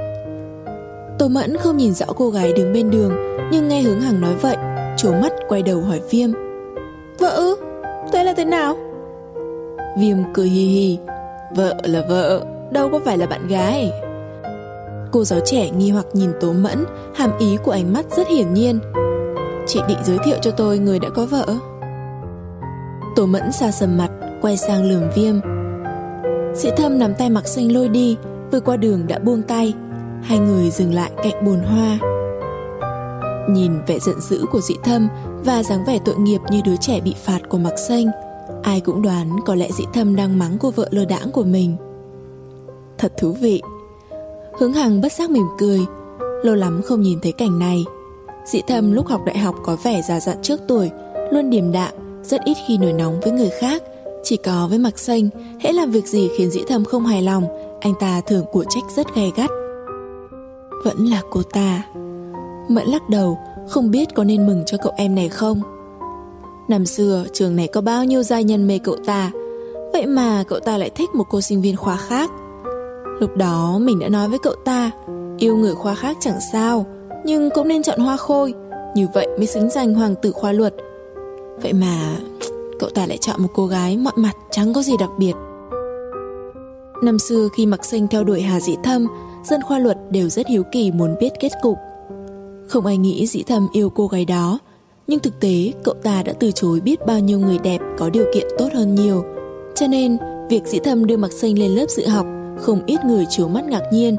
Tô Mẫn không nhìn rõ cô gái đứng bên đường Nhưng nghe Hướng Hằng nói vậy Trố mắt quay đầu hỏi Viêm. Vợ ư? Thế là thế nào? Viêm cười hì hì. Vợ là vợ Đâu có phải là bạn gái. Cô giáo trẻ nghi hoặc nhìn Tố Mẫn Hàm ý của ánh mắt rất hiển nhiên. Chị định giới thiệu cho tôi người đã có vợ. Tố Mẫn xa sầm mặt Quay sang lườm viêm. Sĩ thâm nắm tay mặc xanh lôi đi Vừa qua đường đã buông tay. Hai người dừng lại cạnh bồn hoa Nhìn vẻ giận dữ của dị thâm Và dáng vẻ tội nghiệp như đứa trẻ bị phạt của mặc xanh. Ai cũng đoán có lẽ dị thâm đang mắng cô vợ lơ đãng của mình. Thật thú vị. Hướng Hằng bất giác mỉm cười, Lâu lắm không nhìn thấy cảnh này. Dị thâm lúc học đại học có vẻ già dặn trước tuổi, Luôn điềm đạm, Rất ít khi nổi nóng với người khác. Chỉ có với mặc xanh, Hễ làm việc gì khiến dĩ thâm không hài lòng, Anh ta thường của trách rất gay gắt. Vẫn là cô ta. Mẫn lắc đầu, Không biết có nên mừng cho cậu em này không? Năm xưa, trường này có bao nhiêu giai nhân mê cậu ta. Vậy mà cậu ta lại thích một cô sinh viên khoa khác. Lúc đó, mình đã nói với cậu ta, Yêu người khoa khác chẳng sao, Nhưng cũng nên chọn hoa khôi, Như vậy mới xứng danh hoàng tử khoa luật. Vậy mà, Cậu ta lại chọn một cô gái mọi mặt chẳng có gì đặc biệt. Năm xưa, khi mặc sinh theo đuổi Hà Dĩ Thâm, Dân khoa luật đều rất hiếu kỳ muốn biết kết cục. Không ai nghĩ Dĩ Thâm yêu cô gái đó Nhưng thực tế cậu ta đã từ chối biết bao nhiêu người đẹp có điều kiện tốt hơn nhiều Cho nên việc Dĩ Thâm đưa mặc xanh lên lớp dự học không ít người chiếu mắt ngạc nhiên.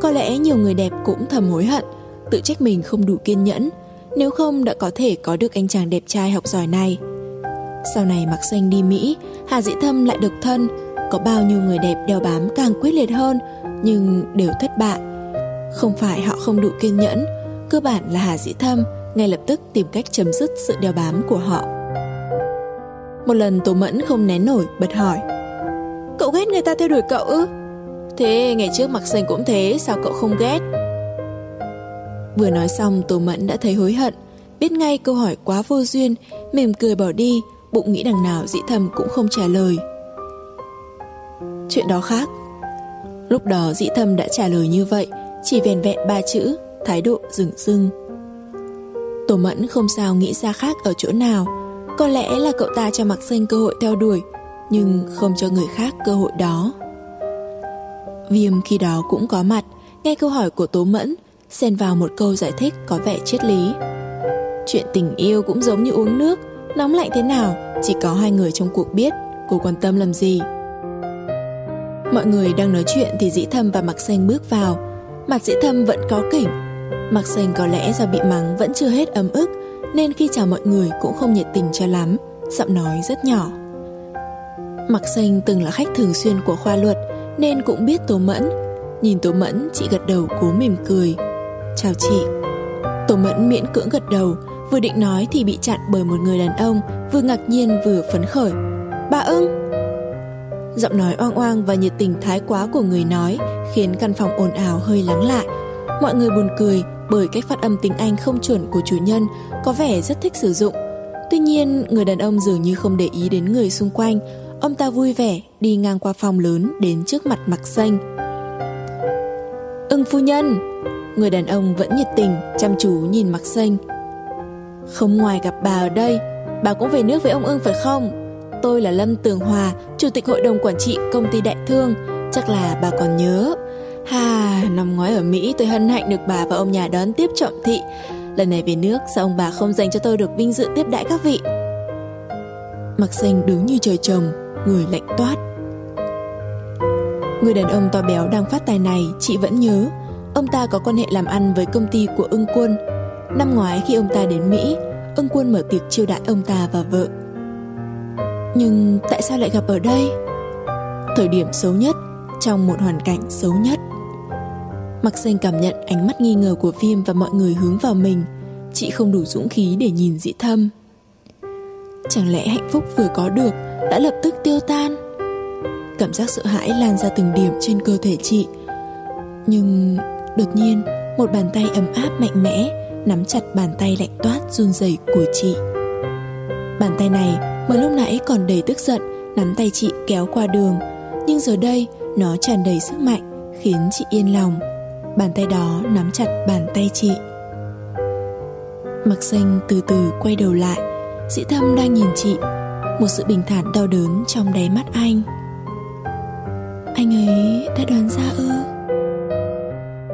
Có lẽ nhiều người đẹp cũng thầm hối hận, tự trách mình không đủ kiên nhẫn, nếu không đã có thể có được anh chàng đẹp trai học giỏi này. Sau này mặc xanh đi Mỹ, Hà Dĩ Thâm lại độc thân, có bao nhiêu người đẹp đeo bám càng quyết liệt hơn, nhưng đều thất bại. Không phải họ không đủ kiên nhẫn, cơ bản là Hà Dĩ Thâm ngay lập tức tìm cách chấm dứt sự đeo bám của họ. Một lần Tố Mẫn không nén nổi, bật hỏi Cậu ghét người ta theo đuổi cậu ư? Thế ngày trước mặc xanh cũng thế Sao cậu không ghét Vừa nói xong Tố Mẫn đã thấy hối hận Biết ngay câu hỏi quá vô duyên Mềm cười bỏ đi Bụng nghĩ đằng nào dĩ thầm cũng không trả lời Chuyện đó khác Lúc đó dĩ thầm đã trả lời như vậy Chỉ vèn vẹn ba chữ Thái độ rừng rưng. Tổ mẫn không sao nghĩ ra khác ở chỗ nào Có lẽ là cậu ta cho mặc xanh cơ hội theo đuổi Nhưng không cho người khác cơ hội đó Viêm khi đó cũng có mặt, nghe câu hỏi của Tố Mẫn, xen vào một câu giải thích có vẻ triết lý. Chuyện tình yêu cũng giống như uống nước, nóng lạnh thế nào, chỉ có hai người trong cuộc biết, cô quan tâm làm gì. Mọi người đang nói chuyện thì Dĩ Thâm và Mạc Xanh bước vào, mặt Dĩ Thâm vẫn có kỉnh. Mạc Sành có lẽ do bị mắng vẫn chưa hết ấm ức, nên khi chào mọi người cũng không nhiệt tình cho lắm, giọng nói rất nhỏ. Mạc Sành từng là khách thường xuyên của khoa luật, nên cũng biết Tố Mẫn. Nhìn Tố Mẫn, chị gật đầu cố mỉm cười. Chào chị. Tố Mẫn miễn cưỡng gật đầu, Vừa định nói thì bị chặn bởi một người đàn ông Vừa ngạc nhiên vừa phấn khởi Bà ưng Giọng nói oang oang và nhiệt tình thái quá của người nói Khiến căn phòng ồn ào hơi lắng lại Mọi người buồn cười bởi cách phát âm tiếng Anh không chuẩn của chủ nhân có vẻ rất thích sử dụng. Tuy nhiên, người đàn ông dường như không để ý đến người xung quanh. Ông ta vui vẻ đi ngang qua phòng lớn đến trước mặt Mặc Xanh. Ưng phu nhân! Người đàn ông vẫn nhiệt tình, chăm chú nhìn Mặc Xanh. Không ngoài gặp bà ở đây, bà cũng về nước với ông Ưng phải không? Tôi là Lâm Tường Hòa, Chủ tịch Hội đồng Quản trị Công ty Đại Thương. Chắc là bà còn nhớ. Hà, năm ngoái ở Mỹ tôi hân hạnh được bà và ông nhà đón tiếp trọng thị. Lần này về nước sao ông bà không dành cho tôi được vinh dự tiếp đãi các vị? Mặc xanh đứng như trời trồng, người lạnh toát. Người đàn ông to béo đang phát tài này chị vẫn nhớ. Ông ta có quan hệ làm ăn với công ty của ưng quân. Năm ngoái khi ông ta đến Mỹ, ưng quân mở tiệc chiêu đãi ông ta và vợ. Nhưng tại sao lại gặp ở đây? Thời điểm xấu nhất, trong một hoàn cảnh xấu nhất. Mặc xanh cảm nhận ánh mắt nghi ngờ của phim và mọi người hướng vào mình. Chị không đủ dũng khí để nhìn dĩ thâm. Chẳng lẽ hạnh phúc vừa có được đã lập tức tiêu tan? Cảm giác sợ hãi lan ra từng điểm trên cơ thể chị. Nhưng đột nhiên, một bàn tay ấm áp mạnh mẽ Nắm chặt bàn tay lạnh toát run rẩy của chị. Bàn tay này mới lúc nãy còn đầy tức giận, Nắm tay chị kéo qua đường. Nhưng giờ đây, nó tràn đầy sức mạnh, Khiến chị yên lòng. Bàn tay đó nắm chặt bàn tay chị. Mặc xanh từ từ quay đầu lại Dĩ thâm đang nhìn chị, Một sự bình thản đau đớn trong đáy mắt anh. Anh ấy đã đoán ra ư?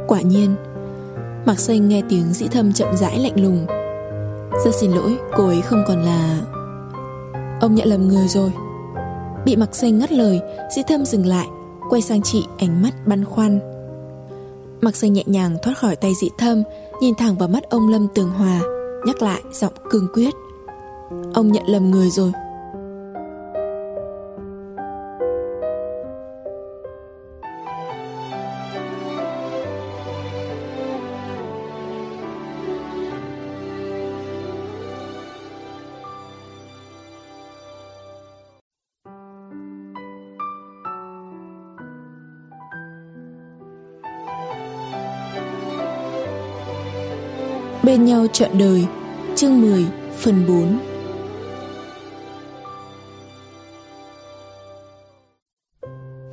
Quả nhiên Mặc xanh nghe tiếng dĩ thâm chậm rãi lạnh lùng. Rất xin lỗi, Cô ấy không còn là Ông nhận lầm người rồi. Bị mặc xanh ngắt lời Dĩ thâm dừng lại, Quay sang chị, ánh mắt băn khoăn. Mặc xanh nhẹ nhàng thoát khỏi tay dị thâm, Nhìn thẳng vào mắt ông Lâm Tường Hòa, Nhắc lại giọng cương quyết. Ông nhận lầm người rồi. Bên nhau trọn đời, Chương 10 phần 4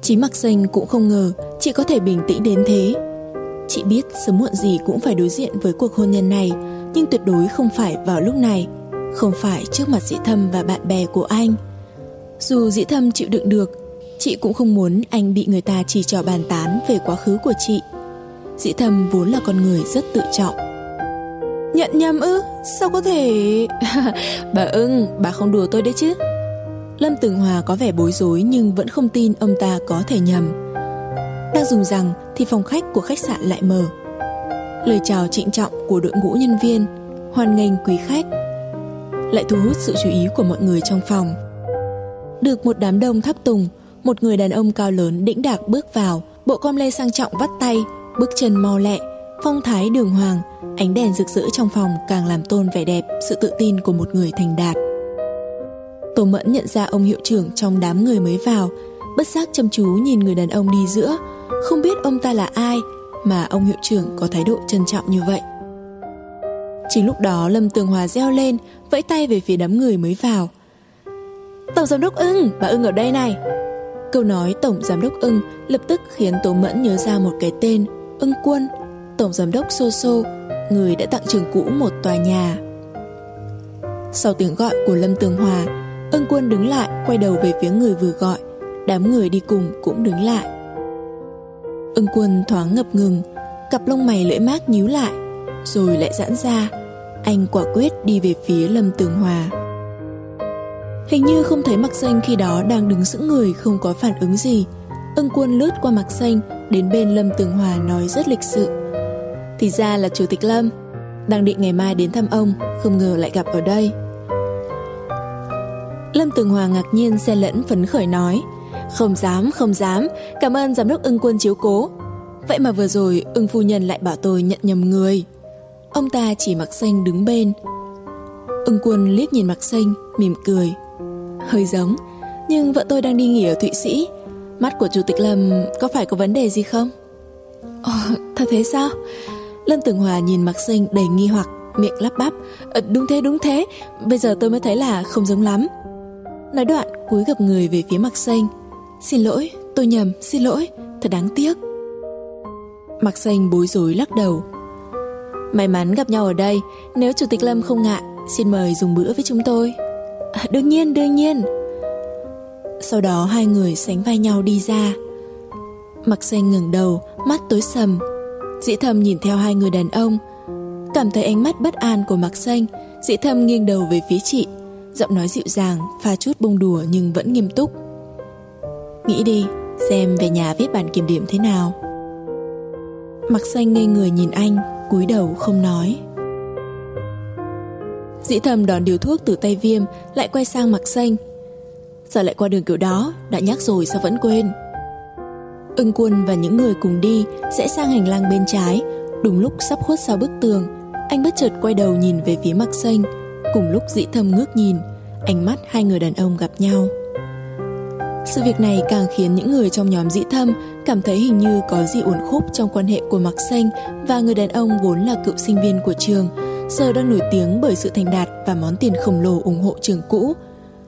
Chí mặc xanh cũng không ngờ chị có thể bình tĩnh đến thế. Chị biết sớm muộn gì cũng phải đối diện với cuộc hôn nhân này, Nhưng tuyệt đối không phải vào lúc này, Không phải trước mặt dĩ thâm và bạn bè của anh. Dù dĩ thâm chịu đựng được, Chị cũng không muốn anh bị người ta chỉ trò bàn tán về quá khứ của chị. Dĩ thâm vốn là con người rất tự trọng. Nhận nhầm ư? Sao có thể... bà ưng, bà không đùa tôi đấy chứ. Lâm Tường Hòa có vẻ bối rối nhưng vẫn không tin ông ta có thể nhầm. Đang dùng rằng thì phòng khách của khách sạn lại mở. Lời chào trịnh trọng của đội ngũ nhân viên, hoan nghênh quý khách, lại thu hút sự chú ý của mọi người trong phòng. Được một đám đông thắp tùng, một người đàn ông cao lớn đĩnh đạc bước vào, bộ com lê sang trọng vắt tay, bước chân mau lẹ, phong thái đường hoàng, ánh đèn rực rỡ trong phòng càng làm tôn vẻ đẹp, sự tự tin của một người thành đạt. Tô Mẫn nhận ra ông hiệu trưởng trong đám người mới vào, bất giác chăm chú nhìn người đàn ông đi giữa, không biết ông ta là ai mà ông hiệu trưởng có thái độ trân trọng như vậy. Chính lúc đó Lâm Tường Hòa reo lên, vẫy tay về phía đám người mới vào. Tổng giám đốc ưng, bà ưng ở đây này. Câu nói tổng giám đốc ưng lập tức khiến Tố Mẫn nhớ ra một cái tên, ưng quân, tổng giám đốc soso người đã tặng trường cũ một tòa nhà. Sau tiếng gọi của Lâm Tường Hòa, ưng quân đứng lại quay đầu về phía người vừa gọi, đám người đi cùng cũng đứng lại. Ưng quân thoáng ngập ngừng, cặp lông mày lưỡi mát nhíu lại, rồi lại giãn ra. Anh quả quyết đi về phía Lâm Tường Hòa. Hình như không thấy Mặc Xanh khi đó đang đứng sững người không có phản ứng gì. Ưng quân lướt qua Mặc Xanh đến bên Lâm Tường Hòa nói rất lịch sự. Thì ra là Chủ tịch Lâm. Đang định ngày mai đến thăm ông Không ngờ lại gặp ở đây. Lâm Tường Hòa ngạc nhiên xen lẫn phấn khởi nói Không dám, không dám Cảm ơn giám đốc ưng quân chiếu cố. Vậy mà vừa rồi ưng phu nhân lại bảo tôi nhận nhầm người. Ông ta chỉ mặc xanh đứng bên. Ưng quân liếc nhìn mặc xanh Mỉm cười. Hơi giống Nhưng vợ tôi đang đi nghỉ ở Thụy Sĩ. Mắt của Chủ tịch Lâm có phải có vấn đề gì không? Ồ, thật thế sao? Lâm Tường Hòa nhìn mặc Sinh đầy nghi hoặc Miệng lắp bắp à, Đúng thế đúng thế. Bây giờ tôi mới thấy là không giống lắm. Nói đoạn cúi gập người về phía mặc Sinh. Xin lỗi, tôi nhầm, xin lỗi Thật đáng tiếc. Mặc Sinh bối rối lắc đầu. May mắn gặp nhau ở đây Nếu Chủ tịch Lâm không ngại Xin mời dùng bữa với chúng tôi. À, Đương nhiên, đương nhiên. Sau đó hai người sánh vai nhau đi ra. Mặc xanh ngừng đầu Mắt tối sầm. Dĩ thầm nhìn theo hai người đàn ông. Cảm thấy ánh mắt bất an của mặc xanh, Dĩ thầm nghiêng đầu về phía chị, Giọng nói dịu dàng, Pha chút bông đùa nhưng vẫn nghiêm túc. Nghĩ đi, Xem về nhà viết bản kiểm điểm thế nào. Mặc xanh ngây người nhìn anh, cúi đầu không nói. Dĩ thầm đòn điều thuốc từ tay viêm, Lại quay sang mặc xanh. Giờ lại qua đường kiểu đó, Đã nhắc rồi sao vẫn quên? Ưng quân và những người cùng đi Sẽ sang hành lang bên trái. Đúng lúc sắp khuất sau bức tường Anh bất chợt quay đầu nhìn về phía mặc xanh. Cùng lúc dĩ Thâm ngước nhìn Ánh mắt hai người đàn ông gặp nhau. Sự việc này càng khiến những người trong nhóm dĩ thâm cảm thấy hình như có gì uẩn khúc trong quan hệ của Mạc Xanh và người đàn ông vốn là cựu sinh viên của trường, giờ đang nổi tiếng bởi sự thành đạt và món tiền khổng lồ ủng hộ trường cũ.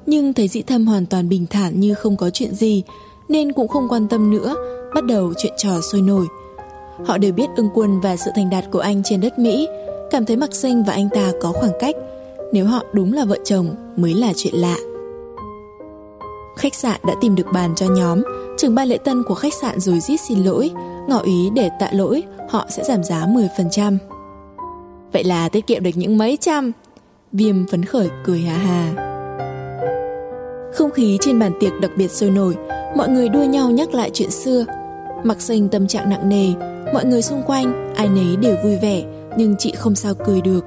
Nhưng thấy dĩ thâm hoàn toàn bình thản như không có chuyện gì, nên cũng không quan tâm nữa, bắt đầu chuyện trò sôi nổi. Họ đều biết ưng quân và sự thành đạt của anh trên đất Mỹ, cảm thấy Mạc Sinh và anh ta có khoảng cách. Nếu họ đúng là vợ chồng mới là chuyện lạ. Khách sạn đã tìm được bàn cho nhóm, trưởng ban lễ tân của khách sạn rồi rít xin lỗi, ngỏ ý để tạ lỗi họ sẽ giảm giá 10%. Vậy là tiết kiệm được những mấy trăm. Viêm phấn khởi cười hà hà. Không khí trên bàn tiệc đặc biệt sôi nổi, mọi người đua nhau nhắc lại chuyện xưa. Mặc xanh tâm trạng nặng nề, mọi người xung quanh ai nấy đều vui vẻ, nhưng chị không sao cười được.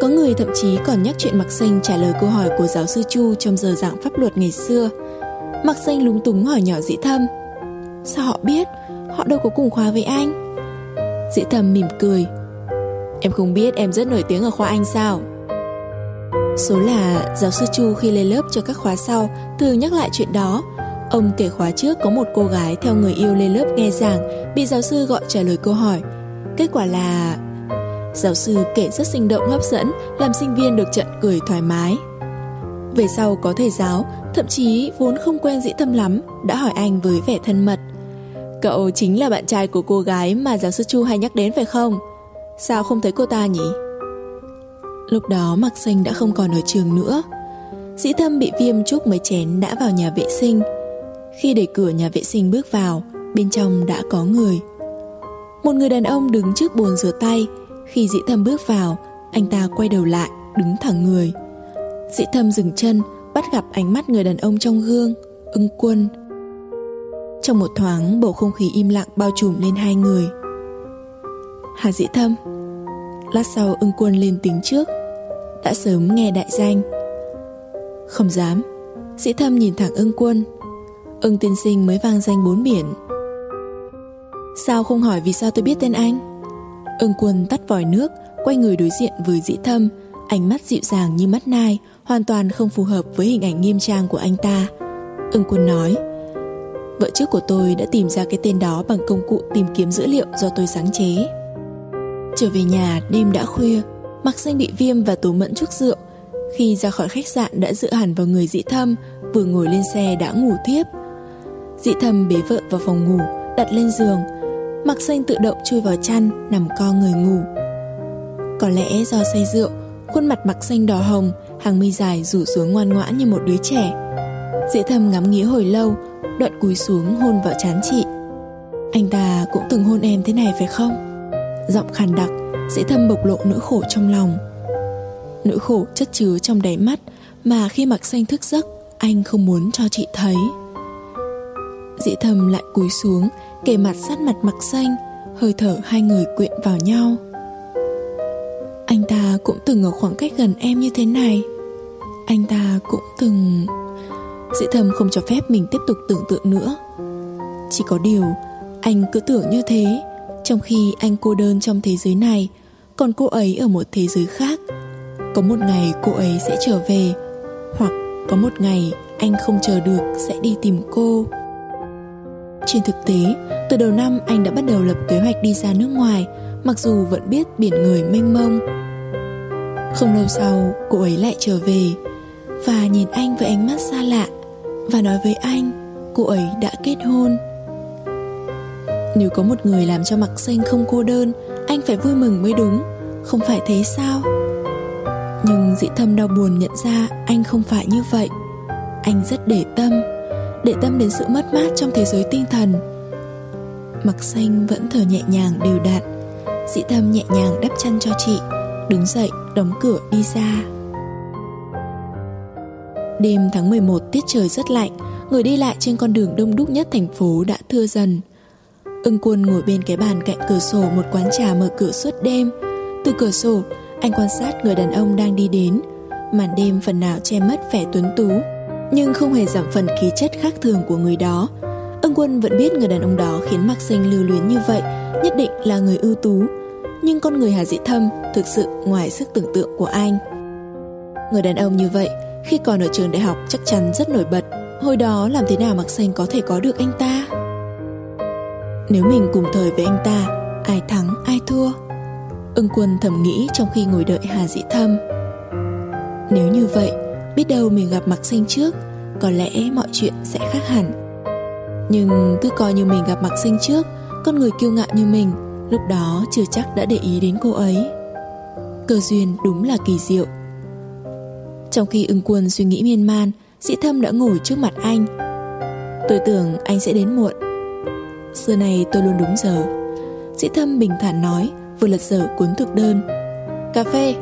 Có người thậm chí còn nhắc chuyện Mặc Xanh trả lời câu hỏi của giáo sư Chu trong giờ giảng pháp luật ngày xưa. Mặc xanh lúng túng hỏi nhỏ dĩ thâm Sao họ biết Họ đâu có cùng khóa với anh Dĩ thâm mỉm cười Em không biết em rất nổi tiếng ở khoa Anh sao Số là giáo sư Chu khi lên lớp cho các khóa sau thường nhắc lại chuyện đó Ông kể khóa trước có một cô gái theo người yêu lên lớp nghe giảng Bị giáo sư gọi trả lời câu hỏi Kết quả là... Giáo sư kể rất sinh động hấp dẫn Làm sinh viên được trận cười thoải mái về sau có thầy giáo, thậm chí vốn không quen dĩ tâm lắm, đã hỏi anh với vẻ thân mật. Cậu chính là bạn trai của cô gái mà giáo sư Chu hay nhắc đến phải không? Sao không thấy cô ta nhỉ? Lúc đó Mạc Xanh đã không còn ở trường nữa. Dĩ thâm bị viêm chúc mấy chén đã vào nhà vệ sinh. Khi đẩy cửa nhà vệ sinh bước vào, bên trong đã có người. Một người đàn ông đứng trước bồn rửa tay. Khi dĩ thâm bước vào, anh ta quay đầu lại, đứng thẳng người. Dĩ thâm dừng chân Bắt gặp ánh mắt người đàn ông trong gương Ưng quân Trong một thoáng bầu không khí im lặng bao trùm lên hai người Hà dĩ thâm Lát sau ưng quân lên tiếng trước đã sớm nghe đại danh. Không dám Dĩ thâm nhìn thẳng ưng quân. Ưng tiên sinh mới vang danh bốn biển. Sao không hỏi vì sao tôi biết tên anh? Ưng quân tắt vòi nước Quay người đối diện với dĩ thâm. Ánh mắt dịu dàng như mắt nai hoàn toàn không phù hợp với hình ảnh nghiêm trang của anh ta. Ưng quân nói, vợ trước của tôi đã tìm ra cái tên đó bằng công cụ tìm kiếm dữ liệu do tôi sáng chế. Trở về nhà, đêm đã khuya, mặc Sinh bị viêm và tố mẫn trước rượu. Khi ra khỏi khách sạn đã dựa hẳn vào người dị thâm, vừa ngồi lên xe đã ngủ thiếp. Dị thâm bế vợ vào phòng ngủ, đặt lên giường. Mặc Sinh tự động chui vào chăn, nằm co người ngủ. Có lẽ do say rượu, khuôn mặt mặc xanh đỏ hồng, hàng mi dài rủ xuống ngoan ngoãn như một đứa trẻ. Dị thâm ngắm nghía hồi lâu, đoạn cúi xuống hôn vào trán chị. Anh ta cũng từng hôn em thế này phải không? Giọng khàn đặc, dễ thâm bộc lộ nỗi khổ trong lòng. Nỗi khổ chất chứa trong đáy mắt mà khi mặc xanh thức giấc, anh không muốn cho chị thấy. Dĩ thầm lại cúi xuống, kề mặt sát mặt mặc xanh, hơi thở hai người quyện vào nhau. Anh ta cũng từng ở khoảng cách gần em như thế này Anh ta cũng từng Dĩ thầm không cho phép mình tiếp tục tưởng tượng nữa Chỉ có điều Anh cứ tưởng như thế trong khi anh cô đơn trong thế giới này Còn cô ấy ở một thế giới khác. Có một ngày cô ấy sẽ trở về Hoặc có một ngày anh không chờ được sẽ đi tìm cô. Trên thực tế, từ đầu năm anh đã bắt đầu lập kế hoạch đi ra nước ngoài Mặc dù vẫn biết biển người mênh mông. Không lâu sau, cô ấy lại trở về Và nhìn anh với ánh mắt xa lạ Và nói với anh, cô ấy đã kết hôn. Nếu có một người làm cho mặc xanh không cô đơn, Anh phải vui mừng mới đúng. Không phải thế sao? Nhưng dĩ thâm đau buồn nhận ra anh không phải như vậy. Anh rất để tâm Để tâm đến sự mất mát trong thế giới tinh thần. Mặc xanh vẫn thở nhẹ nhàng đều đặn. Dĩ thâm nhẹ nhàng đắp chăn cho chị, Đứng dậy, đóng cửa, đi ra. Đêm tháng 11 tiết trời rất lạnh, Người đi lại trên con đường đông đúc nhất thành phố đã thưa dần. Ưng quân ngồi bên cái bàn cạnh cửa sổ một quán trà mở cửa suốt đêm. Từ cửa sổ, anh quan sát người đàn ông đang đi đến. Màn đêm phần nào che mất vẻ tuấn tú, Nhưng không hề giảm phần khí chất khác thường của người đó. Ưng quân vẫn biết người đàn ông đó khiến Mạc Sinh lưu luyến như vậy, Nhất định là người ưu tú. Nhưng con người Hà Dĩ Thâm thực sự ngoài sức tưởng tượng của anh. Người đàn ông như vậy, Khi còn ở trường đại học chắc chắn rất nổi bật. Hồi đó làm thế nào Mạc Sinh có thể có được anh ta? Nếu mình cùng thời với anh ta, Ai thắng, ai thua? Ưng quân thầm nghĩ trong khi ngồi đợi Hà Dĩ Thâm. Nếu như vậy, Biết đâu mình gặp Mạc Sinh trước, Có lẽ mọi chuyện sẽ khác hẳn. Nhưng cứ coi như mình gặp Mạc Sinh trước, Con người kiêu ngạo như mình, Lúc đó chưa chắc đã để ý đến cô ấy. Cơ duyên đúng là kỳ diệu. Trong khi ưng quân suy nghĩ miên man, Dĩ Thâm đã ngồi trước mặt anh. Tôi tưởng anh sẽ đến muộn. Xưa này tôi luôn đúng giờ. Dĩ Thâm bình thản nói, vừa lật dở cuốn thực đơn. Cà phê.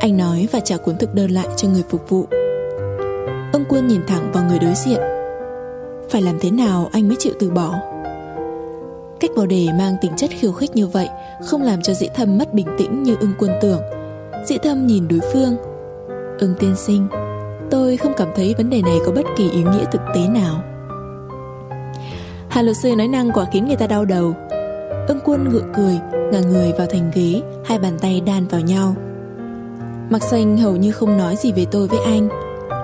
Anh nói và trả cuốn thực đơn lại cho người phục vụ. Ông quân nhìn thẳng vào người đối diện. Phải làm thế nào anh mới chịu từ bỏ? Cách bảo đề mang tính chất khiêu khích như vậy Không làm cho dĩ thâm mất bình tĩnh như ưng quân tưởng. Dĩ thâm nhìn đối phương. Ưng tiên sinh, Tôi không cảm thấy vấn đề này có bất kỳ ý nghĩa thực tế nào. Hà luật sư nói năng quả khiến người ta đau đầu. Ưng quân gượng cười, ngả người vào thành ghế, hai bàn tay đan vào nhau. Mặc xanh hầu như không nói gì về tôi với anh.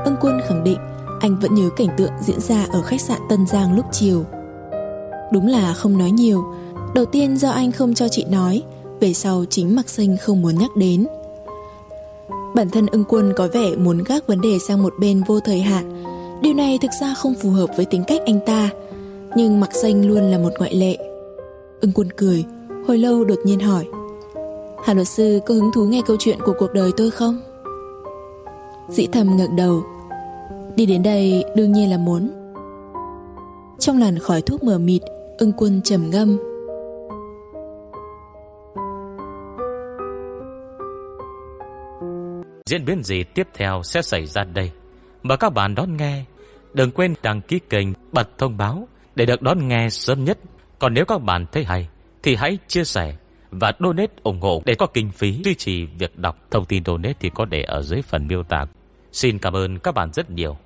Ưng quân khẳng định anh vẫn nhớ cảnh tượng diễn ra ở khách sạn tân giang lúc chiều. Đúng là không nói nhiều. Đầu tiên do anh không cho chị nói, về sau chính mặc xanh không muốn nhắc đến. Bản thân ưng quân có vẻ muốn gác vấn đề sang một bên vô thời hạn. Điều này thực ra không phù hợp với tính cách anh ta nhưng mặc xanh luôn là một ngoại lệ. Ưng quân cười, Hồi lâu đột nhiên hỏi, Hà luật sư có hứng thú nghe câu chuyện của cuộc đời tôi không? Dĩ thầm ngẩng đầu, Đi đến đây đương nhiên là muốn. Trong làn khói thuốc mờ mịt, Ưng quân trầm ngâm. Diễn biến gì tiếp theo sẽ xảy ra đây? Mời các bạn đón nghe. Đừng quên đăng ký kênh, Bật thông báo. Để được đón nghe sớm nhất Còn nếu các bạn thấy hay, thì hãy chia sẻ và donate ủng hộ để có kinh phí duy trì việc đọc. Thông tin donate thì có để ở dưới phần miêu tả. Xin cảm ơn các bạn rất nhiều.